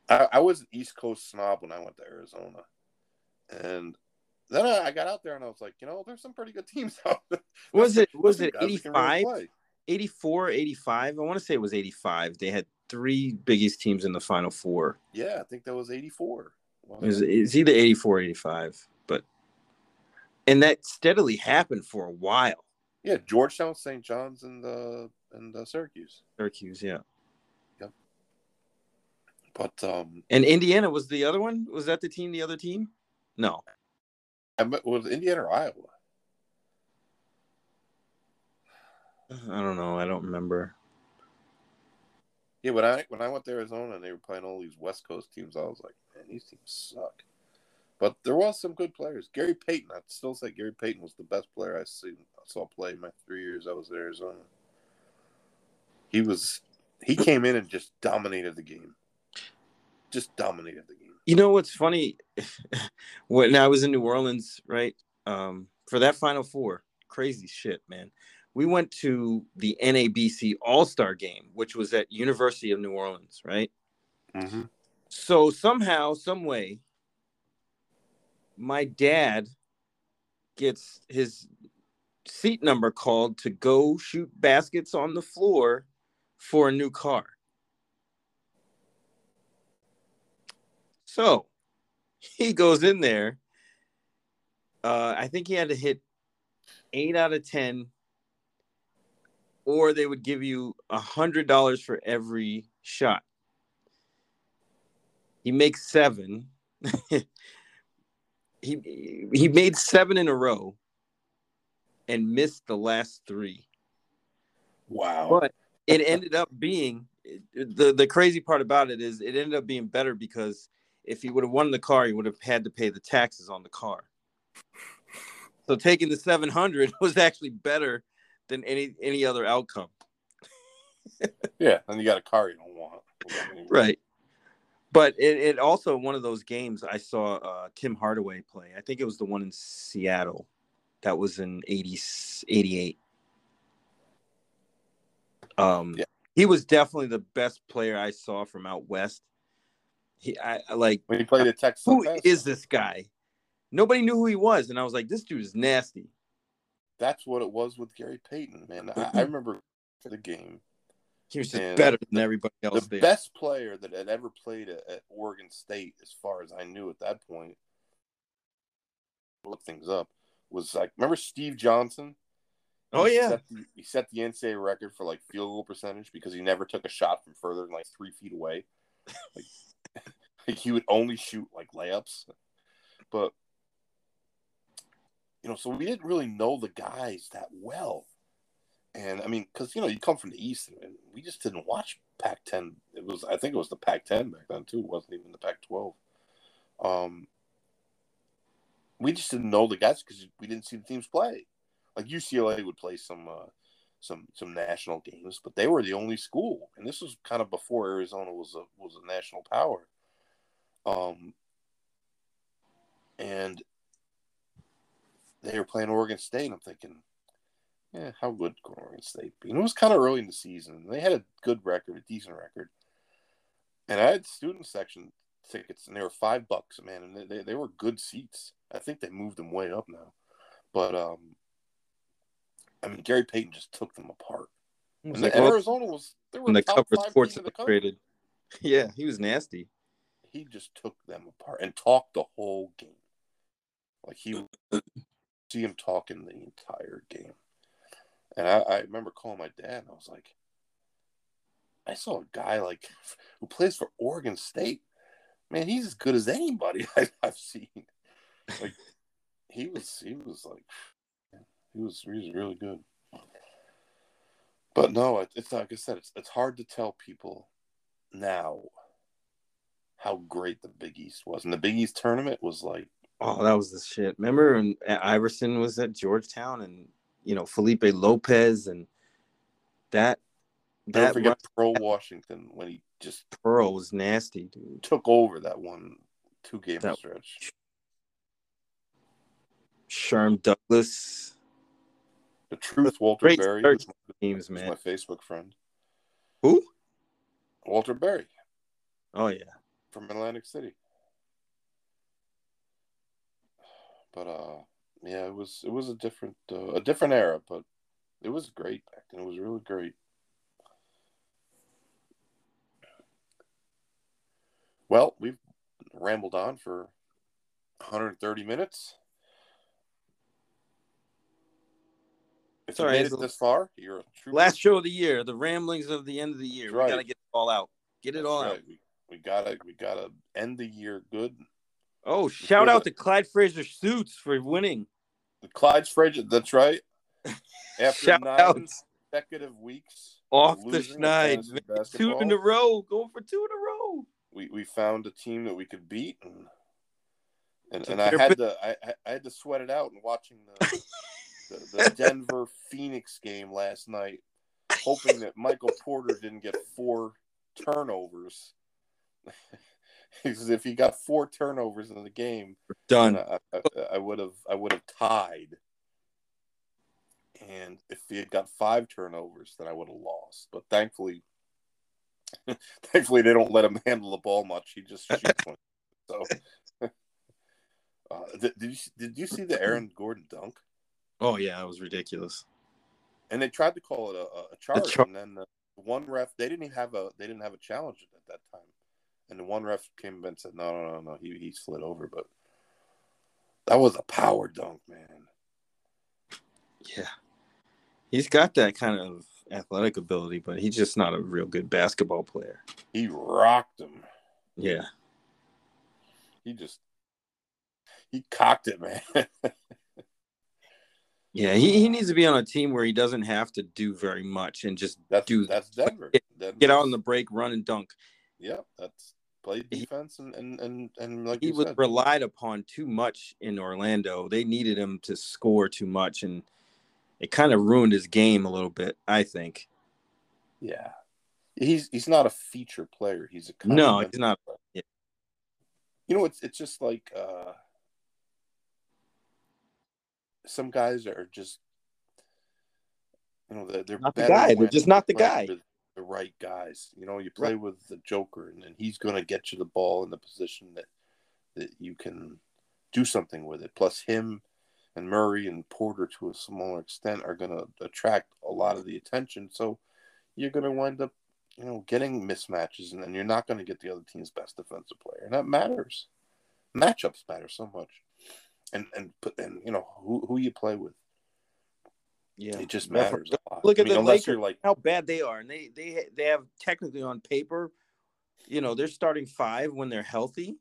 I, I was an East Coast snob when I went to Arizona, and then I, I got out there and I was like, you know, there's some pretty good teams out there. Was it was it some guys that can really 85? 84, 85? I want to say it was 85. They had three Big East teams in the final four. Yeah, I think that was '84. Was, it's either 84 85, but and that steadily happened for a while. yeah, Georgetown, St. John's, and the and uh, Syracuse. Syracuse, yeah. Yep. But um, And Indiana was the other one? Was that the team, the other team? No. I met, was Indiana or Iowa? I don't know. I don't remember. Yeah, when I when I went to Arizona and they were playing all these West Coast teams, I was like, man, these teams suck. But there was some good players. Gary Payton, I'd still say Gary Payton was the best player I seen I saw play in my three years I was in Arizona. He was he came in and just dominated the game. Just dominated the game. You know what's funny? when I was in New Orleans, right? Um, for that Final Four, crazy shit, man. We went to the NABC All Star game, which was at University of New Orleans, right? Mm-hmm. So somehow, some way, my dad gets his seat number called to go shoot baskets on the floor for a new car. So he goes in there. Uh, I think he had to hit eight out of ten, or they would give you a hundred dollars for every shot. He makes seven. he he made seven in a row and missed the last three. Wow. But it ended up being the the crazy part about it is it ended up being better because if he would have won the car, he would have had to pay the taxes on the car. So taking the 700 was actually better than any any other outcome. Yeah, and you got a car you don't want. Right. But it, it also one of those games I saw uh, Tim Hardaway play. I think it was the one in Seattle. That was in 80, 88. Um, Yeah. He was definitely the best player I saw from out west. He, I, I like when he played at Texas. who Tech, is this guy? Nobody knew who he was, and I was like, this dude is nasty. That's what it was with Gary Payton, man. I, I remember the game. He was just And better the- than everybody else the there. best player that had ever played at, at Oregon State, as far as I knew at that point, look things up, was like remember Steve Johnson? oh He yeah, set the, he set the NCAA record for like field goal percentage because he never took a shot from further than like three feet away. Like, like he would only shoot like layups, but you know, so we didn't really know the guys that well. And I mean, because you know, you come from the East, and we just didn't watch Pac-10. It was, I think, it was the Pac-10 back then too. It wasn't even the Pac-12. Um, we just didn't know the guys because we didn't see the teams play. Like UCLA would play some, uh, some, some national games, but they were the only school, and this was kind of before Arizona was a was a national power. Um, and they were playing Oregon State, I'm thinking, yeah, how good could Oregon State be? And it was kind of early in the season. They had a good record, a decent record. And I had student section tickets, and they were five bucks, man, and they, they, they were good seats. I think they moved them way up now. But, um, I mean, Gary Payton just took them apart. And, like Arizona was, they were the top cover five Sports team in the country. Yeah, he was nasty. He just took them apart and talked the whole game. Like he see him talking the entire game. And I, I remember calling my dad and I was like, I saw a guy like who plays for Oregon State. Man, he's as good as anybody I, I've seen. Like he was he was like he was he was really good. But no, it, it's like I said, it's it's hard to tell people now how great the Big East was. And the Big East tournament was like Oh, that was the shit. Remember when Iverson was at Georgetown and you know Felipe Lopez and that Don't that forget Pearl Washington when he just Pearl was nasty, dude. took over that one two game That- stretch. Sherm Douglas The truth, Walter Great Berry, start my, teams, man. my Facebook friend. Who? Walter Berry Oh yeah. from Atlantic City. But uh, yeah, it was it was a different uh, a different era, but it was great back then. It was really great. Well, we've rambled on for 130 minutes. If It's you made it this far, you're a true Last show of the year, the ramblings of the end of the year. That's We right. gotta get it all out. Get it That's all right. out. We, we gotta we gotta end the year good. Oh, shout out to Clyde Frazier Suits for winning. The Clyde's Frazier, that's right. After Shout nine out consecutive weeks off the schneid. Two in a row. Going for two in a row. we, we found a team that we could beat, and and, and I had to I, I- I had to sweat it out and watching the the, the Denver Phoenix game last night, hoping that Michael Porter didn't get four turnovers. Because if he got four turnovers in the game, Done. I, I, I would have I would have tied. And if he had got five turnovers, then I would have lost. But thankfully, thankfully they don't let him handle the ball much. He just shoots one. So, uh, did, did you did you see the Aaron Gordon dunk? Oh yeah, it was ridiculous. And they tried to call it a, a charge, char- and then the one ref they didn't even have a they didn't have a challenge at that time. And the one ref came and said, "No, no, no, no, he he slid over." But that was a power dunk, man. Yeah. He's got that kind of athletic ability, but he's just not a real good basketball player. He rocked him. Yeah. He just he cocked it, man. Yeah, he, he needs to be on a team where he doesn't have to do very much and just that's do that's Denver. Get- Denver's- get out on the break, run and dunk. yeah. That's play He- defense and and and, and like He was said, relied upon too much in Orlando. They needed him to score too much, and it kind of ruined his game a little bit, I think. yeah. He's he's not a feature player. He's a No, he's not. Yeah. You know, it's it's just like uh some guys are just you know they're, they're Not the guy. They're just not the guy. The right guys. You know, you play right. with the Joker, and, and he's going to get you the ball in the position that that you can do something with it. Plus, him and Murray and Porter, to a smaller extent, are going to attract a lot of the attention. So you're going to wind up, you know, getting mismatches, and then you're not going to get the other team's best defensive player, and that matters. Matchups matter so much, and and put and you know who who you play with. Yeah, it just matters. Look at I mean, the Lakers, like how bad they are, and they they they have technically on paper, you know, they're starting five when they're healthy.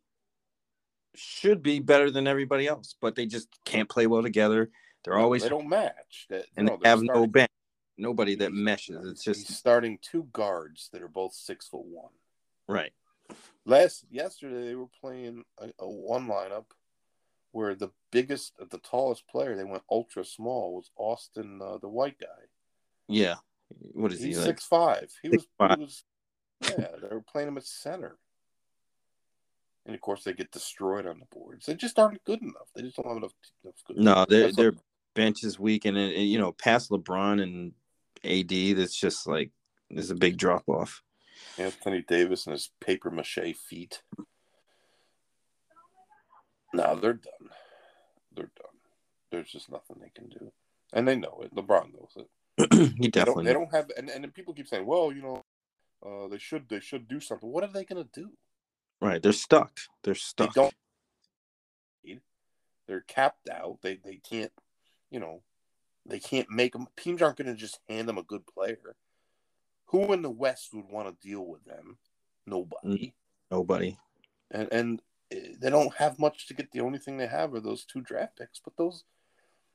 Should be better than everybody else, but they just can't play well together. They're always they don't match. They, and no, they have starting, no bench, nobody that meshes. It's just starting two guards that are both six foot one. Right. Last yesterday they were playing a, a one lineup where the biggest, the tallest player they went ultra small was Austin, uh, the white guy. Yeah, what is He's he? Six like? five. He six was, five. he was. Yeah, they were playing him at center, and of course they get destroyed on the boards. They just aren't good enough. They just don't have enough. enough good no, their their bench is weak, and, and you know, past LeBron and AD, that's just like there's a big drop off. Anthony Davis and his paper mache feet. No, they're done. They're done. There's just nothing they can do, and they know it. LeBron knows it. he definitely. They don't, they don't, have, and, and people keep saying, "Well, you know, uh, they should they should do something." What are they going to do? Right, they're stuck. They're stuck. They don't. They're capped out. They they can't, you know, they can't make them. Teams aren't going to just hand them a good player. Who in the West would want to deal with them? Nobody. Nobody. And and they don't have much to get. The only thing they have are those two draft picks. But those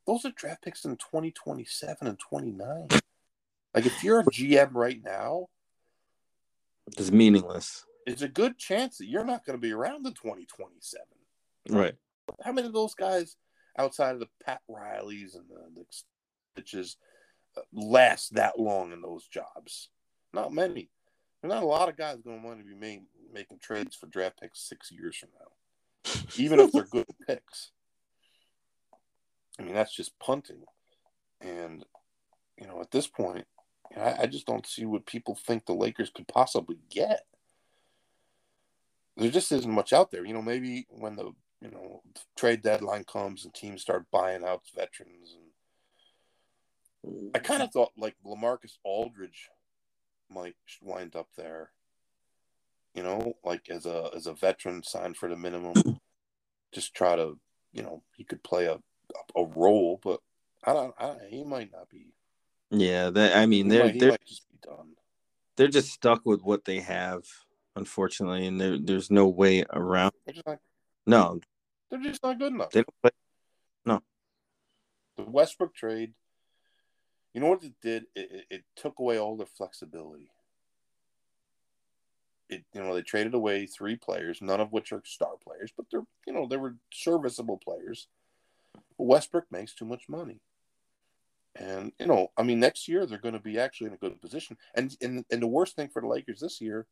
those are draft picks in 2027 and 29. Like if you're a GM right now, it's meaningless. It's a good chance that you're not going to be around in 2027. Right. How many of those guys outside of the Pat Rileys and the, the Stitches uh, last that long in those jobs? Not many. There's not a lot of guys going to want to be made, making trades for draft picks six years from now, even if they're good picks. I mean, that's just punting. And, you know, at this point, I, I just don't see what people think the Lakers could possibly get. There just isn't much out there. You know, maybe when the, you know, trade deadline comes and teams start buying out veterans. And I kind of thought like LaMarcus Aldridge might wind up there. You know, like as a as a veteran signed for the minimum, just try to, you know, he could play a a role, but I don't. I, he might not be. Yeah, that I mean, they're might, they're just be done. They're just stuck with what they have, unfortunately, and there there's no way around. Not, no, they're just not good enough. They don't play. No, the Westbrook trade you know what it did? It, it, it took away all their flexibility. It, you know, they traded away three players, none of which are star players, but they're, you know, they were serviceable players. But Westbrook makes too much money. And, you know, I mean, next year they're going to be actually in a good position. And, and, and the worst thing for the Lakers this year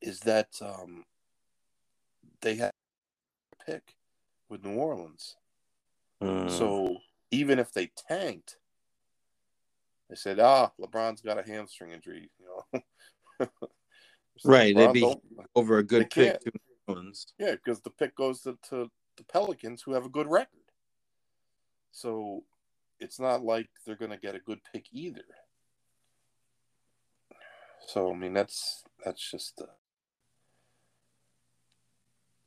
is that um, they have a pick with New Orleans. Mm. So even if they tanked, they said, "Ah, LeBron's got a hamstring injury." You know, right? They'd be over a good pick. Yeah, because the pick goes to, to the Pelicans, who have a good record. So it's not like they're going to get a good pick either. So I mean, that's that's just. Uh,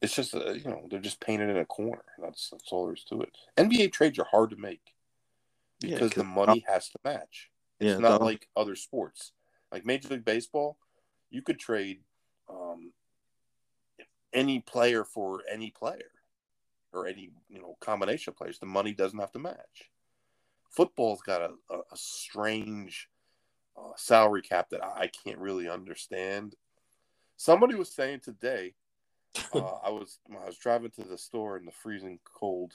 it's just uh, you know they're just painted in a corner. That's that's all there is to it. NBA trades are hard to make because yeah, the money has to match. It's yeah, not like other sports, like Major League Baseball. You could trade um, any player for any player or any you know combination of players. The money doesn't have to match. Football's got a, a, a strange uh, salary cap that I can't really understand. Somebody was saying today uh, I was I was driving to the store in the freezing cold.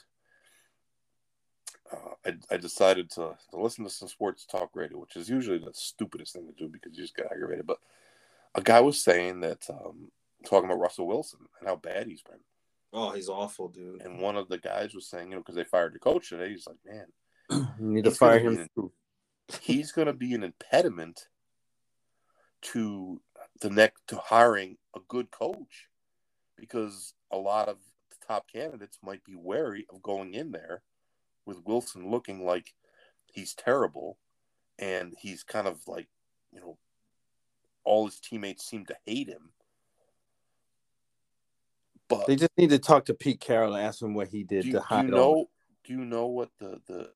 Uh, I, I decided to, to listen to some sports talk radio, which is usually the stupidest thing to do because you just get aggravated. But a guy was saying that, um, talking about Russell Wilson and how bad he's been. Oh, he's awful, dude. And one of the guys was saying, you know, because they fired the coach today, he's like, man, you need to fire him. An, he's going to be an impediment to the next to hiring a good coach because a lot of the top candidates might be wary of going in there with Wilson looking like he's terrible and he's kind of like, you know, all his teammates seem to hate him. But They just need to talk to Pete Carroll and ask him what he did do you, to do hide you all- know do you know what the the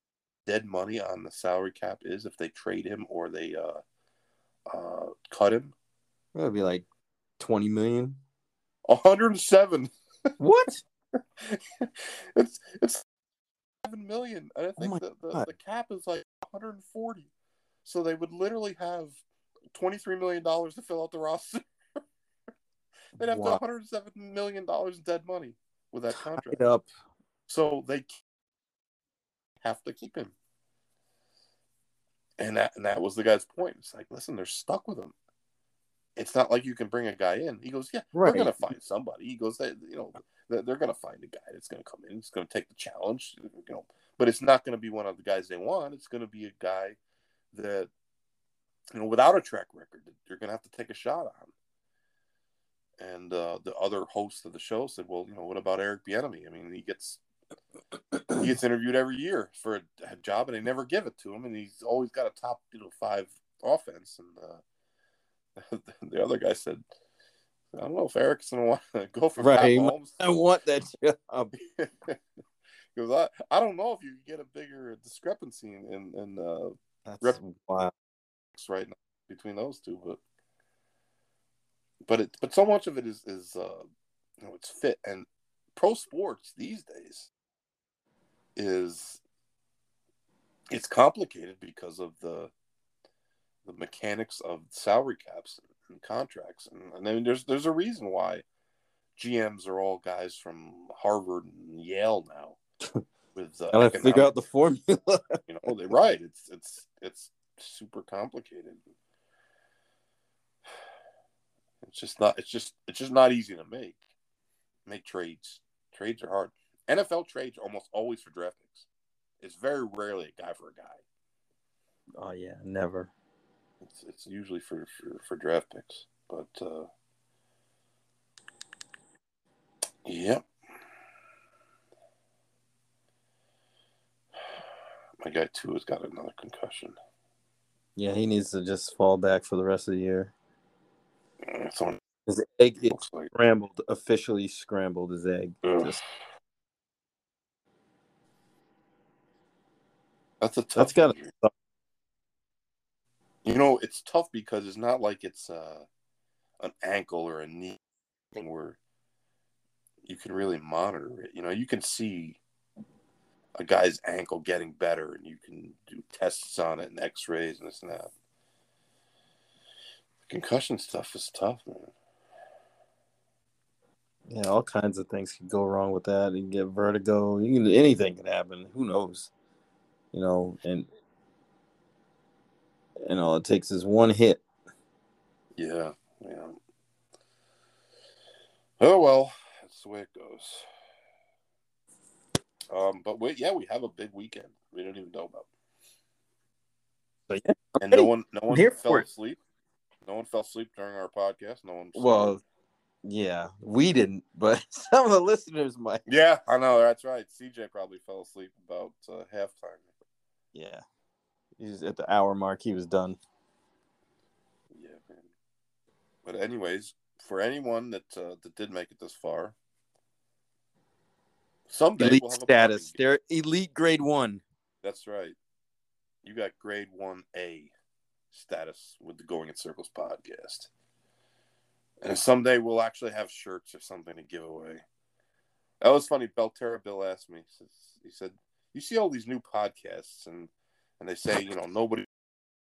dead money on the salary cap is if they trade him or they uh uh cut him? That'd be like twenty million. 107. What? it's it's seven million. And I think Oh the, the, the cap is like 140. So they would literally have 23 million dollars to fill out the roster. They'd have Wow. 107 million dollars in dead money with that contract. Tied up. So they have to keep him. And that and that was the guy's point. It's like, listen, they're stuck with him. It's not like you can bring a guy in. He goes, yeah, Right. we're gonna find somebody. He goes, they, you know, they're, they're gonna find a guy that's gonna come in. He's gonna take the challenge, you know. But it's not gonna be one of the guys they want. It's gonna be a guy that, you know, without a track record, that you're gonna have to take a shot on. And uh, the other host of the show said, "Well, you know, what about Eric Bieniemy? I mean, he gets he gets interviewed every year for a, a job, and they never give it to him, and he's always got a top, you know, five offense." And uh, the other guy said, "I don't know if to want to go for Right. Pat Mahomes." I want that job. Because I, I don't know if you get a bigger discrepancy in in, uh, That's Rep- wow. right now between those two, but but it but so much of it is is uh, you know it's fit and pro sports these days is it's complicated because of the the mechanics of salary caps and contracts. And, and then there's there's a reason why GMs are all guys from Harvard and Yale now with uh, Gotta figure out the formula. you know they're right. It's it's it's super complicated. It's just not it's just it's just not easy to make. Make trades. Trades are hard. Nfl trades are almost always for draft picks. It's very rarely a guy for a guy. Oh yeah, never. It's it's usually for for, for draft picks but uh yeah my guy too has got another concussion Yeah, he needs to just fall back for the rest of the year. it's on His egg looks like scrambled, officially scrambled his egg. Just, That's a tough. that's gotta injury. You know, it's tough because it's not like it's uh, an ankle or a knee thing where you can really monitor it. You know, you can see a guy's ankle getting better, and you can do tests on it and X-rays and this and that. The Concussion stuff is tough, man. Yeah, all kinds of things can go wrong with that. You can get vertigo. You can anything can happen. Who knows? You know, and and all it takes is one hit. Yeah, yeah. Oh well, that's the way it goes. Um, but wait, yeah, we have a big weekend. We don't even know about, So yeah, and no one, no one here fell for it. asleep. No one fell asleep during our podcast. No one. well, yeah, we didn't, but some of the listeners might. yeah, I know that's right. CJ probably fell asleep about uh, halftime. Yeah, he's at the hour mark. He was done. Yeah, man. But anyways, for anyone that uh, that did make it this far, someday Elite we'll have status. popping- They're elite grade one. That's right. You got grade one A status with the Going in Circles podcast. And someday we'll actually have shirts or something to give away. That was funny. Belterra Bill asked me, he said, You see all these new podcasts and and they say, you know, nobody